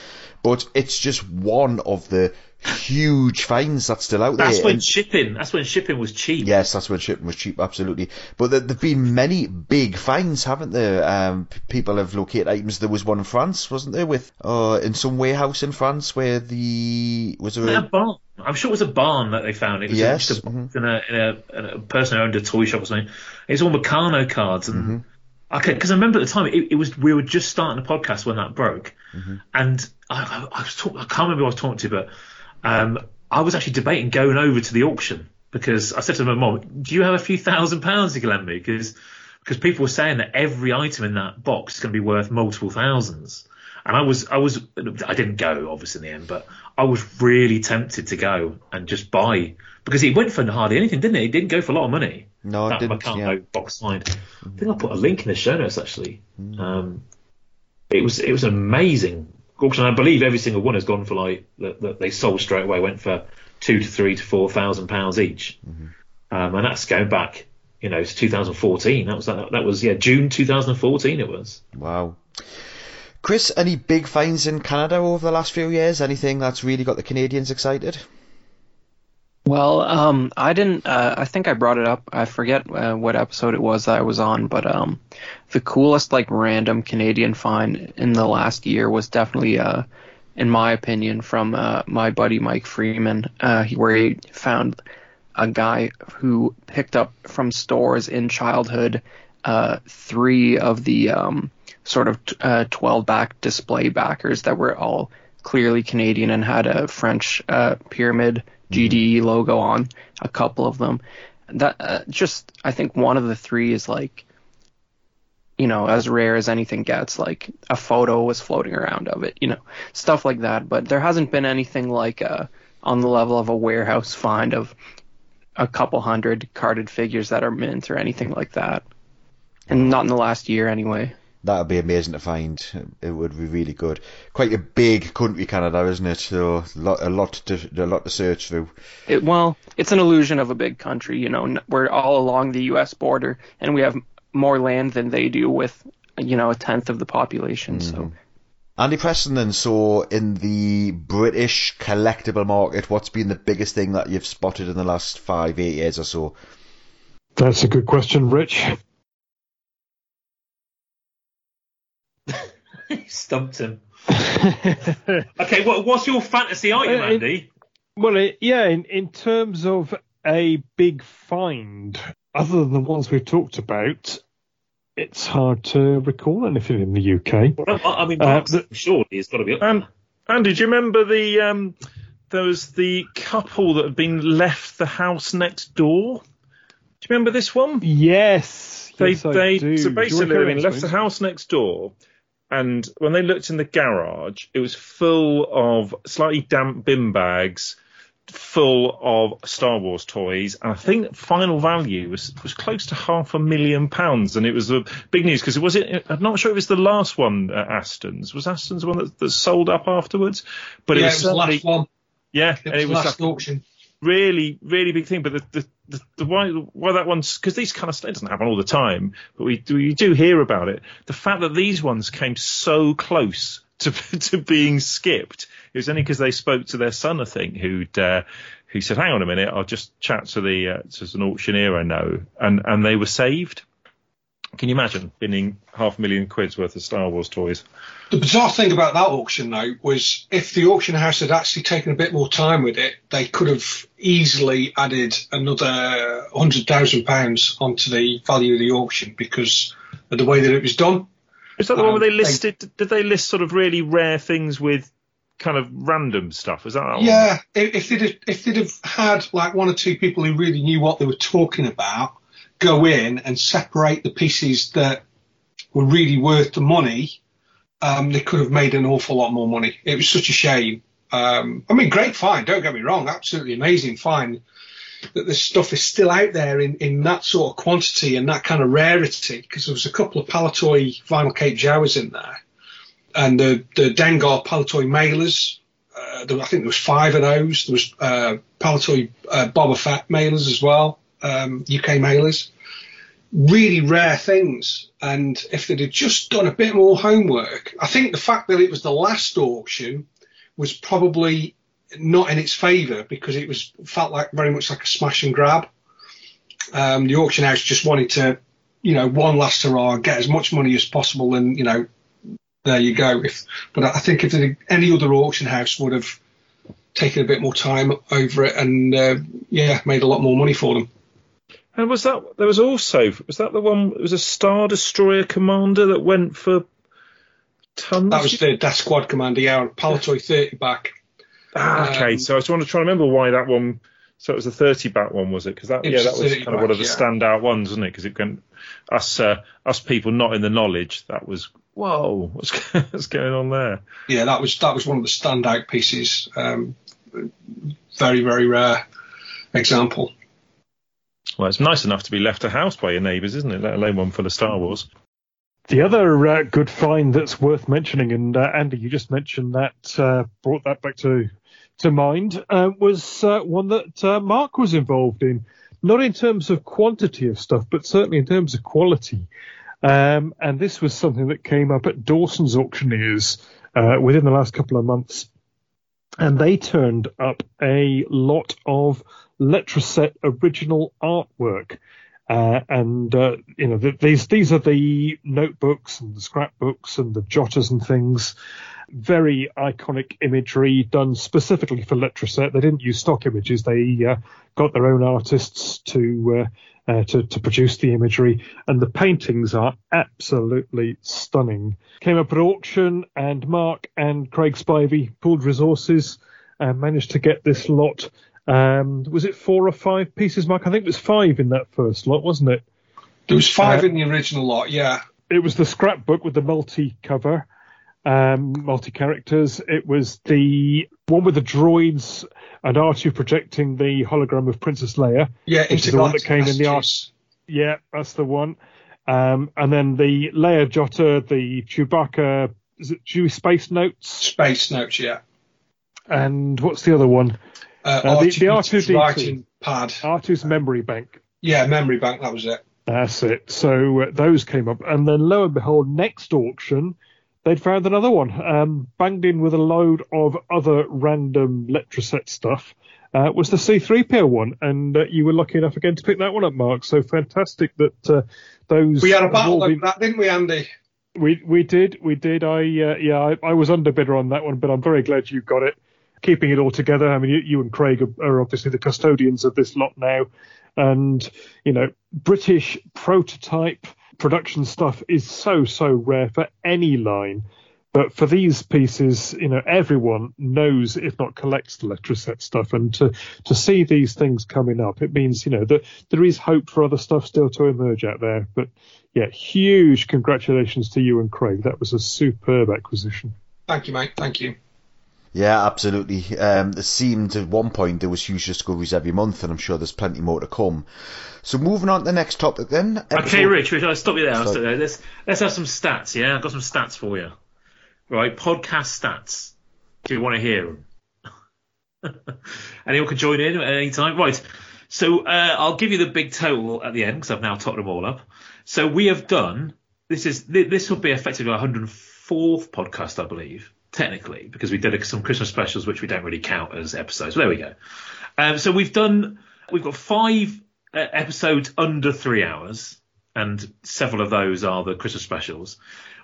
But it's just one of the huge finds that's still out That's there. when and- shipping. That's when shipping was cheap. Yes, that's when shipping was cheap, absolutely. But there have been many big finds, haven't there? Um, people have located items. There was one in France, wasn't there, with uh, in some warehouse in France where the was there A a, barn. I'm sure it was a barn that they found. It was Yes, just a, mhm. in, a, in, a, in a person who owned a toy shop or something. It's all Meccano cards and. Mm-hmm. Okay, because I remember at the time it, it was we were just starting the podcast when that broke, Mm-hmm. and I, I, I was talk, I can't remember who I was talking to, but um, I was actually debating going over to the auction because I said to my mom, "Do you have a few thousand pounds you can lend me?" Because because people were saying that every item in that box is going to be worth multiple thousands, and I was I was I didn't go obviously in the end, but I was really tempted to go and just buy because it went for hardly anything, didn't it? It didn't go for a lot of money. No, it that didn't, Meccano yeah. box signed. I think I'll put a link in the show notes actually. Mm. Um, it was it was amazing auction. I believe every single one has gone for like that, that they sold straight away. Went for two to three to four thousand pounds each, Mm-hmm. um, and that's going back, you know, to 2014. That was that, that was yeah June 2014. It was. wow? Chris, any big finds in Canada over the last few years? Anything that's really got the Canadians excited? Well, um, I didn't. Uh, I think I brought it up. I forget uh, what episode it was that I was on, but um, the coolest like random Canadian find in the last year was definitely, uh, in my opinion, from uh, my buddy Mike Freeman, uh, where he found a guy who picked up from stores in childhood uh, three of the um, sort of t- 12 back display backers that were all clearly Canadian and had a French pyramid GDE logo on a couple of them. That uh, just I think one of the three is like you know as rare as anything gets. Like a photo was floating around of it, you know stuff like that. But there hasn't been anything like uh, on the level of a warehouse find of a couple hundred carded figures that are mint or anything like that. And not in the last year anyway. That would be amazing to find. It would be really good. Quite a big country, Canada, isn't it? So a lot, a lot to, a lot to search through. It, well, it's an illusion of a big country. You know, we're all along the U.S. border, and we have more land than they do with, you know, a tenth of the population. So mm-hmm. Andy Preston, then, so in the British collectible market, what's been the biggest thing that you've spotted in the last five, eight years or so? That's a good question, Rich. Stumped him. Okay, what, what's your fantasy item, Uh, it- Andy? Well, it, yeah, in, in terms of a big find, other than the ones we've talked about, it's hard to recall anything in the UK. Well, I, I mean, Uh, the- surely it's got to be up. And Andy, do you remember the um, there was the couple that had been left the house next door? Do you remember this one? Yes, They yes, I they do. so basically they left the house next door, and when they looked in the garage, it was full of slightly damp bin bags, full of Star Wars toys, and I think final value was was close to half a million pounds, and it was a big news because it was it. I'm not sure if it was the last one at Aston's. Was Aston's the one that, that sold up afterwards? But yeah, it it was, was the last one. yeah, It and was it the was last like, auction. Really, really big thing. But the the, the, the why why that one's because these kind of stuff doesn't happen all the time, but we do we do hear about it. The fact that these ones came so close to to being skipped, it was only because they spoke to their son, I think, who'd. Uh, who said, "Hang on a minute, I'll just chat to the uh, to an auctioneer I know," and and they were saved. Can you imagine winning half a million quid's worth of Star Wars toys? The bizarre thing about that auction, though, was if the auction house had actually taken a bit more time with it, they could have easily added another hundred thousand pounds onto the value of the auction because of the way that it was done. Is that the one Um, where they they- listed? Did they list sort of really rare things with kind of random stuff? Is that that? Yeah, if, if they'd have, if they'd have had like one or two people who really knew what they were talking about go in and separate the pieces that were really worth the money, um, they could have made an awful lot more money. It was such a shame. Um, I mean, great find. Don't get me wrong, absolutely amazing find. that this stuff is still out there in, in that sort of quantity and that kind of rarity because there was a couple of Palitoy vinyl Cape Jawas in there and the, the Dengar Palitoy mailers. Uh, there, I think there was five of those. There was uh, Palitoy uh, Boba Fett mailers as well, um, UK mailers. Really rare things. And if they'd have just done a bit more homework, I think the fact that it was the last auction was probably not in its favour because it was felt like very much like a smash and grab. Um, the auction house just wanted to, you know, one last hurrah, get as much money as possible, and you know, there you go. If but I think if any other auction house would have taken a bit more time over it and uh, yeah, made a lot more money for them. And was that there was also was that the one? It was a Star Destroyer Commander that went for tons. That was the Death Squad Commander, yeah, Palitoy thirty back. Ah, okay, um, so I was trying to remember why that one. So it was the thirty back one, was it? Because that yeah, that was kind of one of the yeah. standout ones, wasn't it? Because it can us uh, us people not in the knowledge. That was whoa, what's, what's going on there? Yeah, that was that was one of the standout pieces. Um, very very rare example. Well, it's nice enough to be left a house by your neighbours, isn't it? Let alone one full of Star Wars. The other uh, good find that's worth mentioning, and uh, Andy, you just mentioned that, uh, brought that back to to mind, uh, was uh, one that uh, Mark was involved in. Not in terms of quantity of stuff, but certainly in terms of quality. Um, and this was something that came up at Dawson's Auctioneers within the last couple of months. And they turned up a lot of Letraset original artwork. Uh, and uh, you know the, these these are the notebooks and the scrapbooks and the jotters and things. Very iconic imagery done specifically for Letraset. They didn't use stock images. They uh, got their own artists to, uh, uh, to to produce the imagery, and the paintings are absolutely stunning. Came up at auction, and Mark and Craig Spivey pooled resources and managed to get this lot um, was it four or five pieces, Mark? I think it was five in that first lot, wasn't it? There was five uh, in the original lot, yeah. It was the scrapbook with the multi cover, um, multi characters. It was the one with the droids and R2 projecting the hologram of Princess Leia. Yeah, it's the one that came in the art. Yeah, that's the one. Um, and then the Leia Jotter, the Chewbacca, is it Chewie Space Notes? Space Notes, yeah. And what's the other one? Uh, uh, the, the R2 writing pad. R2's memory bank. Yeah, memory bank. That was it. That's it. So uh, those came up, and then lo and behold, next auction, they'd found another one, um, banged in with a load of other random Letraset stuff. Uh, was the C3PO one, and uh, you were lucky enough again to pick that one up, Mark. So fantastic that uh, those. We had a battle been... that, didn't we, Andy? We we did we did. I uh, yeah I, I was underbidder on that one, but I'm very glad you got it keeping it all together. I mean, you, you and Craig are, are, obviously the custodians of this lot now, and you know, British prototype production stuff is so so rare for any line. But for these pieces, you know, everyone knows, if not collects the Letraset stuff, and to to see these things coming up, it means you know that there is hope for other stuff still to emerge out there. But yeah, huge congratulations to you and Craig. That was a superb acquisition. Thank you, mate. Thank you. Yeah, absolutely. Um, it seemed at one point there was huge discoveries every month, and I'm sure there's plenty more to come. So moving on to the next topic then. Episode... Okay, Rich, Rich, I'll stop you there. I'll stop there. Let's, let's have some stats, yeah? I've got some stats for you. Right, podcast stats. Do you want to hear them? Anyone can join in at any time. Right, so uh, I'll give you the big total at the end because I've now totted them all up. So we have done, this is this will be effectively our 104th podcast, I believe technically, because we did some Christmas specials which we don't really count as episodes. But there we go. Um, so we've done, we've got five uh, episodes under three hours, and several of those are the Christmas specials.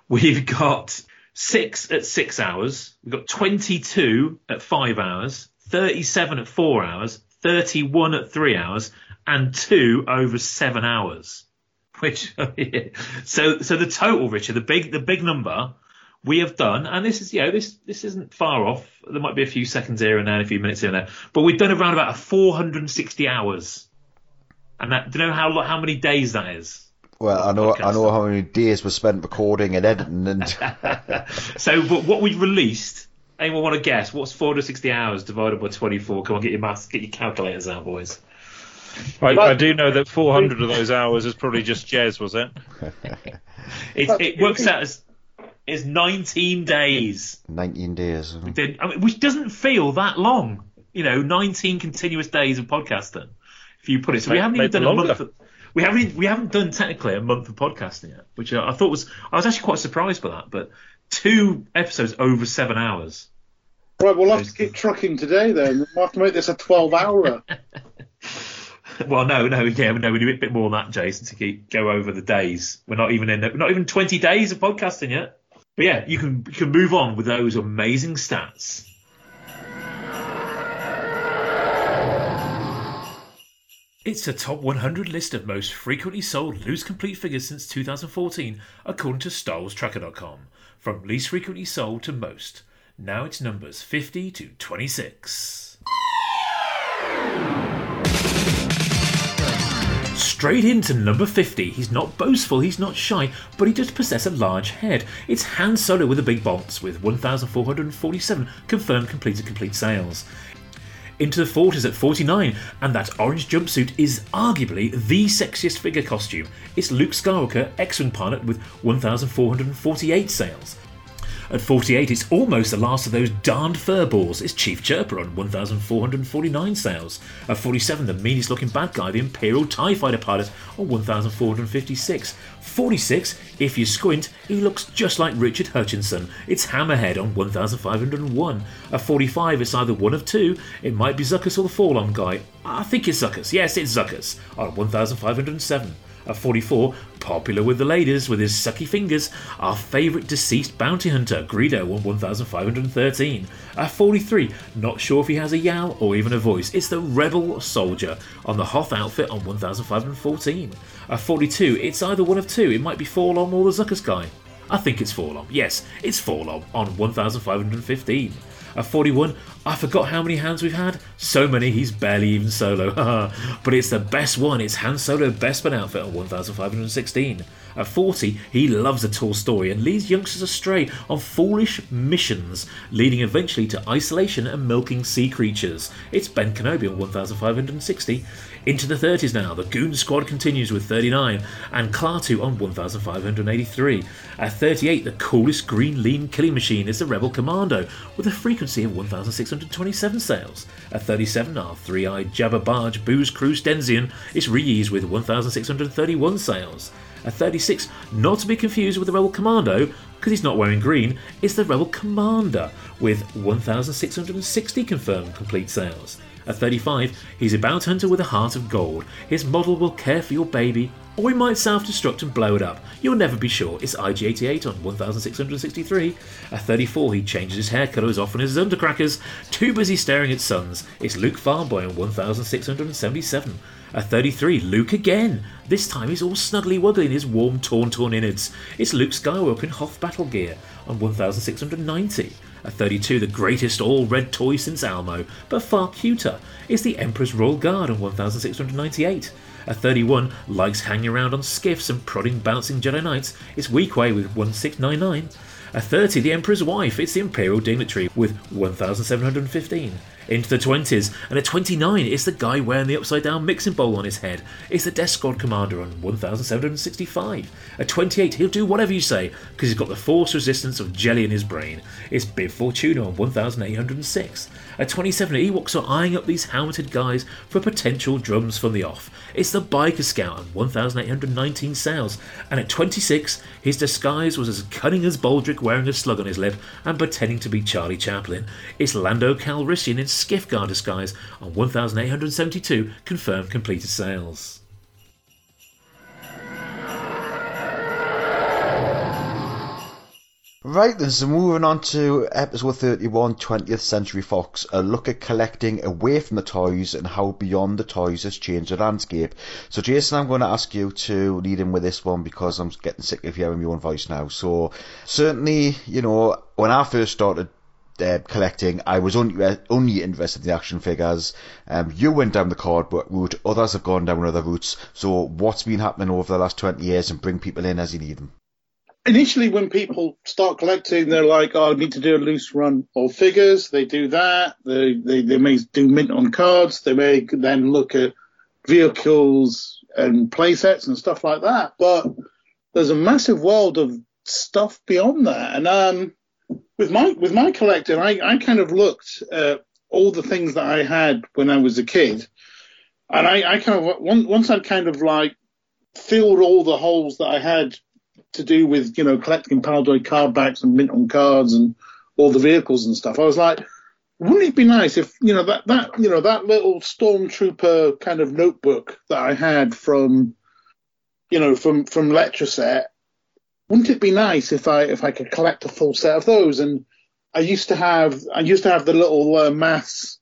We've got six at six hours. We've got 22 at five hours, 37 at four hours, 31 at three hours, and two over seven hours. Which so so the total, Richard, the big the big number we have done, and this is, you know, this this isn't far off. There might be a few seconds here and there, a few minutes here and there, but we've done around about 460 hours. And that, do you know how how many days that is? Well, I know I know how many days were spent recording and editing, and so but what we've released. Anyone want to guess? What's 460 hours divided by 24? Come on, get your maths, get your calculators out, boys. I, I do know that 400 of those hours is probably just Jez, was it? It, it works out as is 19 days. 19 days. Did- I mean, which doesn't feel that long. You know, 19 continuous days of podcasting. If you put it, so we haven't even done them a month. Of, we haven't we haven't done technically a month of podcasting yet, which I, I thought was I was actually quite surprised by that. But two episodes over seven hours. Right, we'll have to keep trucking today then. We'll have to make this a 12 hour. Well, no, no, yeah, no, we do a bit more than that, Jason, to keep go over the days. We're not even in, we're not even 20 days of podcasting yet. But yeah, you can you can move on with those amazing stats. It's a top 100 list of most frequently sold loose complete figures since 2014, according to StarWarsTracker.com. From least frequently sold to most. Now it's numbers 50 to 26. Straight into number 50. He's not boastful, he's not shy, but he does possess a large head. It's Han Solo with the big bolts, with 1,447 confirmed completed complete sales. Into the 40s at 49, and that orange jumpsuit is arguably the sexiest figure costume. It's Luke Skywalker, X Wing pilot, with 1,448 sales. At 48, it's almost the last of those darned furballs. It's Chief Chirpa on 1,449 sales. At 47, the meanest looking bad guy, the Imperial TIE Fighter pilot, on 1,456. 46, if you squint, he looks just like Richard Hutchinson. It's Hammerhead on 1,501. At 45, it's either one of two. It might be Zuckuss or the 4-LOM guy. I think it's Zuckuss. Yes, it's Zuckuss on 1,507. At 44, popular with the ladies with his sucky fingers, our favourite deceased bounty hunter, Greedo, on 1513. At 43, not sure if he has a yowl or even a voice, it's the Rebel Soldier on the Hoth outfit on 1514. At 42, it's either one of two, it might be 4-LOM or the Zuckuss guy. I think it's 4-LOM. Yes, it's 4-LOM on 1515. At 41, I forgot how many hands we've had. So many, he's barely even solo. but it's the best one. It's Han Solo Bespin outfit on 1516. At 40, he loves a tall story and leads youngsters astray on foolish missions, leading eventually to isolation and milking sea creatures. It's Ben Kenobi on 1560. Into the 30s now, the Goon Squad continues with 39, and Klaatu on 1583. At 38, the coolest green lean killing machine is the Rebel Commando, with a frequency of 1627 sales. At 37, our three eyed Jabba Barge Booze Crew Stenzian is Ree-Yees with 1631 sales. At 36, not to be confused with the Rebel Commando, because he's not wearing green, is the Rebel Commander, with 1660 confirmed complete sales. At 35, he's a bounty hunter with a heart of gold. His model will care for your baby, or he might self destruct and blow it up. You'll never be sure. It's IG 88 on 1663. At 34, he changes his hair colour as often as his undercrackers. Too busy staring at suns. It's Luke Farmboy on 1677. At 33, Luke again. This time he's all snuggly wuggly in his warm, torn, torn innards. It's Luke Skywalker in Hoth battle gear on 1690. At 32, the greatest all red toy since Elmo, but far cuter, is the Emperor's Royal Guard on 1698. A 31 likes hanging around on skiffs and prodding bouncing Jedi Knights, it's Weequay with 1699. A 30, the Emperor's Wife, it's the Imperial Dignitary with 1715. Into the 20s, and at 29, it's the guy wearing the upside down mixing bowl on his head. It's the Death Squad Commander on 1765. At 28, he'll do whatever you say, because he's got the force resistance of jelly in his brain. It's Bib Fortuna on 1806. At 27, Ewoks are eyeing up these helmeted guys for potential drums from the off. It's the Biker Scout on 1819 sales. And at 26, his disguise was as cunning as Baldric wearing a slug on his lip and pretending to be Charlie Chaplin. It's Lando Calrissian in Skiff Guard disguise on 1872 confirmed completed sales. Right then, so moving on to episode 31, 20th Century Fox, a look at collecting away from the toys and how beyond the toys has changed the landscape. So Jason, I'm going to ask you to lead in with this one because I'm getting sick of hearing my own voice now. So certainly, you know, when I first started uh, collecting, I was only, only interested in the action figures. Um, you went down the card route, others have gone down other routes. So what's been happening over the last 20 years and bring people in as you need them? Initially, when people start collecting, they're like, "Oh, I need to do a loose run of figures." They do that. They they, they may do mint on cards. They may then look at vehicles and play sets and stuff like that. But there's a massive world of stuff beyond that. And um, with my with my collecting, I, I kind of looked at all the things that I had when I was a kid, and I, I kind of once I'd kind of like filled all the holes that I had to do with you know collecting Palitoy card backs and mint on cards and all the vehicles and stuff. I was like, wouldn't it be nice if you know that that you know that little stormtrooper kind of notebook that I had from you know from from Letraset? Wouldn't it be nice if I if I could collect a full set of those? And I used to have I used to have the little uh, mass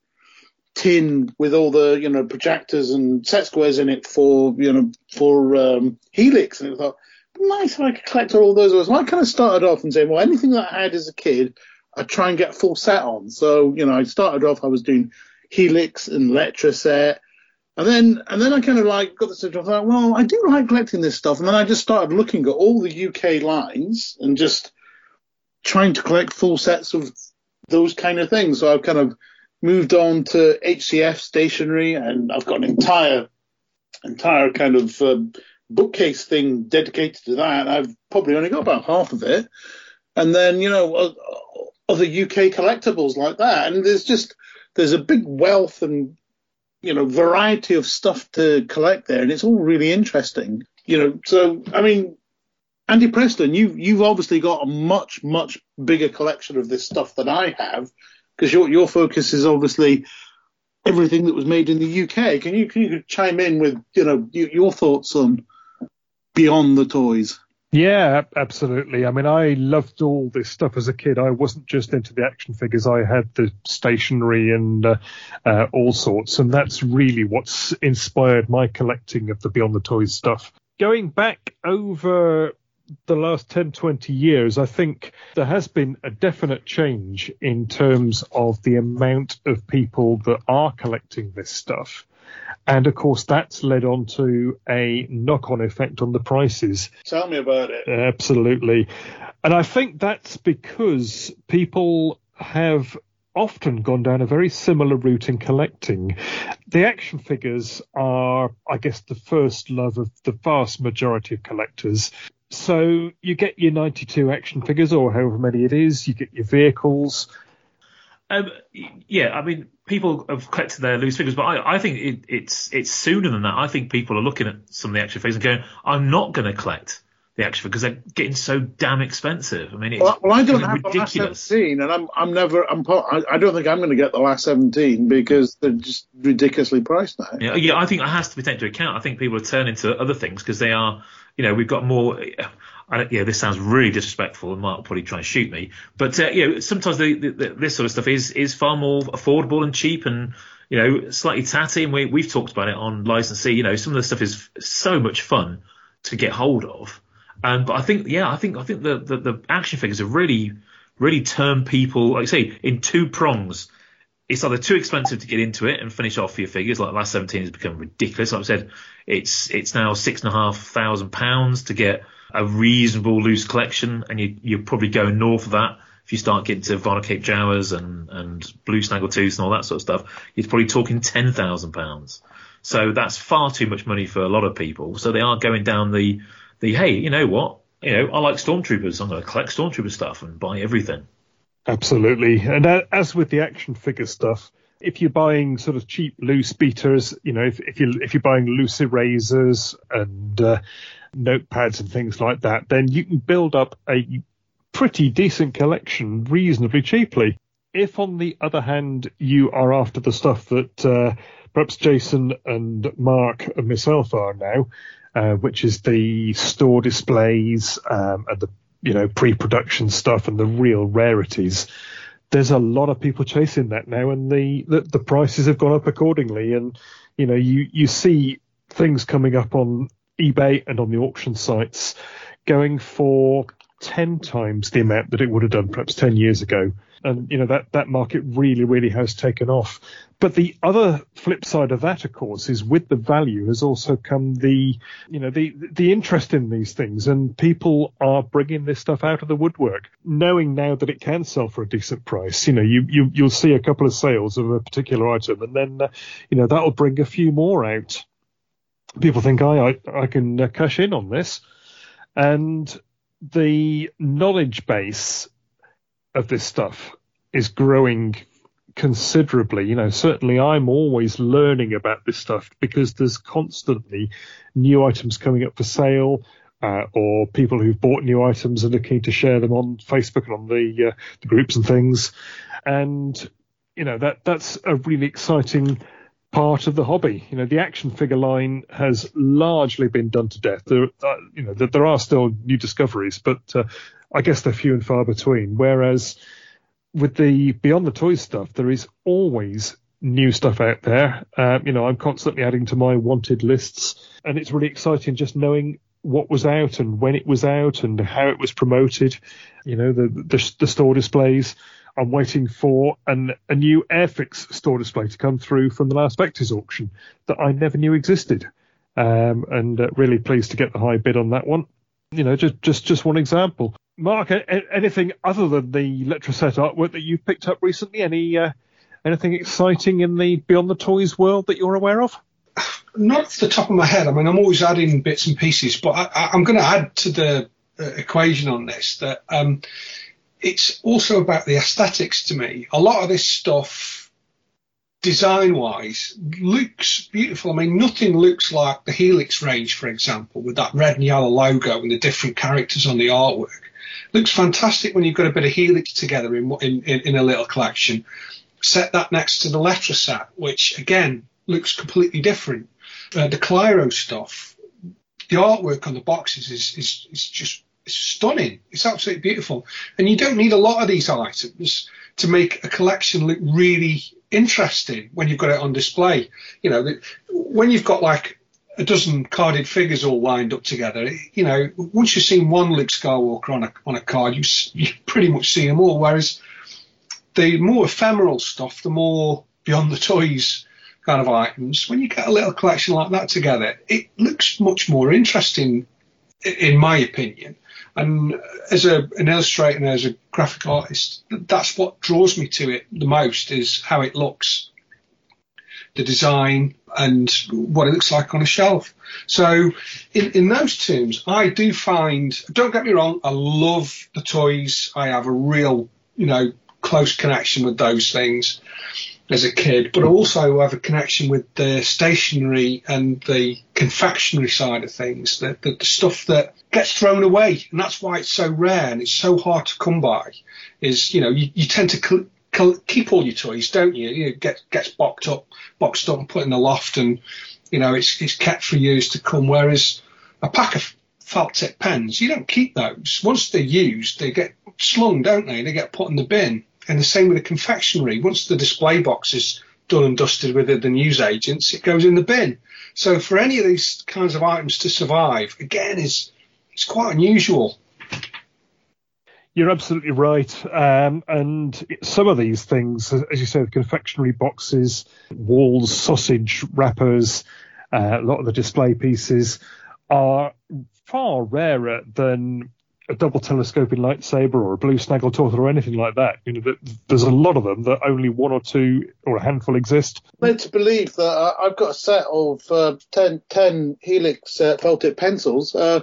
tin with all the you know projectors and set squares in it for you know for um, Helix, and I thought nice if I could collect all those. So I kind of started off and saying, well, anything that I had as a kid, I'd try and get full set on. So, you know, I started off, I was doing Helix and Letraset. And then, and then I kind of like got the like, well, I do like collecting this stuff. And then I just started looking at all the UK lines and just trying to collect full sets of those kind of things. So I've kind of moved on to HCF stationery and I've got an entire, entire kind of uh, bookcase thing dedicated to that. I've probably only got about half of it. And then, you know, other UK collectibles like that. And there's just, there's a big wealth and, you know, variety of stuff to collect there. And it's all really interesting, you know. So, I mean, Andy Preston, you, you've obviously got a much, much bigger collection of this stuff than I have because your, your focus is obviously everything that was made in the UK. Can you, can you chime in with, you know, your thoughts on beyond the toys? Yeah, absolutely. I mean, I loved all this stuff as a kid. I wasn't just into the action figures. I had the stationery and uh, uh, all sorts, and that's really what's inspired my collecting of the Beyond the Toys stuff. Going back over the last 10, 20 years, I think there has been a definite change in terms of the amount of people that are collecting this stuff. And of course, that's led on to a knock on effect on the prices. Tell me about it. Absolutely. And I think that's because people have often gone down a very similar route in collecting. The action figures are, I guess, the first love of the vast majority of collectors. So you get your 92 action figures, or however many it is, you get your vehicles. Um, yeah, I mean, people have collected their loose figures, but I, I think it, it's it's sooner than that. I think people are looking at some of the action figures and going, "I'm not going to collect the action because they're getting so damn expensive." I mean, it's well, well I don't have ridiculous. the last seventeen, and I'm I'm never I'm I don't think I'm going to get the last seventeen because they're just ridiculously priced now. Yeah, yeah, I think that has to be taken into account. I think people are turning to other things because they are, you know, we've got more I this sounds really disrespectful, and Mark will probably try and shoot me. But uh, you know, sometimes the, the, the, this sort of stuff is is far more affordable and cheap, and you know, slightly tatty. And we we've talked about it on licensee. You know, some of the stuff is so much fun to get hold of. Um, but I think, yeah, I think I think the, the, the action figures have really really turned people, like I say, in two prongs. It's either too expensive to get into it and finish off your figures, like last 17 has become ridiculous. Like I said, it's it's now six and a half thousand pounds to get a reasonable loose collection, and you, you're probably going north of that. If you start getting to Varna Cape Jawas and, and Blue Snaggletooth and all that sort of stuff, you're probably talking ten thousand pounds. So that's far too much money for a lot of people. So they are going down the the hey, you know what? You know, I like stormtroopers. I'm going to collect stormtrooper stuff and buy everything. Absolutely, and as with the action figure stuff, if you're buying sort of cheap loose beaters, you know, if, if you if you're buying loose erasers and uh, notepads and things like that, then you can build up a pretty decent collection reasonably cheaply. If, on the other hand, you are after the stuff that uh, perhaps Jason and Mark and myself are now, uh, which is the store displays um, and the you know pre-production stuff and the real rarities. There's a lot of people chasing that now, and the, the the prices have gone up accordingly. And you know you you see things coming up on eBay and on the auction sites going for 10 times the amount that it would have done perhaps 10 years ago. And, you know, that, that market really, really has taken off. But the other flip side of that, of course, is with the value has also come the, you know, the, the interest in these things and people are bringing this stuff out of the woodwork, knowing now that it can sell for a decent price. You know, you, you, you'll see a couple of sales of a particular item and then, uh, you know, that'll bring a few more out people think I I, I can uh, cash in on this, and the knowledge base of this stuff is growing considerably. You know, certainly I'm always learning about this stuff because there's constantly new items coming up for sale. Uh, or people who've bought new items and are keen to share them on Facebook and on the uh, the groups and things, and you know that that's a really exciting part of the hobby. You know, the action figure line has largely been done to death. There, uh, you know, there are still new discoveries, but uh, I guess they're few and far between. Whereas with the Beyond the Toys stuff, there is always new stuff out there. Uh, you know, I'm constantly adding to my wanted lists, and it's really exciting just knowing what was out and when it was out and how it was promoted. You know, the the, the store displays. I'm waiting for an, a new Airfix store display to come through from the last Vectis auction that I never knew existed, um, and uh, really pleased to get the high bid on that one. You know, just just just one example. Mark, anything other than the Letraset artwork that you've picked up recently? Any uh, anything exciting in the Beyond the Toys world that you're aware of? Not off the top of my head. I mean, I'm always adding bits and pieces, but I, am going to add to the uh, equation on this that um, it's also about the aesthetics to me. A lot of this stuff, design wise, looks beautiful. I mean, nothing looks like the Helix range, for example, with that red and yellow logo and the different characters on the artwork. Looks fantastic when you've got a bit of Helix together in, in, in a little collection. Set that next to the Letraset, which again looks completely different. Uh, the Cliro stuff, the artwork on the boxes is, is, is just it's stunning. It's absolutely beautiful. And you don't need a lot of these items to make a collection look really interesting when you've got it on display. You know, when you've got like a dozen carded figures all lined up together, you know, once you've seen one Luke Skywalker on a, on a card, you, you pretty much see them all. Whereas the more ephemeral stuff, the more beyond the toys kind of items, when you get a little collection like that together, it looks much more interesting, in my opinion. And as a, an illustrator and as a graphic artist, that's what draws me to it the most is how it looks, the design and what it looks like on a shelf. So in, in those terms, I do find, don't get me wrong, I love the toys. I have a real, you know, close connection with those things as a kid, but also have a connection with the stationery and the confectionery side of things, the, the, the, stuff that gets thrown away. And that's why it's so rare and it's so hard to come by is, you know, you, you tend to cl- cl- keep all your toys, don't you? You get, gets boxed up, boxed up and put in the loft and, you know, it's, it's kept for years to come. Whereas a pack of felt tip pens, you don't keep those. Once they're used, they get slung, don't they? They get put in the bin. And the same with the confectionery. Once the display box is done and dusted with the news agents, it goes in the bin. So for any of these kinds of items to survive, again, is it's quite unusual. You're absolutely right. Um, and some of these things, as you said, confectionery boxes, walls, sausage wrappers, uh, a lot of the display pieces are far rarer than a double telescoping lightsaber or a blue snaggletooth or anything like that. You know, there's a lot of them that only one or two or a handful exist. Led to believe that uh, I've got a set of uh, 10, 10 Helix uh, felt tip pencils. Uh,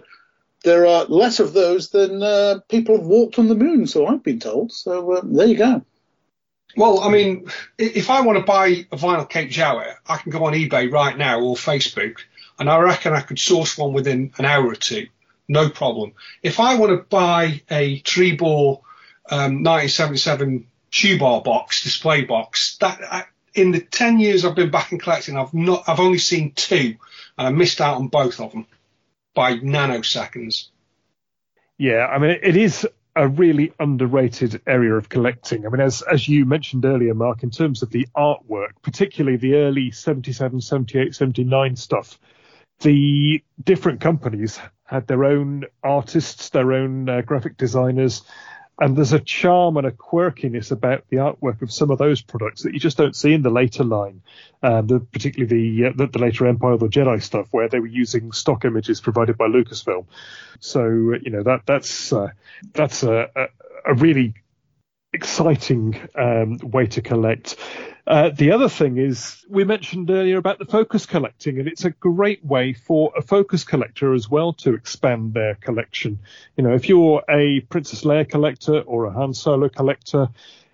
there are less of those than uh, people have walked on the moon, so I've been told. So uh, there you go. Well, I mean, if I want to buy a vinyl Cape Jawa, I can go on eBay right now or Facebook, and I reckon I could source one within an hour or two no problem. If I want to buy a Trebor um, 1977 shoe bar box, display box, that I, in the 10 years I've been back in collecting, I've not, I've only seen two, and I missed out on both of them by nanoseconds. Yeah, I mean, it is a really underrated area of collecting. I mean, as as you mentioned earlier, Mark, in terms of the artwork, particularly the early 77, 78, 79 stuff, the different companies had their own artists, their own uh, graphic designers, and there's a charm and a quirkiness about the artwork of some of those products that you just don't see in the later line, um, the, particularly the, uh, the, the later Empire of the Jedi stuff, where they were using stock images provided by Lucasfilm. So you know that that's uh, that's a, a, a really exciting um, way to collect. Uh, the other thing is, we mentioned earlier about the focus collecting, and it's a great way for a focus collector as well to expand their collection. You know, if you're a Princess Leia collector or a Han Solo collector,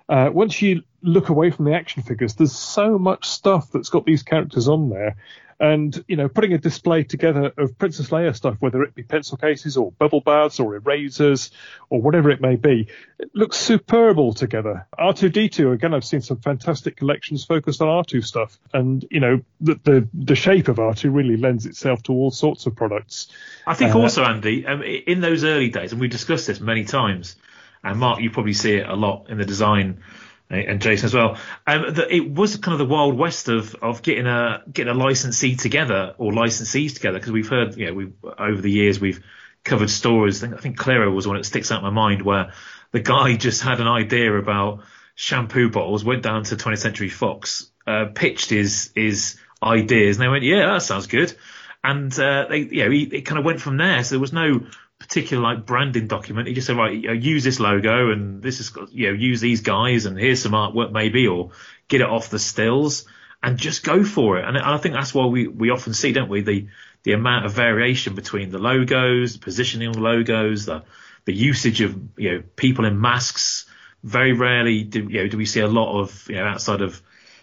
uh, once you look away from the action figures, there's so much stuff that's got these characters on there and, you know, putting a display together of Princess Leia stuff, whether it be pencil cases or bubble baths or erasers or whatever it may be, it looks superb all together. R2D2, again, I've seen some fantastic collections focused on R2 stuff. And, you know, the, the, the shape of R2 really lends itself to all sorts of products. I think uh, also, Andy, um, in those early days, and we've discussed this many times, and Mark, you probably see it a lot in the design and Jason as well. Um, that it was kind of the wild west of of getting a getting a licensee together or licensees together because we've heard you know we over the years we've covered stories. I think, I think Cliro was one that sticks out in my mind where the guy just had an idea about shampoo bottles, went down to 20th Century Fox, uh, pitched his his ideas, and they went, yeah, that sounds good. And uh, they, you know, he, it kind of went from there. So there was no particular like branding document. He just said, right, you know, use this logo and this is, you know, use these guys and here's some artwork maybe, or get it off the stills and just go for it. And I think that's why we, we often see, don't we, the, the amount of variation between the logos, the positioning of logos, the, the usage of, you know, people in masks. Very rarely do, you know, do we see a lot of, you know, outside of,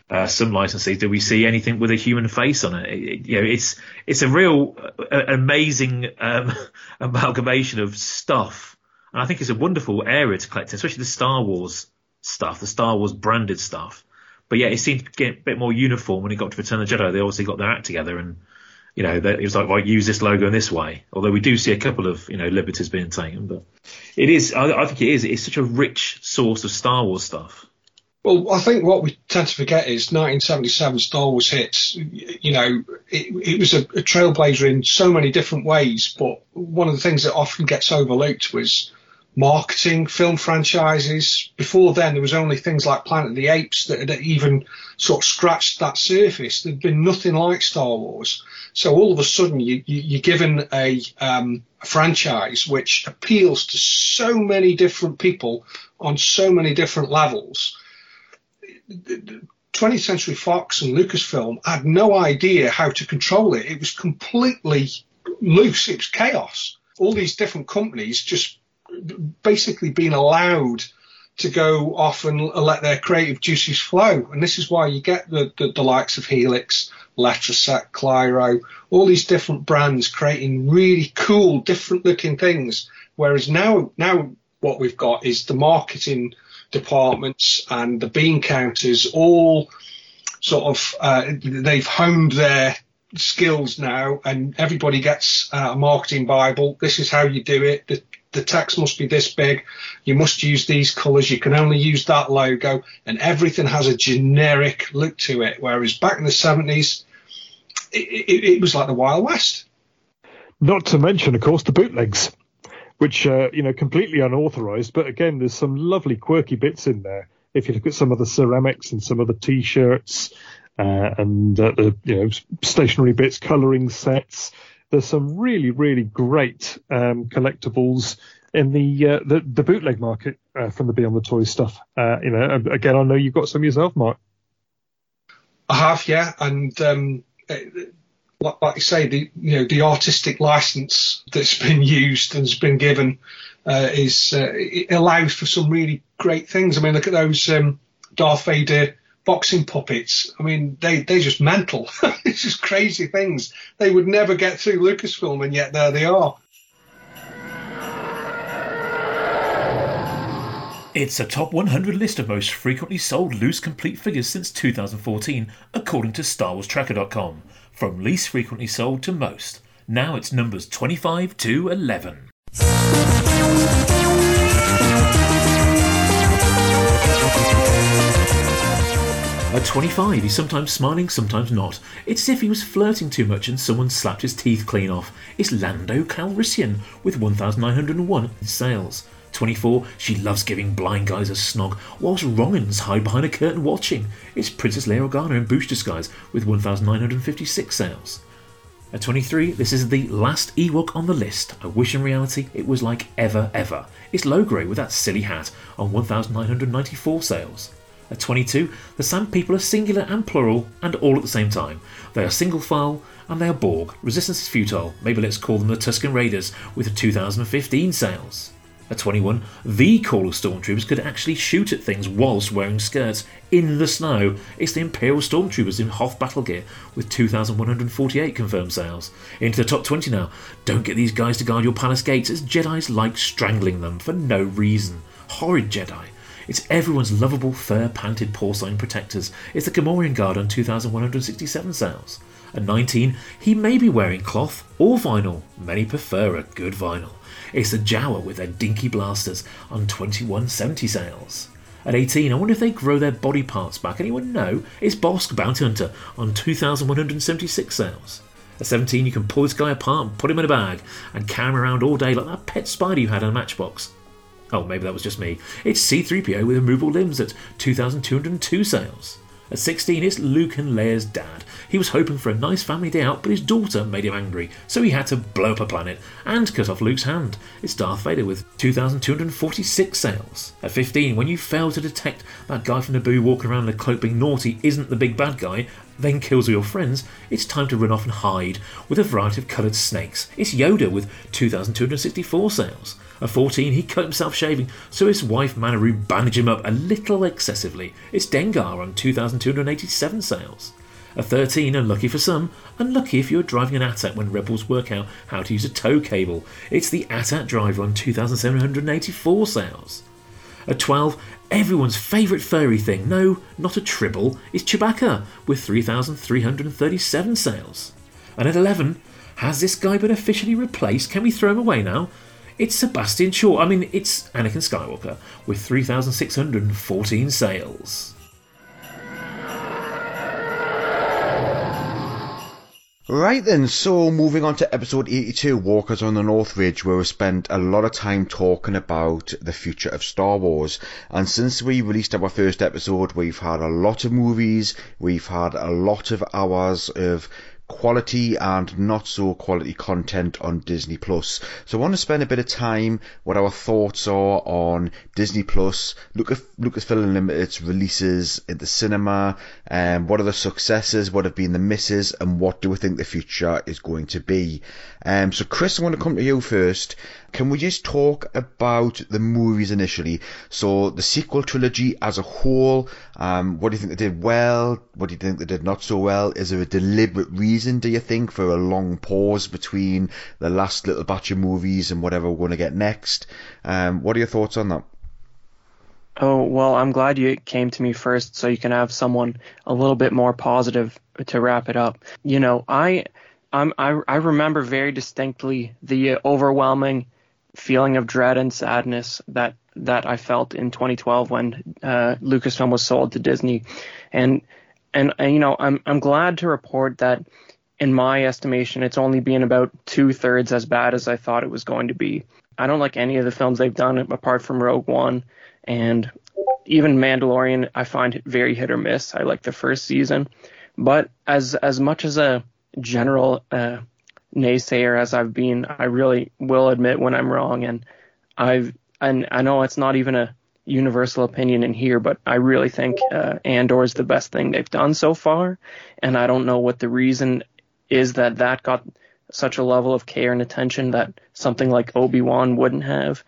uh, some licensees, do we see anything with a human face on it? it, it you know, it's it's a real uh, amazing um, amalgamation of stuff, and I think it's a wonderful area to collect, especially the Star Wars stuff, the Star Wars branded stuff. But yeah, it seemed to get a bit more uniform when it got to Return of the Jedi. They obviously got their act together, and you know, it was like, well, use this logo in this way. Although we do see a couple of you know liberties being taken, but it is, I, I think it is, it's such a rich source of Star Wars stuff. Well, I think what we tend to forget is 1977 Star Wars hits. You know, it, it was a, a, trailblazer in so many different ways, but one of the things that often gets overlooked was marketing film franchises. Before then, there was only things like Planet of the Apes that had even sort of scratched that surface. There'd been nothing like Star Wars. So all of a sudden, you, you, are given a, um, a franchise which appeals to so many different people on so many different levels 20th Century Fox and Lucasfilm had no idea how to control it. It was completely loose. It was chaos. All these different companies just basically being allowed to go off and let their creative juices flow. And this is why you get the, the, the likes of Helix, Letraset, Cliro, all these different brands creating really cool, different looking things. Whereas now, now what we've got is the marketing departments and the bean counters all sort of uh, they've honed their skills now, and everybody gets uh, a marketing bible. This is how you do it. The, the text must be this big. You must use these colours. You can only use that logo, and everything has a generic look to it. Whereas back in the seventies, it, it, it was like the Wild West. Not to mention, of course, the bootlegs which uh, you know completely unauthorized. But again, there's some lovely quirky bits in there. If you look at some of the ceramics and some of the t-shirts uh, and uh, the you know stationary bits, coloring sets, there's some really really great um, collectibles in the, uh, the, the bootleg market uh, from the Beyond the Toys stuff. Uh, you know, again, I know you've got some yourself, Mark. I have, yeah, and um, like, like you say, the you know the artistic license that's been used and has been given uh, is uh, it allows for some really great things. I mean, look at those um, Darth Vader boxing puppets. I mean, they they're just mental. it's just crazy things. They would never get through Lucasfilm, and yet there they are. It's a top 100 list of most frequently sold loose complete figures since 2014, according to StarWarsTracker.com from least frequently sold to most. Now it's numbers 25 to 11. At 25, he's sometimes smiling, sometimes not. It's as if he was flirting too much and someone slapped his teeth clean off. It's Lando Calrissian with 1,901 sales. 24, she loves giving blind guys a snog, whilst wrong'uns hide behind a curtain watching. It's Princess Leia Organa in Boushh disguise with 1,956 sales. At 23, this is the last Ewok on the list. I wish in reality it was like Ever Ever. It's Logray with that silly hat on 1,994 sales. At 22, the Sand People are singular and plural, and all at the same time. They are single file, and they are Borg. Resistance is futile. Maybe let's call them the Tusken Raiders, with 2015 sales. At 21, the Call of Stormtroopers could actually shoot at things whilst wearing skirts in the snow. It's the Imperial Stormtroopers in Hoth battle gear, with 2,148 confirmed sales. Into the top 20 now. Don't get these guys to guard your palace gates, as Jedi's like strangling them for no reason. Horrid Jedi. It's everyone's lovable, fur panted porcine protectors. It's the Gamorrean Guard on 2,167 sales. At 19, he may be wearing cloth or vinyl. Many prefer a good vinyl. It's the Jawa with their dinky blasters on 2170 sales. At 18, I wonder if they grow their body parts back. Anyone know? It's Bossk Bounty Hunter on 2176 sales. At 17, you can pull this guy apart and put him in a bag and carry him around all day like that pet spider you had in a matchbox. Oh, maybe that was just me. It's C3PO with removable limbs at 2,202 sales. At 16, it's Luke and Leia's dad. He was hoping for a nice family day out, but his daughter made him angry, so he had to blow up a planet and cut off Luke's hand. It's Darth Vader with 2,246 sales. At 15, when you fail to detect that guy from Naboo walking around in a cloak being naughty isn't the big bad guy, then kills all your friends, it's time to run off and hide with a variety of coloured snakes. It's Yoda with 2,264 sales. At 14, he cut himself shaving, so his wife Manaroo bandaged him up a little excessively. It's Dengar on 2,287 sales. At 13, unlucky for some, unlucky if you're driving an AT-AT when rebels work out how to use a tow cable. It's the AT-AT driver on 2,784 sales. At 12, everyone's favourite furry thing, no, not a tribble, is Chewbacca, with 3,337 sales. And at 11, has this guy been officially replaced? Can we throw him away now? It's Sebastian Shaw. I mean, it's Anakin Skywalker with 3,614 sales. Right then, so moving on to episode 82, Walkers on the North Ridge, where we spent a lot of time talking about the future of Star Wars. And since we released our first episode, we've had a lot of movies, we've had a lot of hours of quality and not so quality content on Disney Plus. So I want to spend a bit of time what our thoughts are on Disney Plus, Lucas, Lucasfilm Unlimited's releases in the cinema, um, what are the successes, what have been the misses, and what do we think the future is going to be. Um, so Chris, I want to come to you first. Can we just talk about the movies initially? So the sequel trilogy as a whole, um, what do you think they did well? What do you think they did not so well? Is there a deliberate reason, do you think, for a long pause between the last little batch of movies and whatever we're going to get next? Um, what are your thoughts on that? Oh, well, I'm glad you came to me first so you can have someone a little bit more positive to wrap it up. You know, I I'm, I, I remember very distinctly the overwhelming feeling of dread and sadness that that I felt in 2012 when uh, Lucasfilm was sold to Disney, and, and and you know I'm I'm glad to report that in my estimation it's only been about two thirds as bad as I thought it was going to be. I don't like any of the films they've done apart from Rogue One, and even Mandalorian I find it very hit or miss. I like the first season, but as as much as a general uh, naysayer as I've been, I really will admit when I'm wrong, and I've and I know it's not even a universal opinion in here, but I really think uh, Andor is the best thing they've done so far, and I don't know what the reason is that that got such a level of care and attention that something like Obi Wan wouldn't have.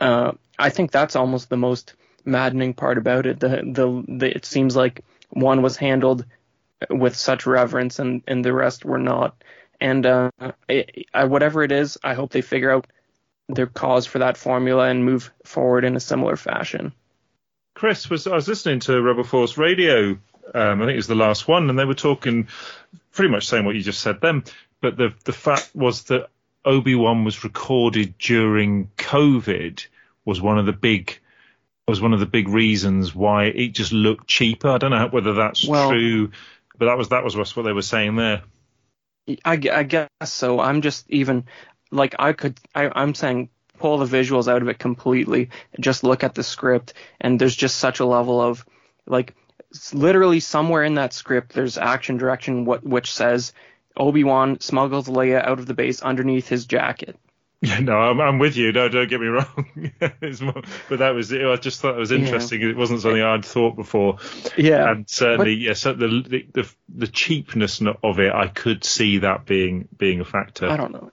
Uh, I think that's almost the most maddening part about it. The, the the it seems like one was handled with such reverence and and the rest were not. And uh, it, I, whatever it is, I hope they figure out their cause for that formula and move forward in a similar fashion. Chris was I was listening to Rebel Force Radio. Um, I think it was the last one, and they were talking pretty much saying what you just said then. But the the fact was that Obi Wan was recorded during COVID was one of the big was one of the big reasons why it just looked cheaper. I don't know whether that's well, true, but that was that was what they were saying there. I, I guess so. I'm just even like I could. I, I'm saying pull the visuals out of it completely. Just look at the script, and there's just such a level of like literally somewhere in that script there's action direction what which says Obi Wan smuggles Leia out of the base underneath his jacket. Yeah, no, I'm, I'm with you. No, don't get me wrong. more, but that was I just thought it was interesting. Yeah. It wasn't something I'd thought before. Yeah, and certainly, but, yes, yeah, so the, the the cheapness of it, I could see that being being a factor. I don't know.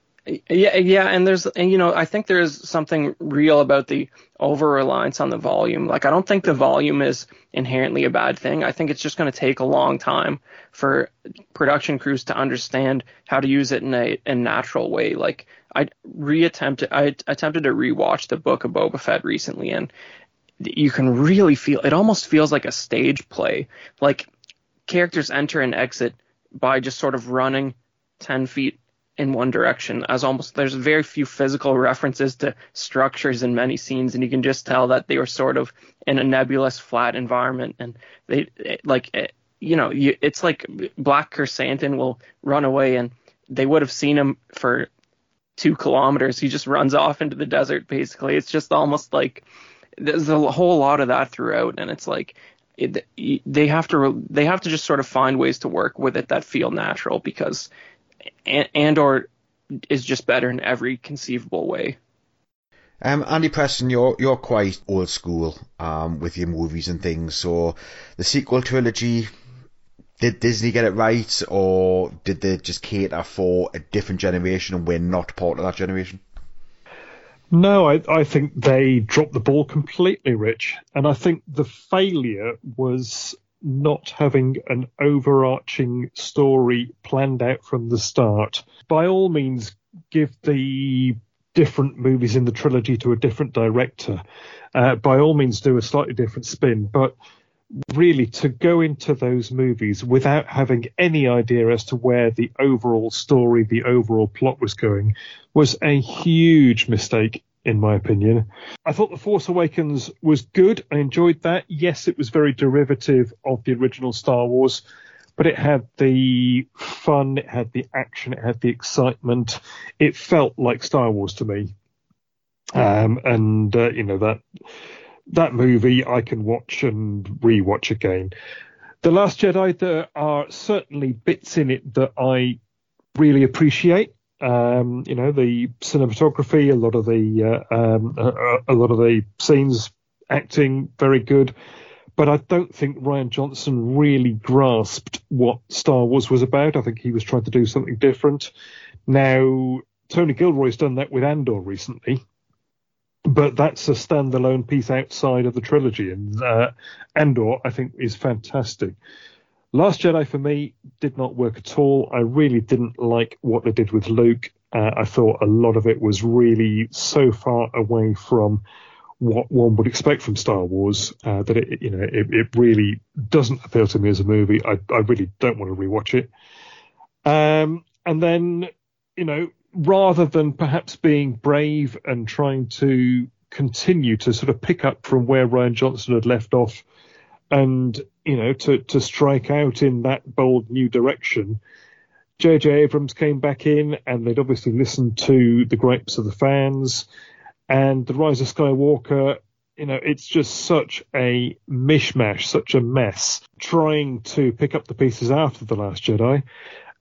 Yeah, yeah, and there's, and you know, I think there's something real about the over reliance on the volume. Like, I don't think the volume is inherently a bad thing. I think it's just going to take a long time for production crews to understand how to use it in a, a natural way. Like, I reattempted, I attempted to rewatch the Book of Boba Fett recently, and you can really feel it. Almost feels like a stage play. Like characters enter and exit by just sort of running ten feet in one direction as almost there's very few physical references to structures in many scenes and you can just tell that they were sort of in a nebulous flat environment and they like it, you know you, it's like black Krrsantan will run away and they would have seen him for two kilometers he just runs off into the desert basically it's just almost like there's a whole lot of that throughout and it's like it, they have to they have to just sort of find ways to work with it that feel natural because Andor is just better in every conceivable way. Um, Andy Preston, you're you're quite old school um, with your movies and things. So the sequel trilogy, did Disney get it right, or did they just cater for a different generation and we're not part of that generation? No, I, I think they dropped the ball completely, Rich. And I think the failure was not having an overarching story planned out from the start. By all means, give the different movies in the trilogy to a different director. Uh, by all means, do a slightly different spin. But really, to go into those movies without having any idea as to where the overall story, the overall plot was going, was a huge mistake in my opinion. I thought The Force Awakens was good. I enjoyed that. Yes, it was very derivative of the original Star Wars, but it had the fun, it had the action, it had the excitement. It felt like Star Wars to me. Um, and, uh, you know, that, that movie I can watch and rewatch again. The Last Jedi, there are certainly bits in it that I really appreciate. Um, you know, the cinematography, a lot of the uh, um, a, a, lot of the scenes, acting, very good. But I don't think Rian Johnson really grasped what Star Wars was about. I think he was trying to do something different. Now, Tony Gilroy's done that with Andor recently, but that's a standalone piece outside of the trilogy. And uh, Andor, I think, is fantastic. Last Jedi for me did not work at all. I really didn't like what they did with Luke. Uh, I thought a lot of it was really so far away from what one would expect from Star Wars uh, that it, you know, it, it, really doesn't appeal to me as a movie. I, I really don't want to rewatch it. Um, and then, you know, rather than perhaps being brave and trying to continue to sort of pick up from where Rian Johnson had left off and you know to to strike out in that bold new direction. J.J. Abrams came back in, and they'd obviously listened to the gripes of the fans, and the Rise of Skywalker. You know, it's just such a mishmash, such a mess. Trying to pick up the pieces after the Last Jedi,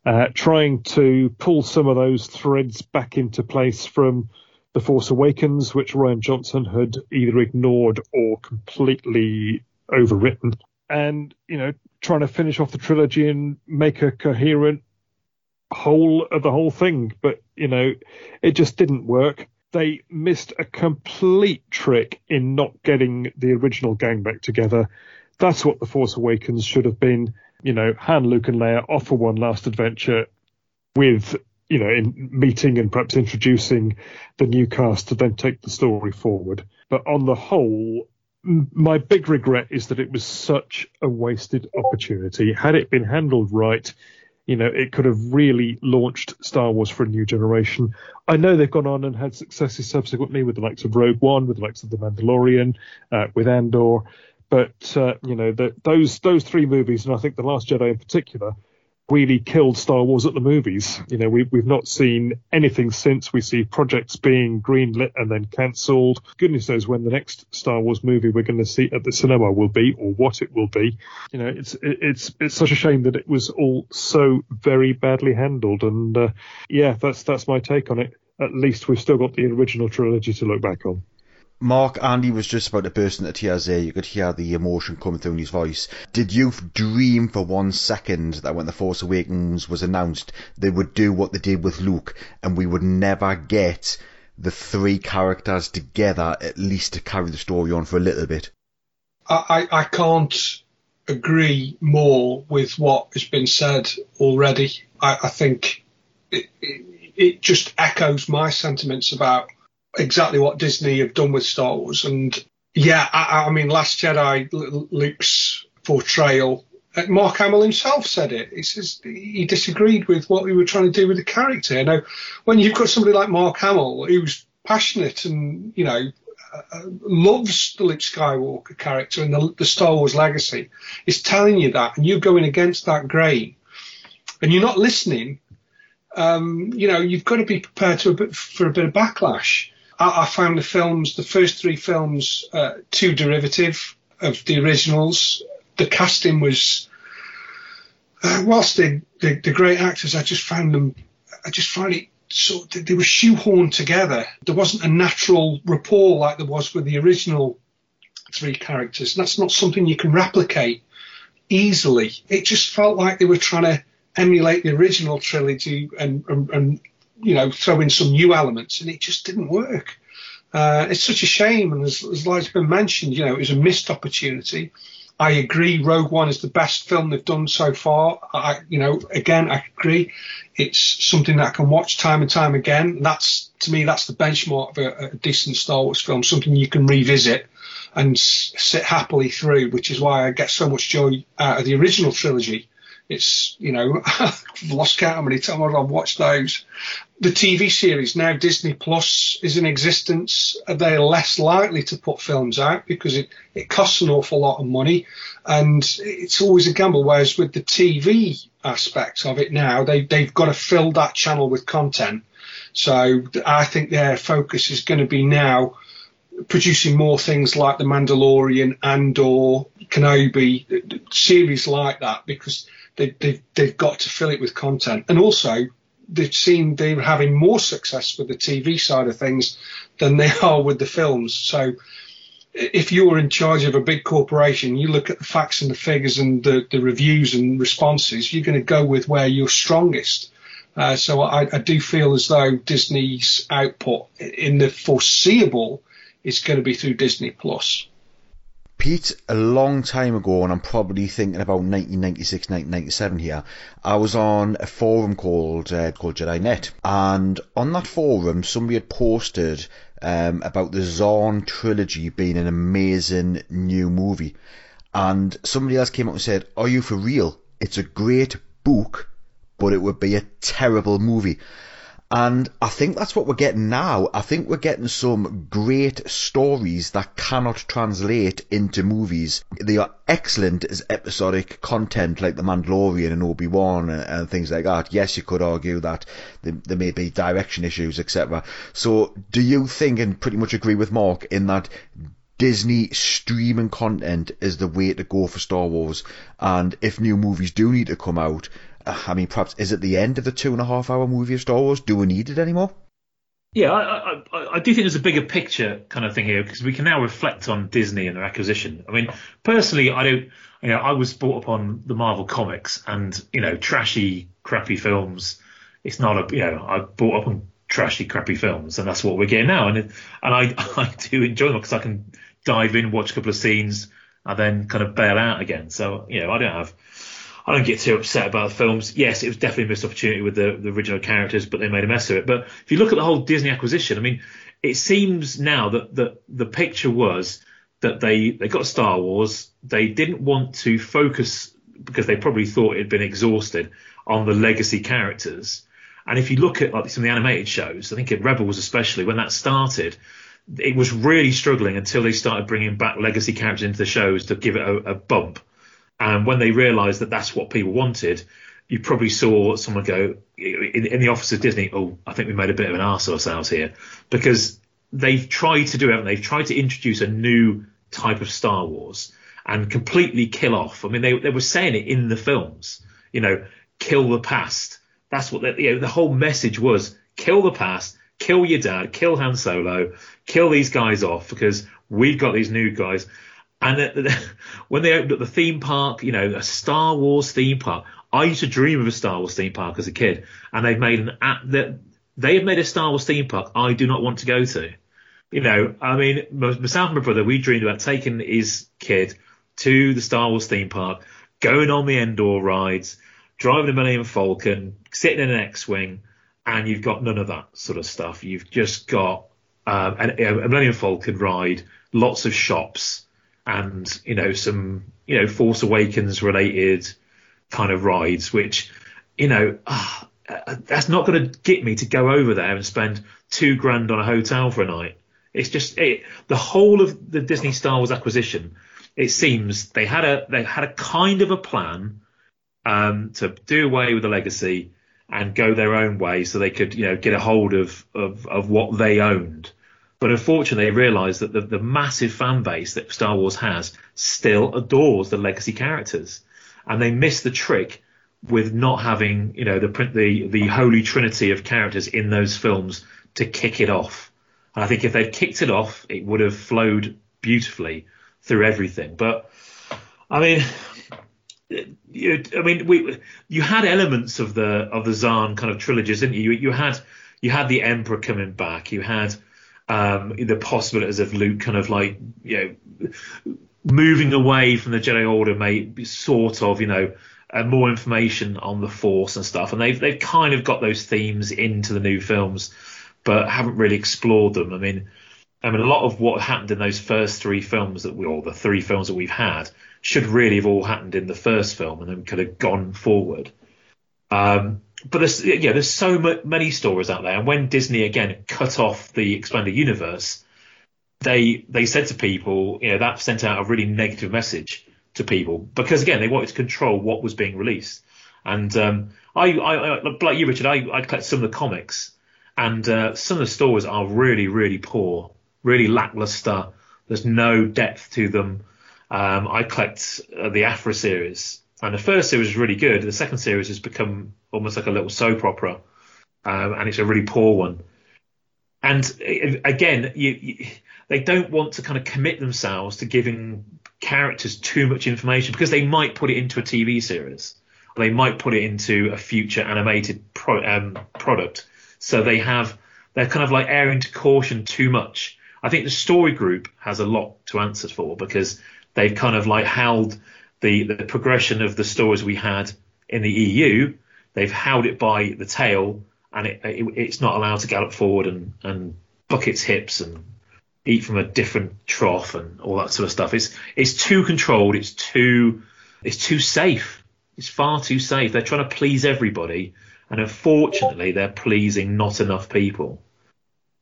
uh, trying to pull some of those threads back into place from the Force Awakens, which Rian Johnson had either ignored or completely overwritten, and you know, trying to finish off the trilogy and make a coherent whole of the whole thing. But you know, it just didn't work. They missed a complete trick in not getting the original gang back together. That's what The Force Awakens should have been. You know, Han, Luke, and Leia offer one last adventure with you know, in meeting and perhaps introducing the new cast to then take the story forward. But on the whole, my big regret is that it was such a wasted opportunity. Had it been handled right, you know, it could have really launched Star Wars for a new generation. I know they've gone on and had successes subsequently with the likes of Rogue One, with the likes of The Mandalorian, uh, with Andor, but uh, you know, the, those those three movies, and I think The Last Jedi in particular, really killed Star Wars at the movies. You know, we, we've not seen anything since. We see projects being greenlit and then cancelled. Goodness knows when the next Star Wars movie we're going to see at the cinema will be or what it will be. You know, it's it's it's such a shame that it was all so very badly handled. And uh, yeah, that's that's my take on it. at least we've still got the original trilogy to look back on. Mark, Andy was just about to burst into tears there. You could hear the emotion coming through in his voice. Did you dream for one second that when The Force Awakens was announced, they would do what they did with Luke and we would never get the three characters together at least to carry the story on for a little bit? I, I can't agree more with what has been said already. I, I think it, it, it just echoes my sentiments about exactly what Disney have done with Star Wars. And yeah, I, I mean, Last Jedi, Luke's portrayal. Uh, Mark Hamill himself said it. He says he disagreed with what we were trying to do with the character. Now, when you've got somebody like Mark Hamill who's passionate and you know uh, loves the Luke Skywalker character and the, the Star Wars legacy, is telling you that, and you're going against that grain, and you're not listening. Um, you know, you've got to be prepared to a bit, for a bit of backlash. I, I found the films, the first three films, uh, too derivative of the originals. The casting was, uh, whilst they, they, the great actors, I just found them, I just find it they were shoehorned together. There wasn't a natural rapport like there was with the original three characters. And that's not something you can replicate easily. It just felt like they were trying to emulate the original trilogy and, and, and you know, throw in some new elements, and it just didn't work. Uh, it's such a shame, and as, as has been mentioned, you know, it was a missed opportunity. I agree. Rogue One is the best film they've done so far. I, you know, again, I agree. It's something that I can watch time and time again. That's to me, that's the benchmark of a, a decent Star Wars film. Something you can revisit and sit happily through, which is why I get so much joy out of the original trilogy it's, you know, I've lost count how many times I've watched those. The TV series, now Disney Plus is in existence. They're less likely to put films out because it, it costs an awful lot of money and it's always a gamble. Whereas with the TV aspect of it now, they, they've got to fill that channel with content. So I think their focus is going to be now producing more things like The Mandalorian and or Kenobi, series like that, because they, they've, they've got to fill it with content. And also, they've seen they're having more success with the TV side of things than they are with the films. So if you're in charge of a big corporation, you look at the facts and the figures and the, the reviews and responses, you're going to go with where you're strongest. Uh, so I, I, do feel as though Disney's output in the foreseeable is going to be through Disney Plus. Pete, a long time ago, and I'm probably thinking about 1996, 1997 here, I was on a forum called uh, called JediNet, and on that forum, somebody had posted um, about the Zahn trilogy being an amazing new movie, and somebody else came up and said, "Are you for real? It's a great book, but it would be a terrible movie." And I think that's what we're getting now. I think we're getting some great stories that cannot translate into movies. They are excellent as episodic content like The Mandalorian and Obi-Wan and, and things like that. Yes, you could argue that there, there may be direction issues, etc. So do you think and pretty much agree with Mark in that Disney streaming content is the way to go for Star Wars. And if new movies do need to come out, I mean, perhaps is it the end of the two and a half hour movie of Star Wars? Do we need it anymore? Yeah, I, I, I do think there's a bigger picture kind of thing here because we can now reflect on Disney and their acquisition. I mean, personally, I don't. You know, I was brought up on the Marvel comics and you know, trashy, crappy films. It's not a you know, I brought up on trashy, crappy films, and that's what we're getting now. And and I I do enjoy them because I can dive in, watch a couple of scenes, and then kind of bail out again. So you know, I don't have I don't get too upset about the films. Yes, it was definitely a missed opportunity with the, the original characters, but they made a mess of it. But if you look at the whole Disney acquisition, I mean, it seems now that, that the picture was that they, they got Star Wars. They didn't want to focus because they probably thought it had been exhausted on the legacy characters. And if you look at like some of the animated shows, I think in Rebels especially, when that started, it was really struggling until they started bringing back legacy characters into the shows to give it a, a bump. And when they realised that that's what people wanted, you probably saw someone go in, in, the office of Disney. Oh, I think we made a bit of an arse of ourselves here because they've tried to do it. They've tried to introduce a new type of Star Wars and completely kill off. I mean, they they were saying it in the films. You know, kill the past. That's what they, you know, the whole message was: kill the past, kill your dad, kill Han Solo, kill these guys off because we've got these new guys. And when they opened up the theme park, you know, a Star Wars theme park, I used to dream of a Star Wars theme park as a kid, and they've made an app that they have made a Star Wars theme park I do not want to go to. You know, I mean, myself and my brother, we dreamed about taking his kid to the Star Wars theme park, going on the Endor rides, driving a Millennium Falcon, sitting in an X-wing, and you've got none of that sort of stuff. You've just got um, a, a Millennium Falcon ride, lots of shops, and you know some you know Force Awakens related kind of rides, which you know ah, that's not going to get me to go over there and spend two grand on a hotel for a night. It's just it, the whole of the Disney Star Wars acquisition. It seems they had a they had a kind of a plan um, to do away with the legacy and go their own way, so they could you know get a hold of of, of what they owned. But unfortunately, they realised that the, the massive fan base that Star Wars has still adores the legacy characters, and they missed the trick with not having you know the the the holy trinity of characters in those films to kick it off. And I think if they'd kicked it off, it would have flowed beautifully through everything. But I mean, you, I mean, we you had elements of the of the Zahn kind of trilogies, didn't you? You, you had you had the Emperor coming back. You had um, the possibilities of Luke kind of like you know moving away from the Jedi Order, may be sort of you know. Uh, more information on the Force and stuff, and they've they've kind of got those themes into the new films but haven't really explored them. I mean, I mean, a lot of what happened in those first three films that we, or the three films that we've had, should really have all happened in the first film and then could have gone forward. Um, but there's, yeah, there's so many stories out there. And when Disney again cut off the expanded universe, they they said to people, you know, that sent out a really negative message to people because again they wanted to control what was being released. And um, I, I, like you, Richard, I, I collect some of the comics and uh, some of the stories are really, really poor, really lackluster. There's no depth to them. Um, I collect uh, the Aphra series, and the first series is really good. The second series has become almost like a little soap opera, um, and it's a really poor one. And uh, again, you, you, they don't want to kind of commit themselves to giving characters too much information because they might put it into a TV series, or they might put it into a future animated pro, um, product so they have they're kind of like erring to caution too much. I think the story group has a lot to answer for because they've kind of like held the the progression of the stories we had in the EU. They've held it by the tail, and it, it, it's not allowed to gallop forward and and buck its hips and eat from a different trough and all that sort of stuff. It's it's too controlled. It's too it's too safe. It's far too safe. They're trying to please everybody, and unfortunately, they're pleasing not enough people.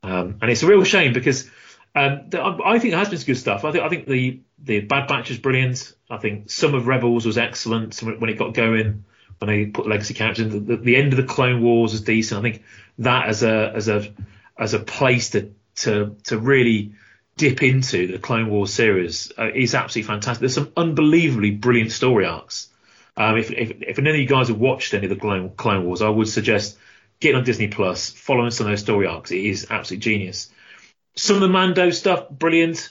Um, and it's a real shame because um, I think there has been some good stuff. I think I think the the Bad Batch is brilliant. I think some of Rebels was excellent when it got going. When they put legacy characters in, the, the end of the Clone Wars was decent. I think that as a as a as a place to to to really dip into the Clone Wars series uh, is absolutely fantastic. There's some unbelievably brilliant story arcs um, if, if, if any of you guys have watched any of the Clone, Clone Wars, I would suggest getting on Disney Plus, following some of those story arcs. It is absolutely genius. Some of the Mando stuff, brilliant.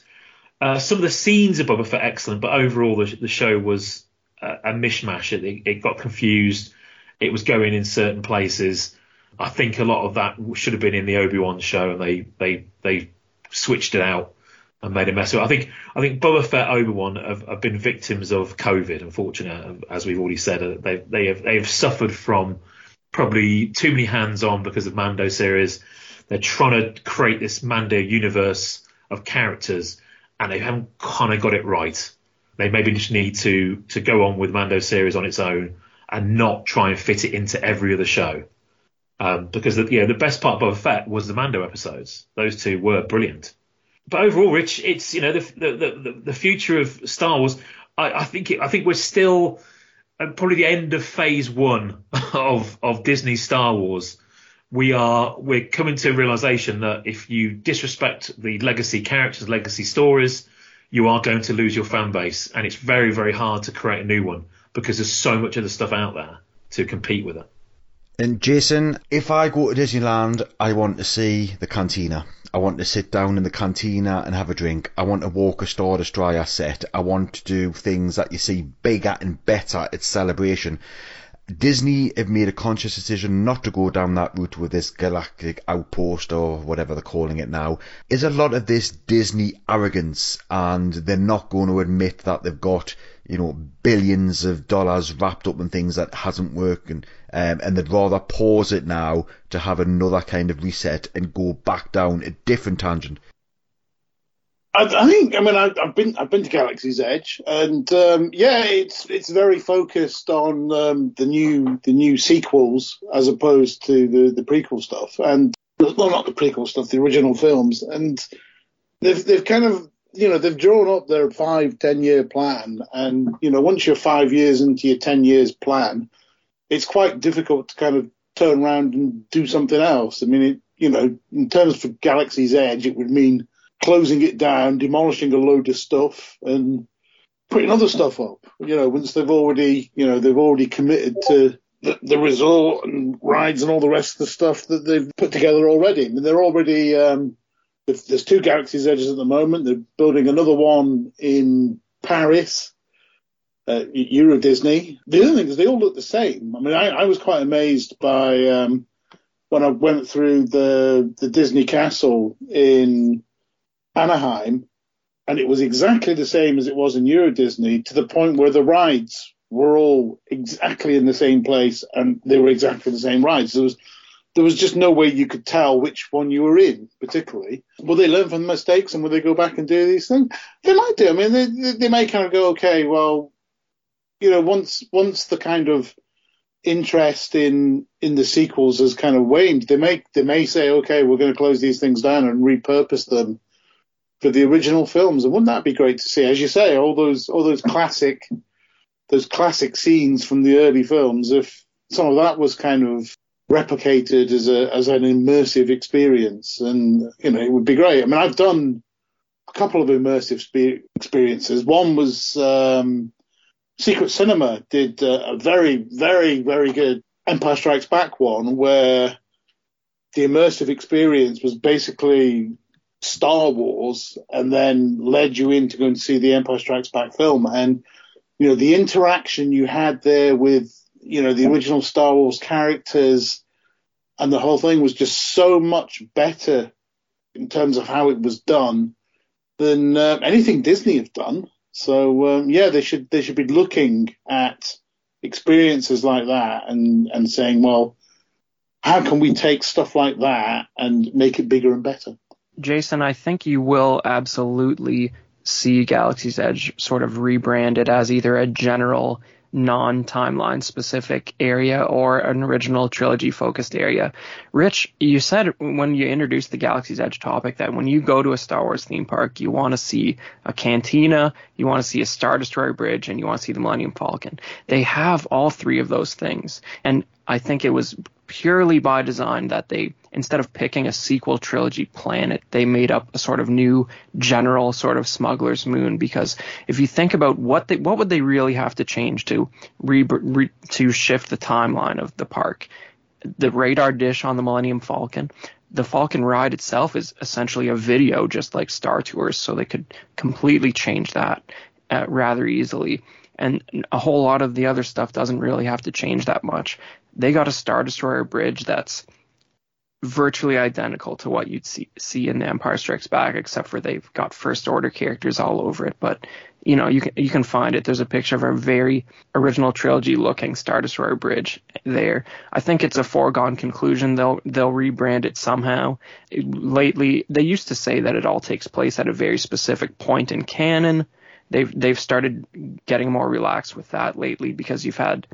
Uh, some of the scenes of Boba Fett, excellent, but overall the, the show was a, a mishmash. It, it, got confused. It was going in certain places. I think a lot of that should have been in the Obi Wan show, and they they they switched it out and made a mess of it. I think I think Boba Fett, Obi Wan have, have, been victims of COVID. Unfortunately, as we've already said, they they have they have suffered from probably too many hands on because of Mando series. They're trying to create this Mando universe of characters, and they haven't kind of got it right. They maybe just need to to go on with Mando series on its own and not try and fit it into every other show. Um, because the, yeah, the best part of Boba Fett was the Mando episodes. Those two were brilliant but overall, Rich, it's you know the the the, the future of Star Wars. I, I think it, I think we're still probably the end of Phase One of of Disney Star Wars. We are we're coming to a realization that if you disrespect the legacy characters, legacy stories, you are going to lose your fan base, and it's very very hard to create a new one because there's so much other stuff out there to compete with it. And Jason, if I go to Disneyland, I want to see the cantina. I want to sit down in the cantina and have a drink. I want to walk a Star Destroyer set. I want to do things that you see bigger and better at Celebration. Disney have made a conscious decision not to go down that route with this galactic outpost or whatever they're calling it now. Is a lot of this Disney arrogance and they're not going to admit that they've got, you know, billions of dollars wrapped up in things that hasn't worked and, um, and they'd rather pause it now to have another kind of reset and go back down a different tangent. I, I think. I mean, I, have been I've been to Galaxy's Edge, and um, yeah, it's it's very focused on um, the new the new sequels as opposed to the the prequel stuff, and well, not the prequel stuff, the original films, and they've they've kind of you know they've drawn up their five ten year plan, and you know once you're five years into your ten years plan, it's quite difficult to kind of turn around and do something else. I mean, it, you know, in terms for Galaxy's Edge, it would mean closing it down, demolishing a load of stuff, and putting other stuff up. You know, once they've already, you know, they've already committed to the, the resort and rides and all the rest of the stuff that they've put together already. I mean, they're already. Um, there's two Galaxy's Edges at the moment. They're building another one in Paris. Uh, Euro Disney. The other thing is they all look the same. I mean, I, I was quite amazed by um, when I went through the the Disney Castle in Anaheim, and it was exactly the same as it was in Euro Disney to the point where the rides were all exactly in the same place and they were exactly the same rides. There was there was just no way you could tell which one you were in, particularly. Will they learn from the mistakes and will they go back and do these things? They might do. I mean, they, they may kind of go, okay, well, you know, once once the kind of interest in in the sequels has kind of waned, they may they may say, okay, we're going to close these things down and repurpose them for the original films. And wouldn't that be great to see? As you say, all those all those classic those classic scenes from the early films. If some of that was kind of replicated as a as an immersive experience, and you know, it would be great. I mean, I've done a couple of immersive spe- experiences. One was um, Secret Cinema did uh, a very very very good Empire Strikes Back one where the immersive experience was basically Star Wars and then led you in to go and see the Empire Strikes Back film. And, you know, the interaction you had there with, you know, the original Star Wars characters and the whole thing was just so much better in terms of how it was done than uh, anything Disney have done. So um, yeah, they should they should be looking at experiences like that and and saying, well, how can we take stuff like that and make it bigger and better? Jason, I think you will absolutely see Galaxy's Edge sort of rebranded as either a general non-timeline specific area or an original trilogy focused area. Rich, you said when you introduced the Galaxy's Edge topic that when you go to a Star Wars theme park, you want to see a cantina, you want to see a Star Destroyer bridge, and you want to see the Millennium Falcon. They have all three of those things. And I think it was purely by design that they instead of picking a sequel trilogy planet, they made up a sort of new general sort of smuggler's moon. Because if you think about what they, what would they really have to change to re, re, to shift the timeline of the park? The radar dish on the Millennium Falcon, the Falcon ride itself is essentially a video, just like Star Tours, so they could completely change that uh, rather easily. And a whole lot of the other stuff doesn't really have to change that much. They got a Star Destroyer bridge that's virtually identical to what you'd see, see in The Empire Strikes Back, except for they've got First Order characters all over it. But you know, you can you can find it. There's a picture of a very original trilogy looking Star Destroyer bridge there. I think it's a foregone conclusion they'll they'll rebrand it somehow. lately, they used to say that it all takes place at a very specific point in canon. They've they've started getting more relaxed with that lately because you've had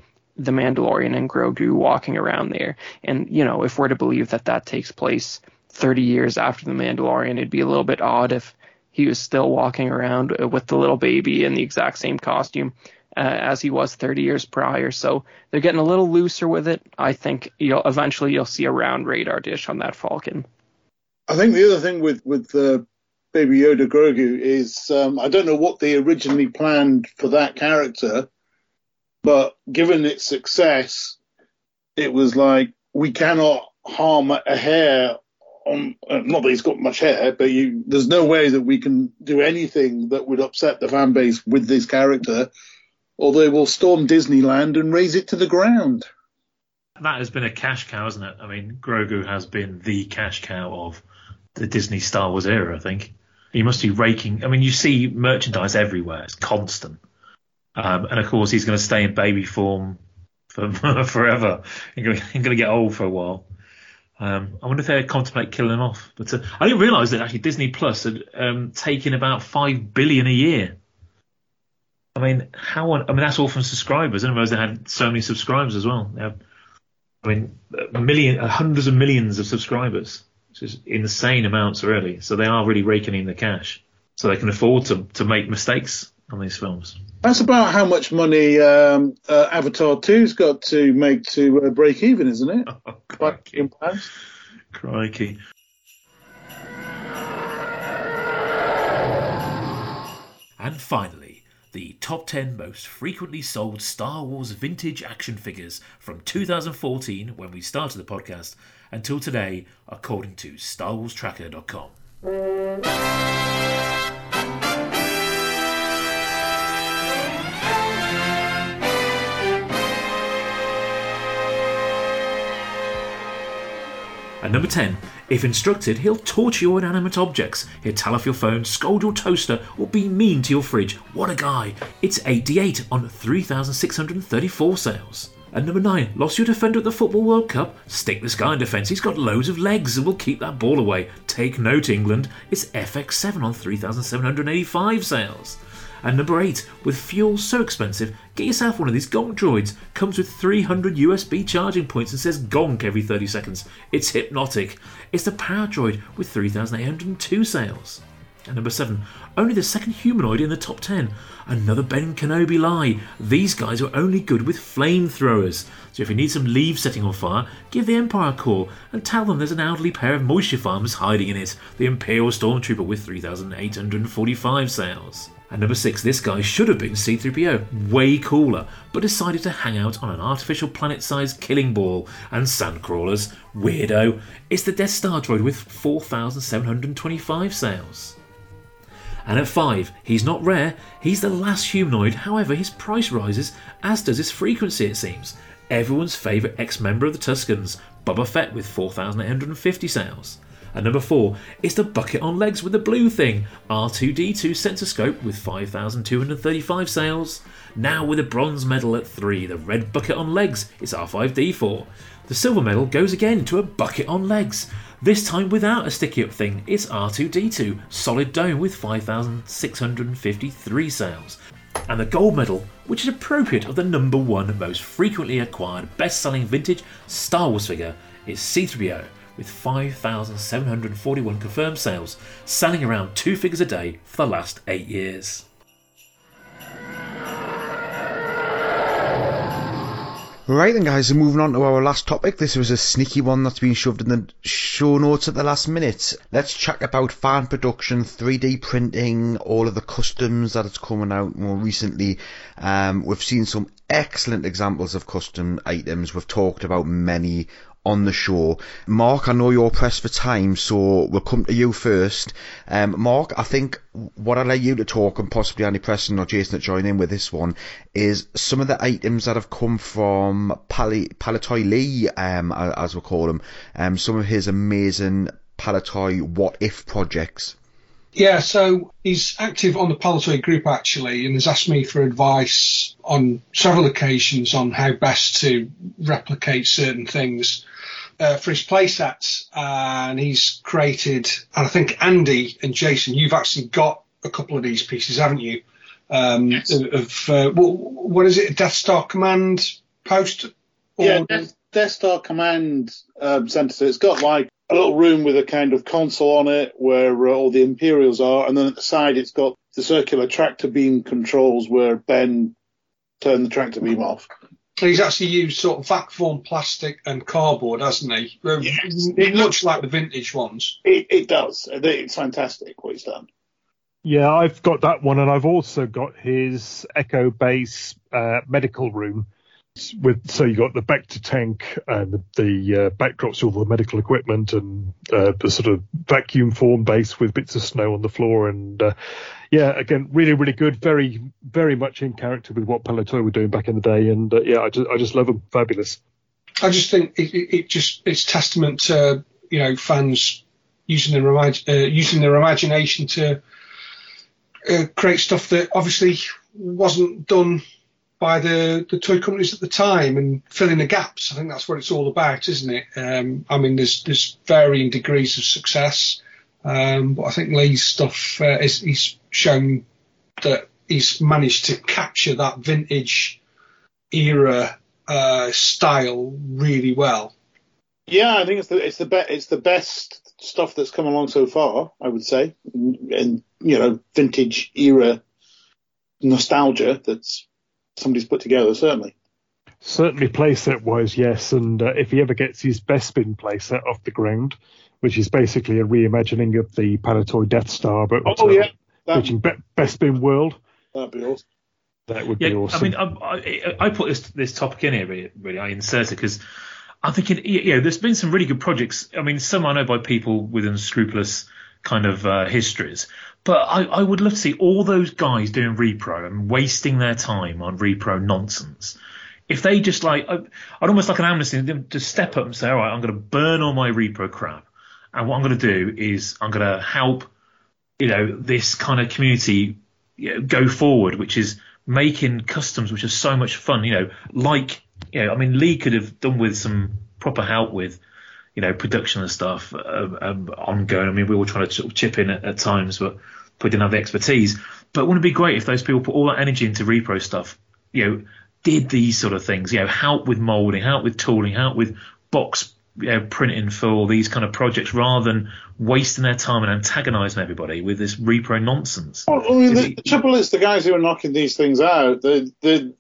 the Mandalorian and Grogu walking around there. And, you know, if we're to believe that that takes place 30 years after the Mandalorian, it'd be a little bit odd if he was still walking around with the little baby in the exact same costume uh, as he was 30 years prior. So they're getting a little looser with it. I think you'll eventually you'll see a round radar dish on that Falcon. I think the other thing with with the Baby Yoda Grogu is um, I don't know what they originally planned for that character but given its success, it was like we cannot harm a hair on. Uh, not that he's got much hair, but you, there's no way that we can do anything that would upset the fan base with this character, or they will storm Disneyland and raze it to the ground. That has been a cash cow, hasn't it? I mean, Grogu has been the cash cow of the Disney Star Wars era. I think he must be raking. I mean, you see merchandise everywhere; it's constant. Um, and of course, he's going to stay in baby form for forever. He's going, to, get old for a while. Um, I wonder if they contemplate killing him off. But uh, I didn't realise that actually Disney Plus had um, taken about five billion a year. I mean, how? On, I mean, that's all from subscribers. I didn't realise they had so many subscribers as well. Have, I mean, million, uh, hundreds of millions of subscribers, which is insane amounts, really. So they are really raking in the cash, so they can afford to to make mistakes on these films. That's about how much money um, uh, Avatar 2's got to make to uh, break even, isn't it? Oh, crikey. crikey. And finally, the top 10 most frequently sold Star Wars vintage action figures from 2014, when we started the podcast, until today, according to StarWarsTracker.com. Number 10, if instructed, he'll torture your inanimate objects. He'll tell off your phone, scold your toaster, or be mean to your fridge. What a guy! It's 88 on 3,634 sales. And number 9, lost your defender at the Football World Cup? Stick this guy in defence, he's got loads of legs and will keep that ball away. Take note, England, it's FX7 on 3,785 sales. And number 8, with fuel so expensive, get yourself one of these Gonk droids. Comes with 300 USB charging points and says Gonk every 30 seconds. It's hypnotic. It's the Power Droid with 3,802 sales. And number 7, only the second humanoid in the top 10. Another Ben Kenobi lie. These guys are only good with flamethrowers. So if you need some leaves setting on fire, give the Empire a call and tell them there's an elderly pair of moisture farmers hiding in it. The Imperial Stormtrooper with 3,845 sales. And number six, this guy should have been C3PO, way cooler, but decided to hang out on an artificial planet sized killing ball and sandcrawlers. Weirdo. It's the Death Star droid with 4,725 sales. And at 5, he's not rare, he's the last humanoid, however, his price rises, as does his frequency, it seems. Everyone's favourite ex member of the Tuskens, Boba Fett with 4,850 sales. And number four is the bucket on legs with the blue thing, R2D2 sensor scope with 5,235 sales. Now with a bronze medal at three, the red bucket on legs is R5D4. The silver medal goes again to a bucket on legs, this time without a sticky up thing. It's R2D2 solid dome with 5,653 sales. And the gold medal, which is appropriate of the number one most frequently acquired best selling vintage Star Wars figure, is C3PO with 5,741 confirmed sales, selling around two figures a day for the last eight years. Right then, guys, moving on to our last topic. This was a sneaky one that's been shoved in the show notes at the last minute. Let's chat about fan production, 3D printing, all of the customs that it's coming out more recently. Um, we've seen some excellent examples of custom items. We've talked about many on the show. Mark, I know you're pressed for time, so we'll come to you first. Um, Mark, I think what I'd like you to talk, and possibly Andy Preston or Jason to join in with this one, is some of the items that have come from Pali, Palitoy Lee, um, as we call him, um, some of his amazing Palitoy what if projects. Yeah, so he's active on the Palitoy group actually, and has asked me for advice on several occasions on how best to replicate certain things uh, for his playsets. And he's created, and I think Andy and Jason, you've actually got a couple of these pieces, haven't you? Um, yes. Of uh, what is it? A Death Star Command post? Yeah, Death, Death Star Command um, center. So it's got like a little room with a kind of console on it where uh, all the Imperials are, and then at the side it's got the circular tractor beam controls where Ben turned the tractor beam off. He's actually used sort of vac form plastic and cardboard, hasn't he? Um, yes. It looks like the vintage ones. It, it does. It's fantastic what he's done. Yeah, I've got that one, and I've also got his Echo Base uh, medical room, with so you got the bacta tank and the, the uh, backdrops all the medical equipment and uh, the sort of vacuum form base with bits of snow on the floor and uh, yeah again really really good. Very very much in character with what Palitoy were doing back in the day. And uh, yeah I just I just love them. Fabulous. I just think it, it, just it's testament to you know fans using their uh, using their imagination to uh, create stuff that obviously wasn't done by the, the toy companies at the time and filling the gaps. I think that's what it's all about, isn't it? Um, I mean, there's there's varying degrees of success, um, but I think Lee's stuff uh, is he's shown that he's managed to capture that vintage era uh, style really well. Yeah, I think it's the it's the be- it's the best stuff that's come along so far. I would say, and you know, vintage era nostalgia that's somebody's put together. Certainly. Certainly, playset wise, yes. And uh, if he ever gets his Bespin playset off the ground, which is basically a reimagining of the Palitoy Death Star, but oh uh, yeah, that, reaching Be- Bespin World, that'd be awesome. that would Yeah, be awesome. I mean, I, I, I put this this topic in here really. really I inserted because I'm thinking, you know, there's been some really good projects. I mean, some I know by people with unscrupulous kind of uh, histories, but I, I would love to see all those guys doing repro and wasting their time on repro nonsense. If they just like, I'd almost like an amnesty, them to step up and say, all right, I'm going to burn all my repro crap, and what I'm going to do is I'm going to help, you know, this kind of community you know, go forward, which is making customs, which are so much fun. You know, like you know, I mean, Lee could have done with some proper help with, you know, production and stuff um, um, ongoing. I mean, we were trying to chip in at, at times, but we didn't have the expertise. But wouldn't it be great if those people put all that energy into repro stuff? You know, did these sort of things. You know, help with molding, help with tooling, help with box. You know, printing for these kind of projects rather than wasting their time and antagonising everybody with this repro nonsense. Well, I mean, the, the trouble is, the guys who are knocking these things out, they they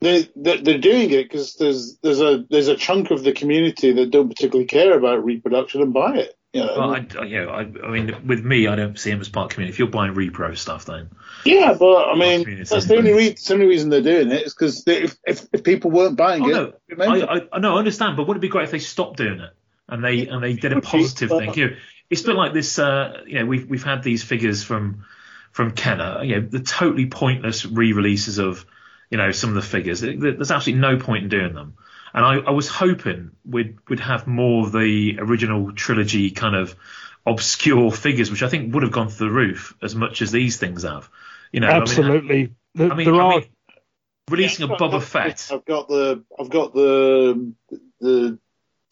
they they're, they're doing it because there's there's a there's a chunk of the community that don't particularly care about reproduction and buy it. You know? Well, I, I- you know, I, I mean, with me, I don't see them as part of the community. If you're buying repro stuff, then yeah, but I mean, that's the only reason. The only reason they're doing it is because if, if if people weren't buying oh it, no, it'd be mental. I, I, no, I understand. But wouldn't it be great if they stopped doing it and they and they did a positive thing? You know, it's a bit like this. Uh, you know, we've we've had these figures from from Kenner. You know, the totally pointless re-releases of you know some of the figures. There's absolutely no point in doing them. And I, I was hoping we'd we'd have more of the original trilogy kind of obscure figures, which I think would have gone through the roof as much as these things have. You know, I mean, Absolutely. There- I mean, there I are mean, releasing a I've Boba got- Fett. I've got the I've got the the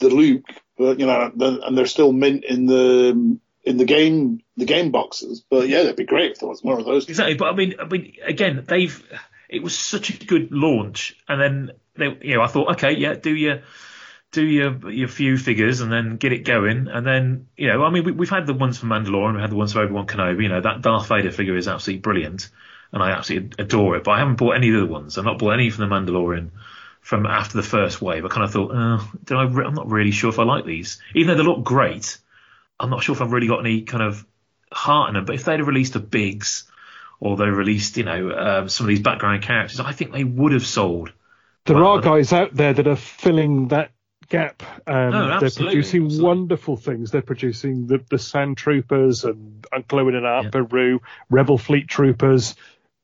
the Luke, but you know, the, and they're still mint in the in the game the game boxes. But yeah, that'd be great if there was more of those. Exactly, but I mean, I mean, again, they've. It was such a good launch, and then they, you know, I thought, okay, yeah, do your, do your your few figures, and then get it going, and then you know, I mean, we, we've had the ones for Mandalorian, we had the ones for Obi Wan Kenobi. You know, that Darth Vader figure is absolutely brilliant, and I absolutely adore it. But I haven't bought any of the ones. I've not bought any from the Mandalorian from after the first wave. I kind of thought, oh, did I? Re- I'm not really sure if I like these, even though they look great. I'm not sure if I've really got any kind of heart in them. But if they'd have released a Biggs or they released, you know, um, some of these background characters, I think they would have sold. There are guys out there that are filling that gap. Um, No, they're producing absolutely. wonderful things. They're producing the, the Sand Troopers and Uncle Owen and Aunt Beru, Rebel Fleet Troopers,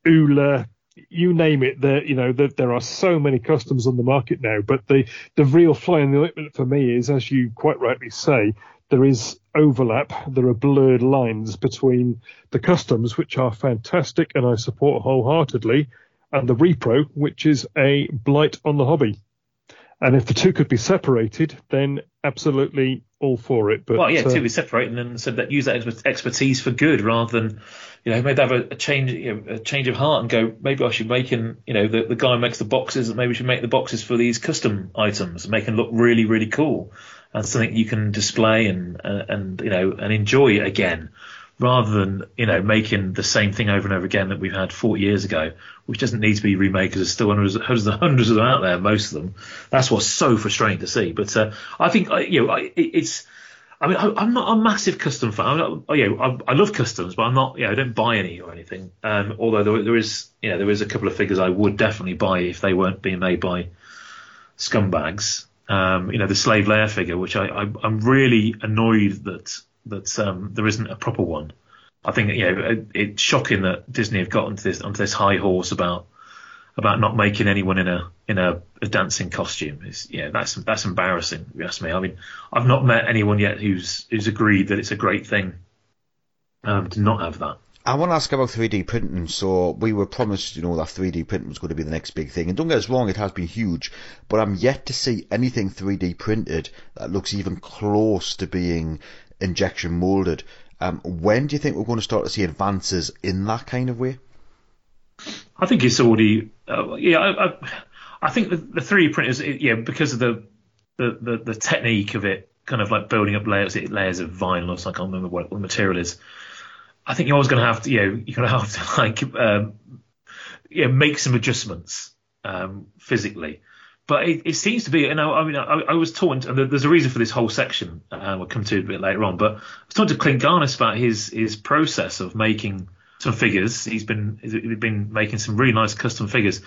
Ula, you name it. There, you know, there, there are so many customs on the market now. But the the real fly in the ointment for me is, as you quite rightly say, there is overlap. There are blurred lines between the customs, which are fantastic and I support wholeheartedly, and the repro, which is a blight on the hobby. And if the two could be separated, then absolutely all for it. But well, yeah, uh, two is separating and said that use that expertise for good rather than, you know, maybe have a, a change, you know, a change of heart and go, maybe I should make in, you know, the, the guy who makes the boxes, maybe we should make the boxes for these custom items, make them look really, really cool and something you can display and, uh, and, you know, and enjoy again rather than, you know, making the same thing over and over again that we've had 40 years ago, which doesn't need to be remade because there's still hundreds, hundreds, hundreds of them out there, most of them. That's what's so frustrating to see. But, uh, I think, you know, it's, I mean, I, I'm not a massive custom fan. I'm not, oh, yeah, I, love customs, but I'm not. Yeah, I don't buy any or anything. Um, although there, there is, you know, there is a couple of figures I would definitely buy if they weren't being made by scumbags. Um, you know, the Slave Leia figure, which I, I I'm really annoyed that that um, there isn't a proper one. I think you know it, it's shocking that Disney have got onto this onto this high horse about about not making anyone in a in a, a dancing costume. It's, yeah, that's that's embarrassing. If you ask me. I mean, I've not met anyone yet who's who's agreed that it's a great thing um, to not have that. I want to ask about 3D printing. So we were promised, you know, that 3D printing was going to be the next big thing. And don't get us wrong, it has been huge, but I'm yet to see anything 3D printed that looks even close to being injection molded. Um, when do you think we're going to start to see advances in that kind of way? I think it's already, uh, yeah. I, I, I, think the, the 3D printers, yeah, because of the, the, the the technique of it, kind of like building up layers, layers of vinyl, or something. I can't remember what the material is I think you're always going to have to, you know, you're going to have to like, um, yeah, make some adjustments um, physically. But it, it, seems to be, you know, I mean, I, I was talking, and there's a reason for this whole section. Uh, we'll come to a bit later on. But I was talking to Clint Garnis about his his process of making some figures. He's been he's been making some really nice custom figures,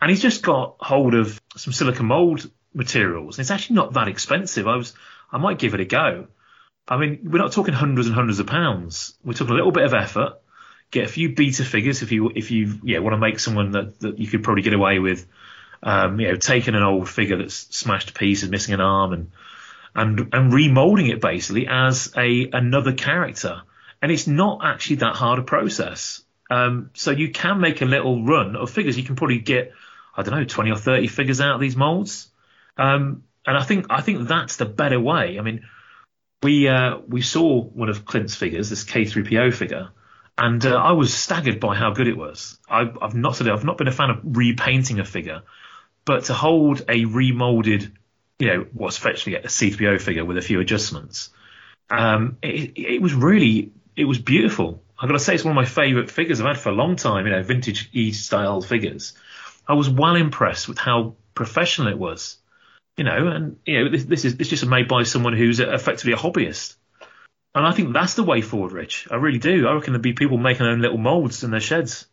and he's just got hold of some silicon mold materials. And it's actually not that expensive. I was I might give it a go. I mean, we're not talking hundreds and hundreds of pounds. We're talking a little bit of effort. Get a few beta figures if you if you yeah want to make someone that, that you could probably get away with. Um, you know, taking an old figure that's smashed to pieces, missing an arm, and and and remolding it basically as a another character. And it's not actually that hard a process. Um, so you can make a little run of figures. You can probably get I don't know twenty or thirty figures out of these molds. Um, and I think I think that's the better way. I mean we uh, we saw one of Clint's figures, this K3PO figure, and uh, I was staggered by how good it was. I, have not I've not been a fan of repainting a figure, but to hold a remolded, you know, what's effectively a C3PO figure with a few adjustments, um, it, it was really it was beautiful. I've got to say it's one of my favourite figures I've had for a long time. You know, vintage E style figures. I was well impressed with how professional it was you know, and you know, this, this is this just made by someone who's effectively a hobbyist. And I think that's the way forward, Rich. I really do. I reckon there'll be people making their own little molds in their sheds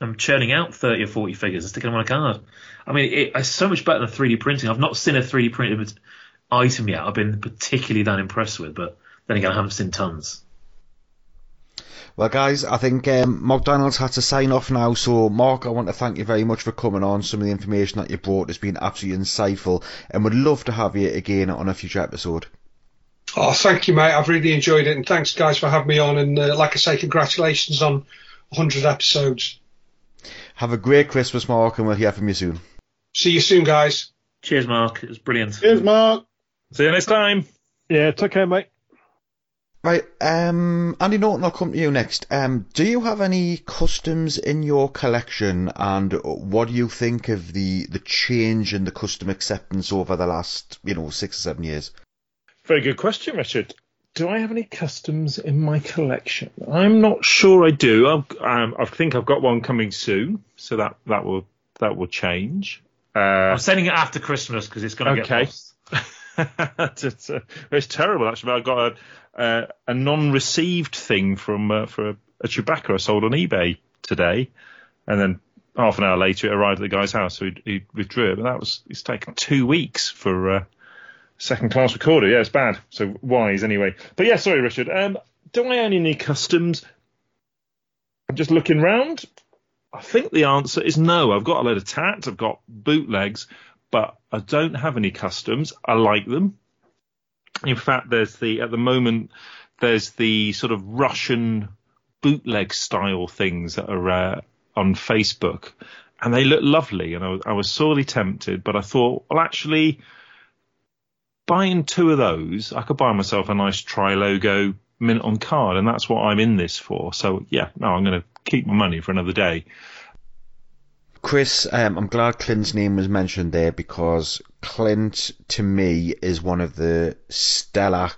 and churning out 30 or 40 figures and sticking them on a card. I mean, it, it's so much better than 3D printing. I've not seen a 3D printed item yet I've been particularly that impressed with, but then again, I haven't seen tons. Well, guys, I think um, Mark Daniels had to sign off now. So, Mark, I want to thank you very much for coming on. Some of the information that you brought has been absolutely insightful, and would love to have you again on a future episode. Oh, thank you, mate. I've really enjoyed it, and thanks, guys, for having me on. And uh, like I say, congratulations on 100 episodes. Have a great Christmas, Mark, and we'll hear from you soon. See you soon, guys. Cheers, Mark. It was brilliant. Cheers, Mark. See you next time. Yeah, take care, mate. Right, um, Andy Norton, I'll come to you next. Um, do you have any customs in your collection, and what do you think of the the change in the custom acceptance over the last, you know, six or seven years? Very good question, Richard. Do I have any customs in my collection? I'm not sure I do. Um, I think I've got one coming soon, so that that will that will change. Uh, I'm sending it after Christmas because it's going to okay. get lost. it's, uh, it's, terrible actually. I got a, uh, a non-received thing from uh, for a, a, Chewbacca I sold on eBay today, and then half an hour later it arrived at the guy's house, so he, withdrew it. But that was it's taken two weeks for uh, second class recorder. Yeah, it's bad. So wise anyway. But yeah, sorry, Richard. Um, do I own any customs? I'm just looking round. I think the answer is no. I've got a load of tats. I've got bootlegs, but I don't have any customs. I like them. In fact, there's the at the moment there's the sort of Russian bootleg style things that are uh, on Facebook, and they look lovely. And I was, I was sorely tempted, but I thought, well, actually, buying two of those, I could buy myself a nice Tri-Logo mint on card, and that's what I'm in this for. So yeah, no, I'm going to keep my money for another day. Chris, um, I'm glad Clint's name was mentioned there because Clint, to me, is one of the stellar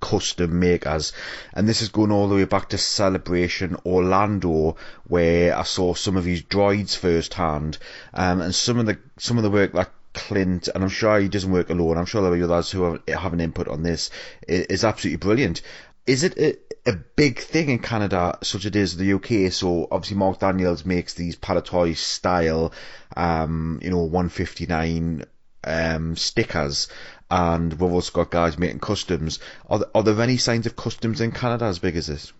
custom makers. And this is going all the way back to Celebration Orlando, where I saw some of his droids firsthand, um, and some of the some of the work that Clint, and I'm sure he doesn't work alone. I'm sure there are others who have, have an input on this. Is absolutely brilliant. Is it a big thing in Canada, such as it is the UK? So obviously, Mark Daniels makes these Palitoy style, um, you know, 159 um, stickers, and we've also got guys making customs. Are there, are there any signs of customs in Canada as big as this?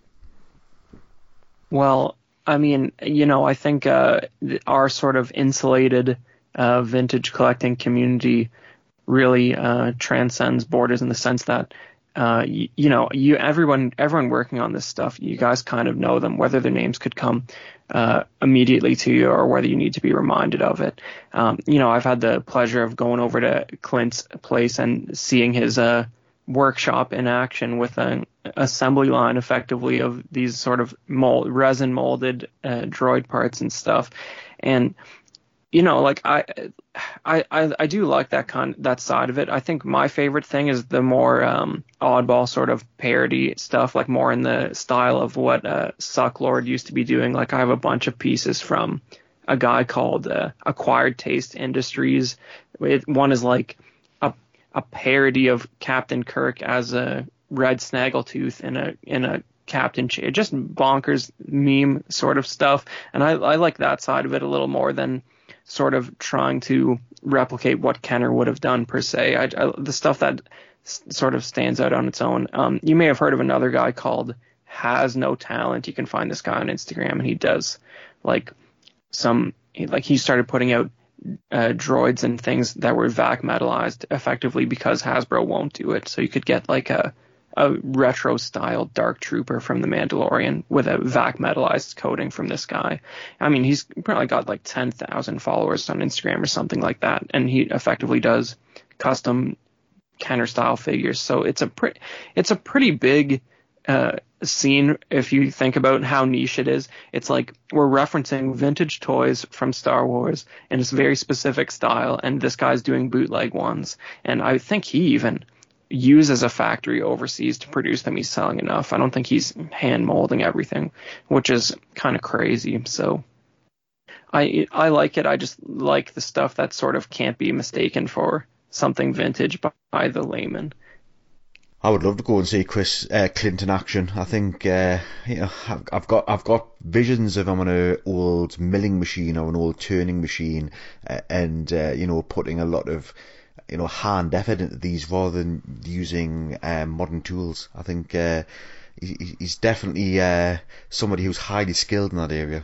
Well, I mean, you know, I think uh, our sort of insulated uh, vintage collecting community really uh, transcends borders in the sense that uh, you, you, know, you everyone everyone working on this stuff, you guys kind of know them, whether their names could come uh, immediately to you or whether you need to be reminded of it. Um, you know, I've had the pleasure of going over to Clint's place and seeing his uh, workshop in action with an assembly line, effectively of these sort of mold, resin molded uh, droid parts and stuff, and you know, like I, I, I, I do like that kind, that side of it. I think my favorite thing is the more um, oddball sort of parody stuff, like more in the style of what uh, Sucklord used to be doing. Like I have a bunch of pieces from a guy called uh, Acquired Taste Industries. It, one is like a a parody of Captain Kirk as a red snaggletooth in a in a captain chair, just bonkers meme sort of stuff. And I, I like that side of it a little more than sort of trying to replicate what Kenner would have done per se. I, I, the stuff that s- sort of stands out on its own. Um, you may have heard of another guy called Has No Talent. You can find this guy on Instagram, and he does like some like he started putting out uh, droids and things that were vac metalized effectively because Hasbro won't do it. So you could get like a a retro style dark trooper from the Mandalorian with a vac metalized coating from this guy. I mean, he's probably got like 10,000 followers on Instagram or something like that. And he effectively does custom Kenner style figures. So it's a pretty, it's a pretty big, uh, scene if you think about how niche it is. It's like we're referencing vintage toys from Star Wars in this very specific style, and this guy's doing bootleg ones. And I think he even uses a factory overseas to produce them. He's selling enough. I don't think he's hand molding everything, which is kind of crazy. So I I like it. I just like the stuff that sort of can't be mistaken for something vintage by the layman. I would love to go and see Chris uh, Clinton action. I think uh, you know I've, I've, got I've got visions of him on an old milling machine or an old turning machine, uh, and uh, you know putting a lot of you know hand effort into these rather than using um, modern tools. I think uh, he, he's definitely uh, somebody who's highly skilled in that area.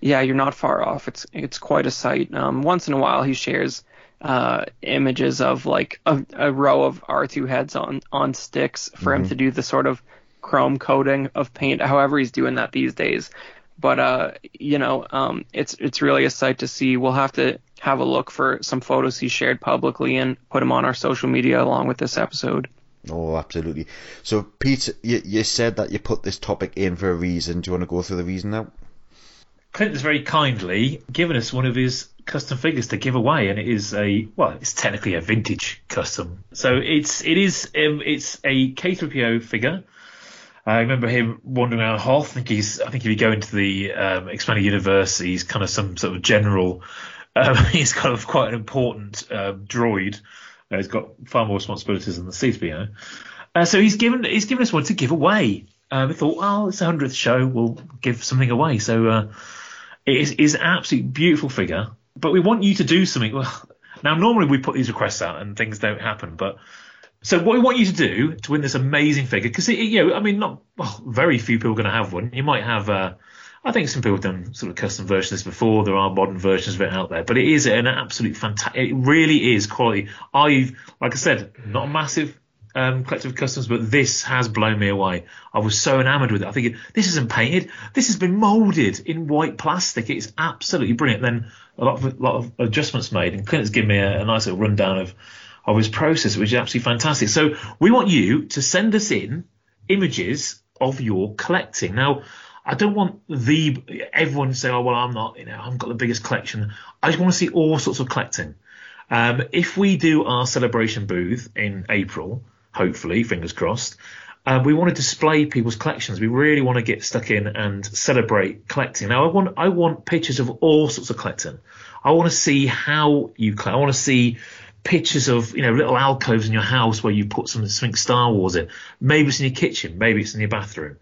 Yeah, you're not far off. It's it's quite a sight. Um, once in a while, he shares uh, images of like a, a, row of R2 heads on on sticks for mm-hmm. him to do the sort of chrome coating of paint. However, he's doing that these days. But uh, you know, um, it's it's really a sight to see. We'll have to have a look for some photos he shared publicly and put them on our social media along with this episode. Oh, absolutely. So, Pete, you, you said that you put this topic in for a reason. Do you want to go through the reason now? Clint has very kindly given us one of his custom figures to give away, and it is a well, it's technically a vintage custom. So it's it is um, it's a K-3PO figure. I remember him wandering around Hoth. I think he's I think if you go into the um, expanded universe, he's kind of some sort of general um, he's kind of quite an important um, droid. Uh, he's got far more responsibilities than the C-3PO. Uh, so he's given he's given us one to give away. Uh, we thought, well, it's the hundredth show, we'll give something away. So uh, it is, is an absolutely beautiful figure, but we want you to do something. Well, now normally we put these requests out and things don't happen, but so what we want you to do to win this amazing figure, because you know, I mean, not well, very few people are going to have one. You might have uh, I think some people have done sort of custom versions before. There are modern versions of it out there, but it is an absolute fantastic. It really is quality. I've, like I said, not a massive um, collective of customs, but this has blown me away. I was so enamored with it. I think this isn't painted. This has been molded in white plastic. It's absolutely brilliant. Then a lot of a lot of adjustments made, and Clint's given me a, a nice little rundown of of his process, which is absolutely fantastic. So we want you to send us in images of your collecting. Now, I don't want the everyone to say, "Oh well, I'm not," you know, I've got the biggest collection. I just want to see all sorts of collecting. Um, if we do our celebration booth in April, hopefully, fingers crossed, Uh, we want to display people's collections. We really want to get stuck in and celebrate collecting. Now, I want I want pictures of all sorts of collecting. I want to see how you collect. I want to see pictures of you know little alcoves in your house where you put some something Star Wars in. Maybe it's in your kitchen. Maybe it's in your bathroom.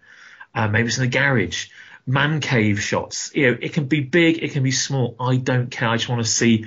Uh, maybe it's in the garage. Man cave shots. You know, it can be big. It can be small. I don't care. I just want to see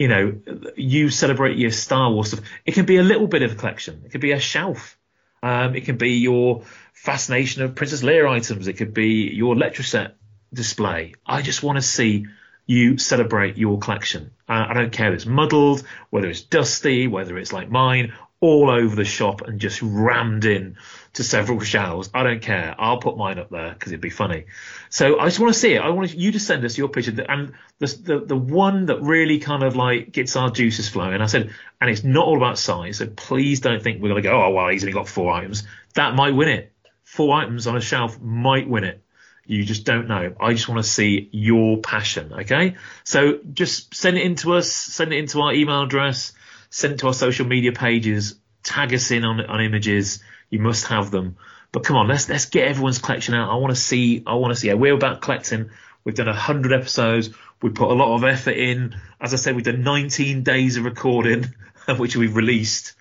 you know, you celebrate your Star Wars stuff. It can be a little bit of a collection. It could be a shelf. Um, it can be your fascination of Princess Leia items. It could be your Letraset display. I just want to see you celebrate your collection. Uh, I don't care if it's muddled, whether it's dusty, whether it's like mine, all over the shop and just rammed in to several shelves. I don't care. I'll put mine up there because it'd be funny. So I just want to see it. I want you to send us your picture. And the, the, the one that really kind of like gets our juices flowing. I said, and it's not all about size. So please don't think we're going to go, oh, well, he's only got four items. That might win it. Four items on a shelf might win it. You just don't know. I just want to see your passion. Okay. So just send it in to us. Send it into our email address send to our social media pages, tag us in on on images. You must have them. But come on, let's let's get everyone's collection out. I want to see. I want to see. Yeah, we're about collecting. We've done hundred episodes. We put a lot of effort in. As I said, we've done 19 days of recording, which we've released.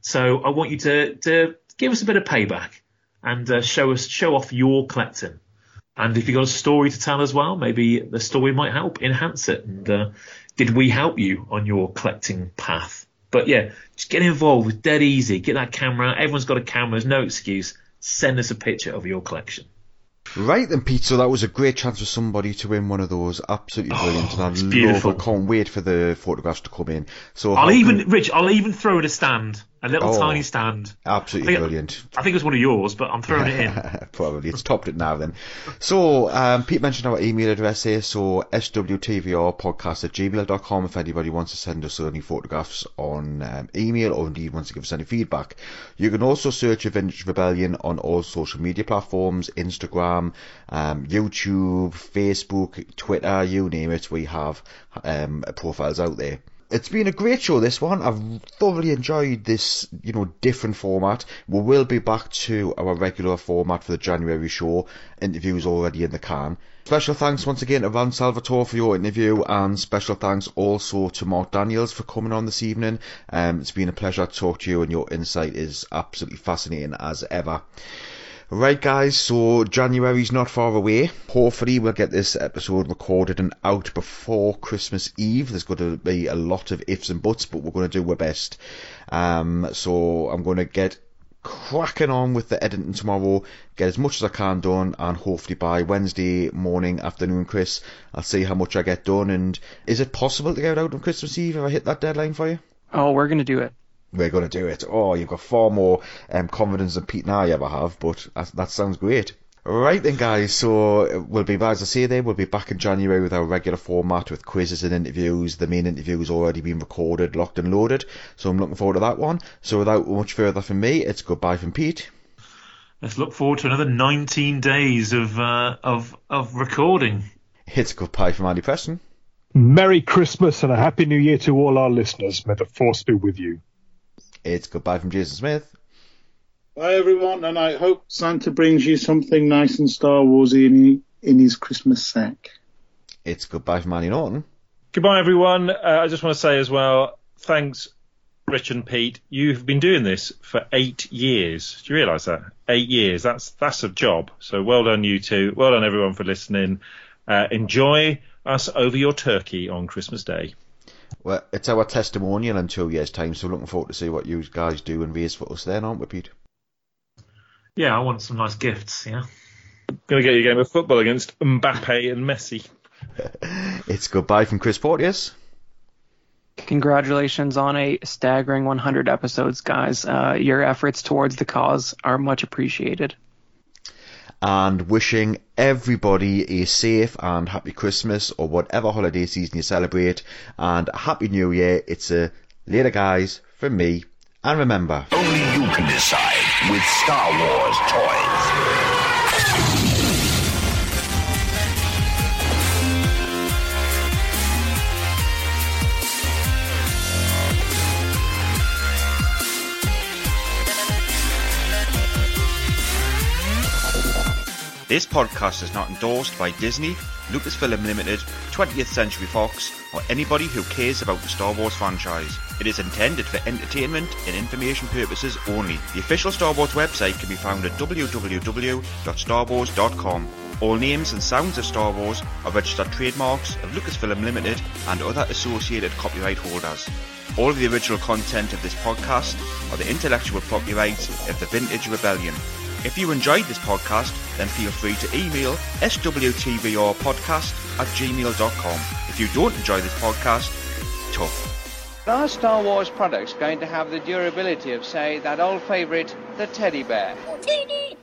So I want you to to give us a bit of payback and uh, show us show off your collecting. And if you've got a story to tell as well, maybe the story might help enhance it. And uh, did we help you on your collecting path? But yeah, just get involved. It's dead easy. Get that camera. Out. Everyone's got a camera. There's no excuse. Send us a picture of your collection. Right then, Pete. So that was a great chance for somebody to win one of those. Absolutely oh, brilliant. Oh, and I beautiful. love. I can't wait for the photographs to come in. So I'll even, can- Rich, I'll even throw in a stand, a little Oh, tiny stand. absolutely I think- brilliant. I think it was one of yours, but I'm throwing it in. Probably it's topped it now then. So um, Pete mentioned our email address here. So swtvrpodcast at gmail.com if anybody wants to send us any photographs on um, email or indeed wants to give us any feedback. You can also search Vintage Rebellion on all social media platforms, Instagram, um, YouTube, Facebook, Twitter, you name it. We have um, profiles out there it's been a great show this one. I've thoroughly enjoyed this you know different format. We will be back to our regular format for the january show. Interviews already in the can. Special thanks once again to ron salvatore for your interview and special thanks also to mark daniels for coming on this evening. Um, it's been a pleasure to talk to you and your insight is absolutely fascinating as ever Right, guys, so January's not far away. Hopefully, we'll get this episode recorded and out before Christmas Eve. There's going to be a lot of ifs and buts, but we're going to do our best. Um, so, I'm going to get cracking on with the editing tomorrow, get as much as I can done, and hopefully by Wednesday morning, afternoon, Chris, I'll see how much I get done. And is it possible to get it out on Christmas Eve if I hit that deadline for you? Oh, we're gonna do it. We're going to do it. Oh, you've got far more um, confidence than Pete and I ever have, but that, that sounds great. Right then, guys. So we'll be, as I say, there we'll be back in January with our regular format with quizzes and interviews. The main interview has already been recorded, locked and loaded. So I'm looking forward to that one. So without much further from me, it's goodbye from Pete. Let's look forward to another 19 days of uh, of of recording. It's goodbye from Andy Preston. Merry Christmas and a Happy New Year to all our listeners. May the force be with you. It's goodbye from Jason Smith. Bye, everyone, and I hope Santa brings you something nice and Star Warsy in, in his Christmas sack. It's goodbye from Andy Norton. Goodbye, everyone. Uh, I just want to say as well, thanks, Rich and Pete. You've been doing this for eight years. Do you realise that? Eight years. That's that's a job. So well done, you two. Well done, everyone, for listening. Uh, enjoy us over your turkey on Christmas Day. Well, it's our testimonial in two years' time, so looking forward to see what you guys do and raise for us then, aren't we, Pete? Yeah, I want some nice gifts. Yeah. Going to get you a game of football against Mbappe and Messi. It's goodbye from Chris Porteous. Congratulations on a staggering 100 episodes, guys. Uh, your efforts towards the cause are much appreciated. And wishing everybody a safe and happy Christmas or whatever holiday season you celebrate and a happy new year. It's a later guys from me. And remember, Only you can decide with Star Wars toys. This podcast is not endorsed by Disney, Lucasfilm Limited, 20th Century Fox, or anybody who cares about the Star Wars franchise. It is intended for entertainment and information purposes only. The official Star Wars website can be found at www.starwars.com. All names and sounds of Star Wars are registered trademarks of Lucasfilm Limited and other associated copyright holders. All of the original content of this podcast are the intellectual property rights of the Vintage Rebellion. If you enjoyed this podcast, then feel free to email swtvrpodcast at gmail.com. If you don't enjoy this podcast, tough. Are Star Wars products going to have the durability of, say, that old favourite, the teddy bear? Teeny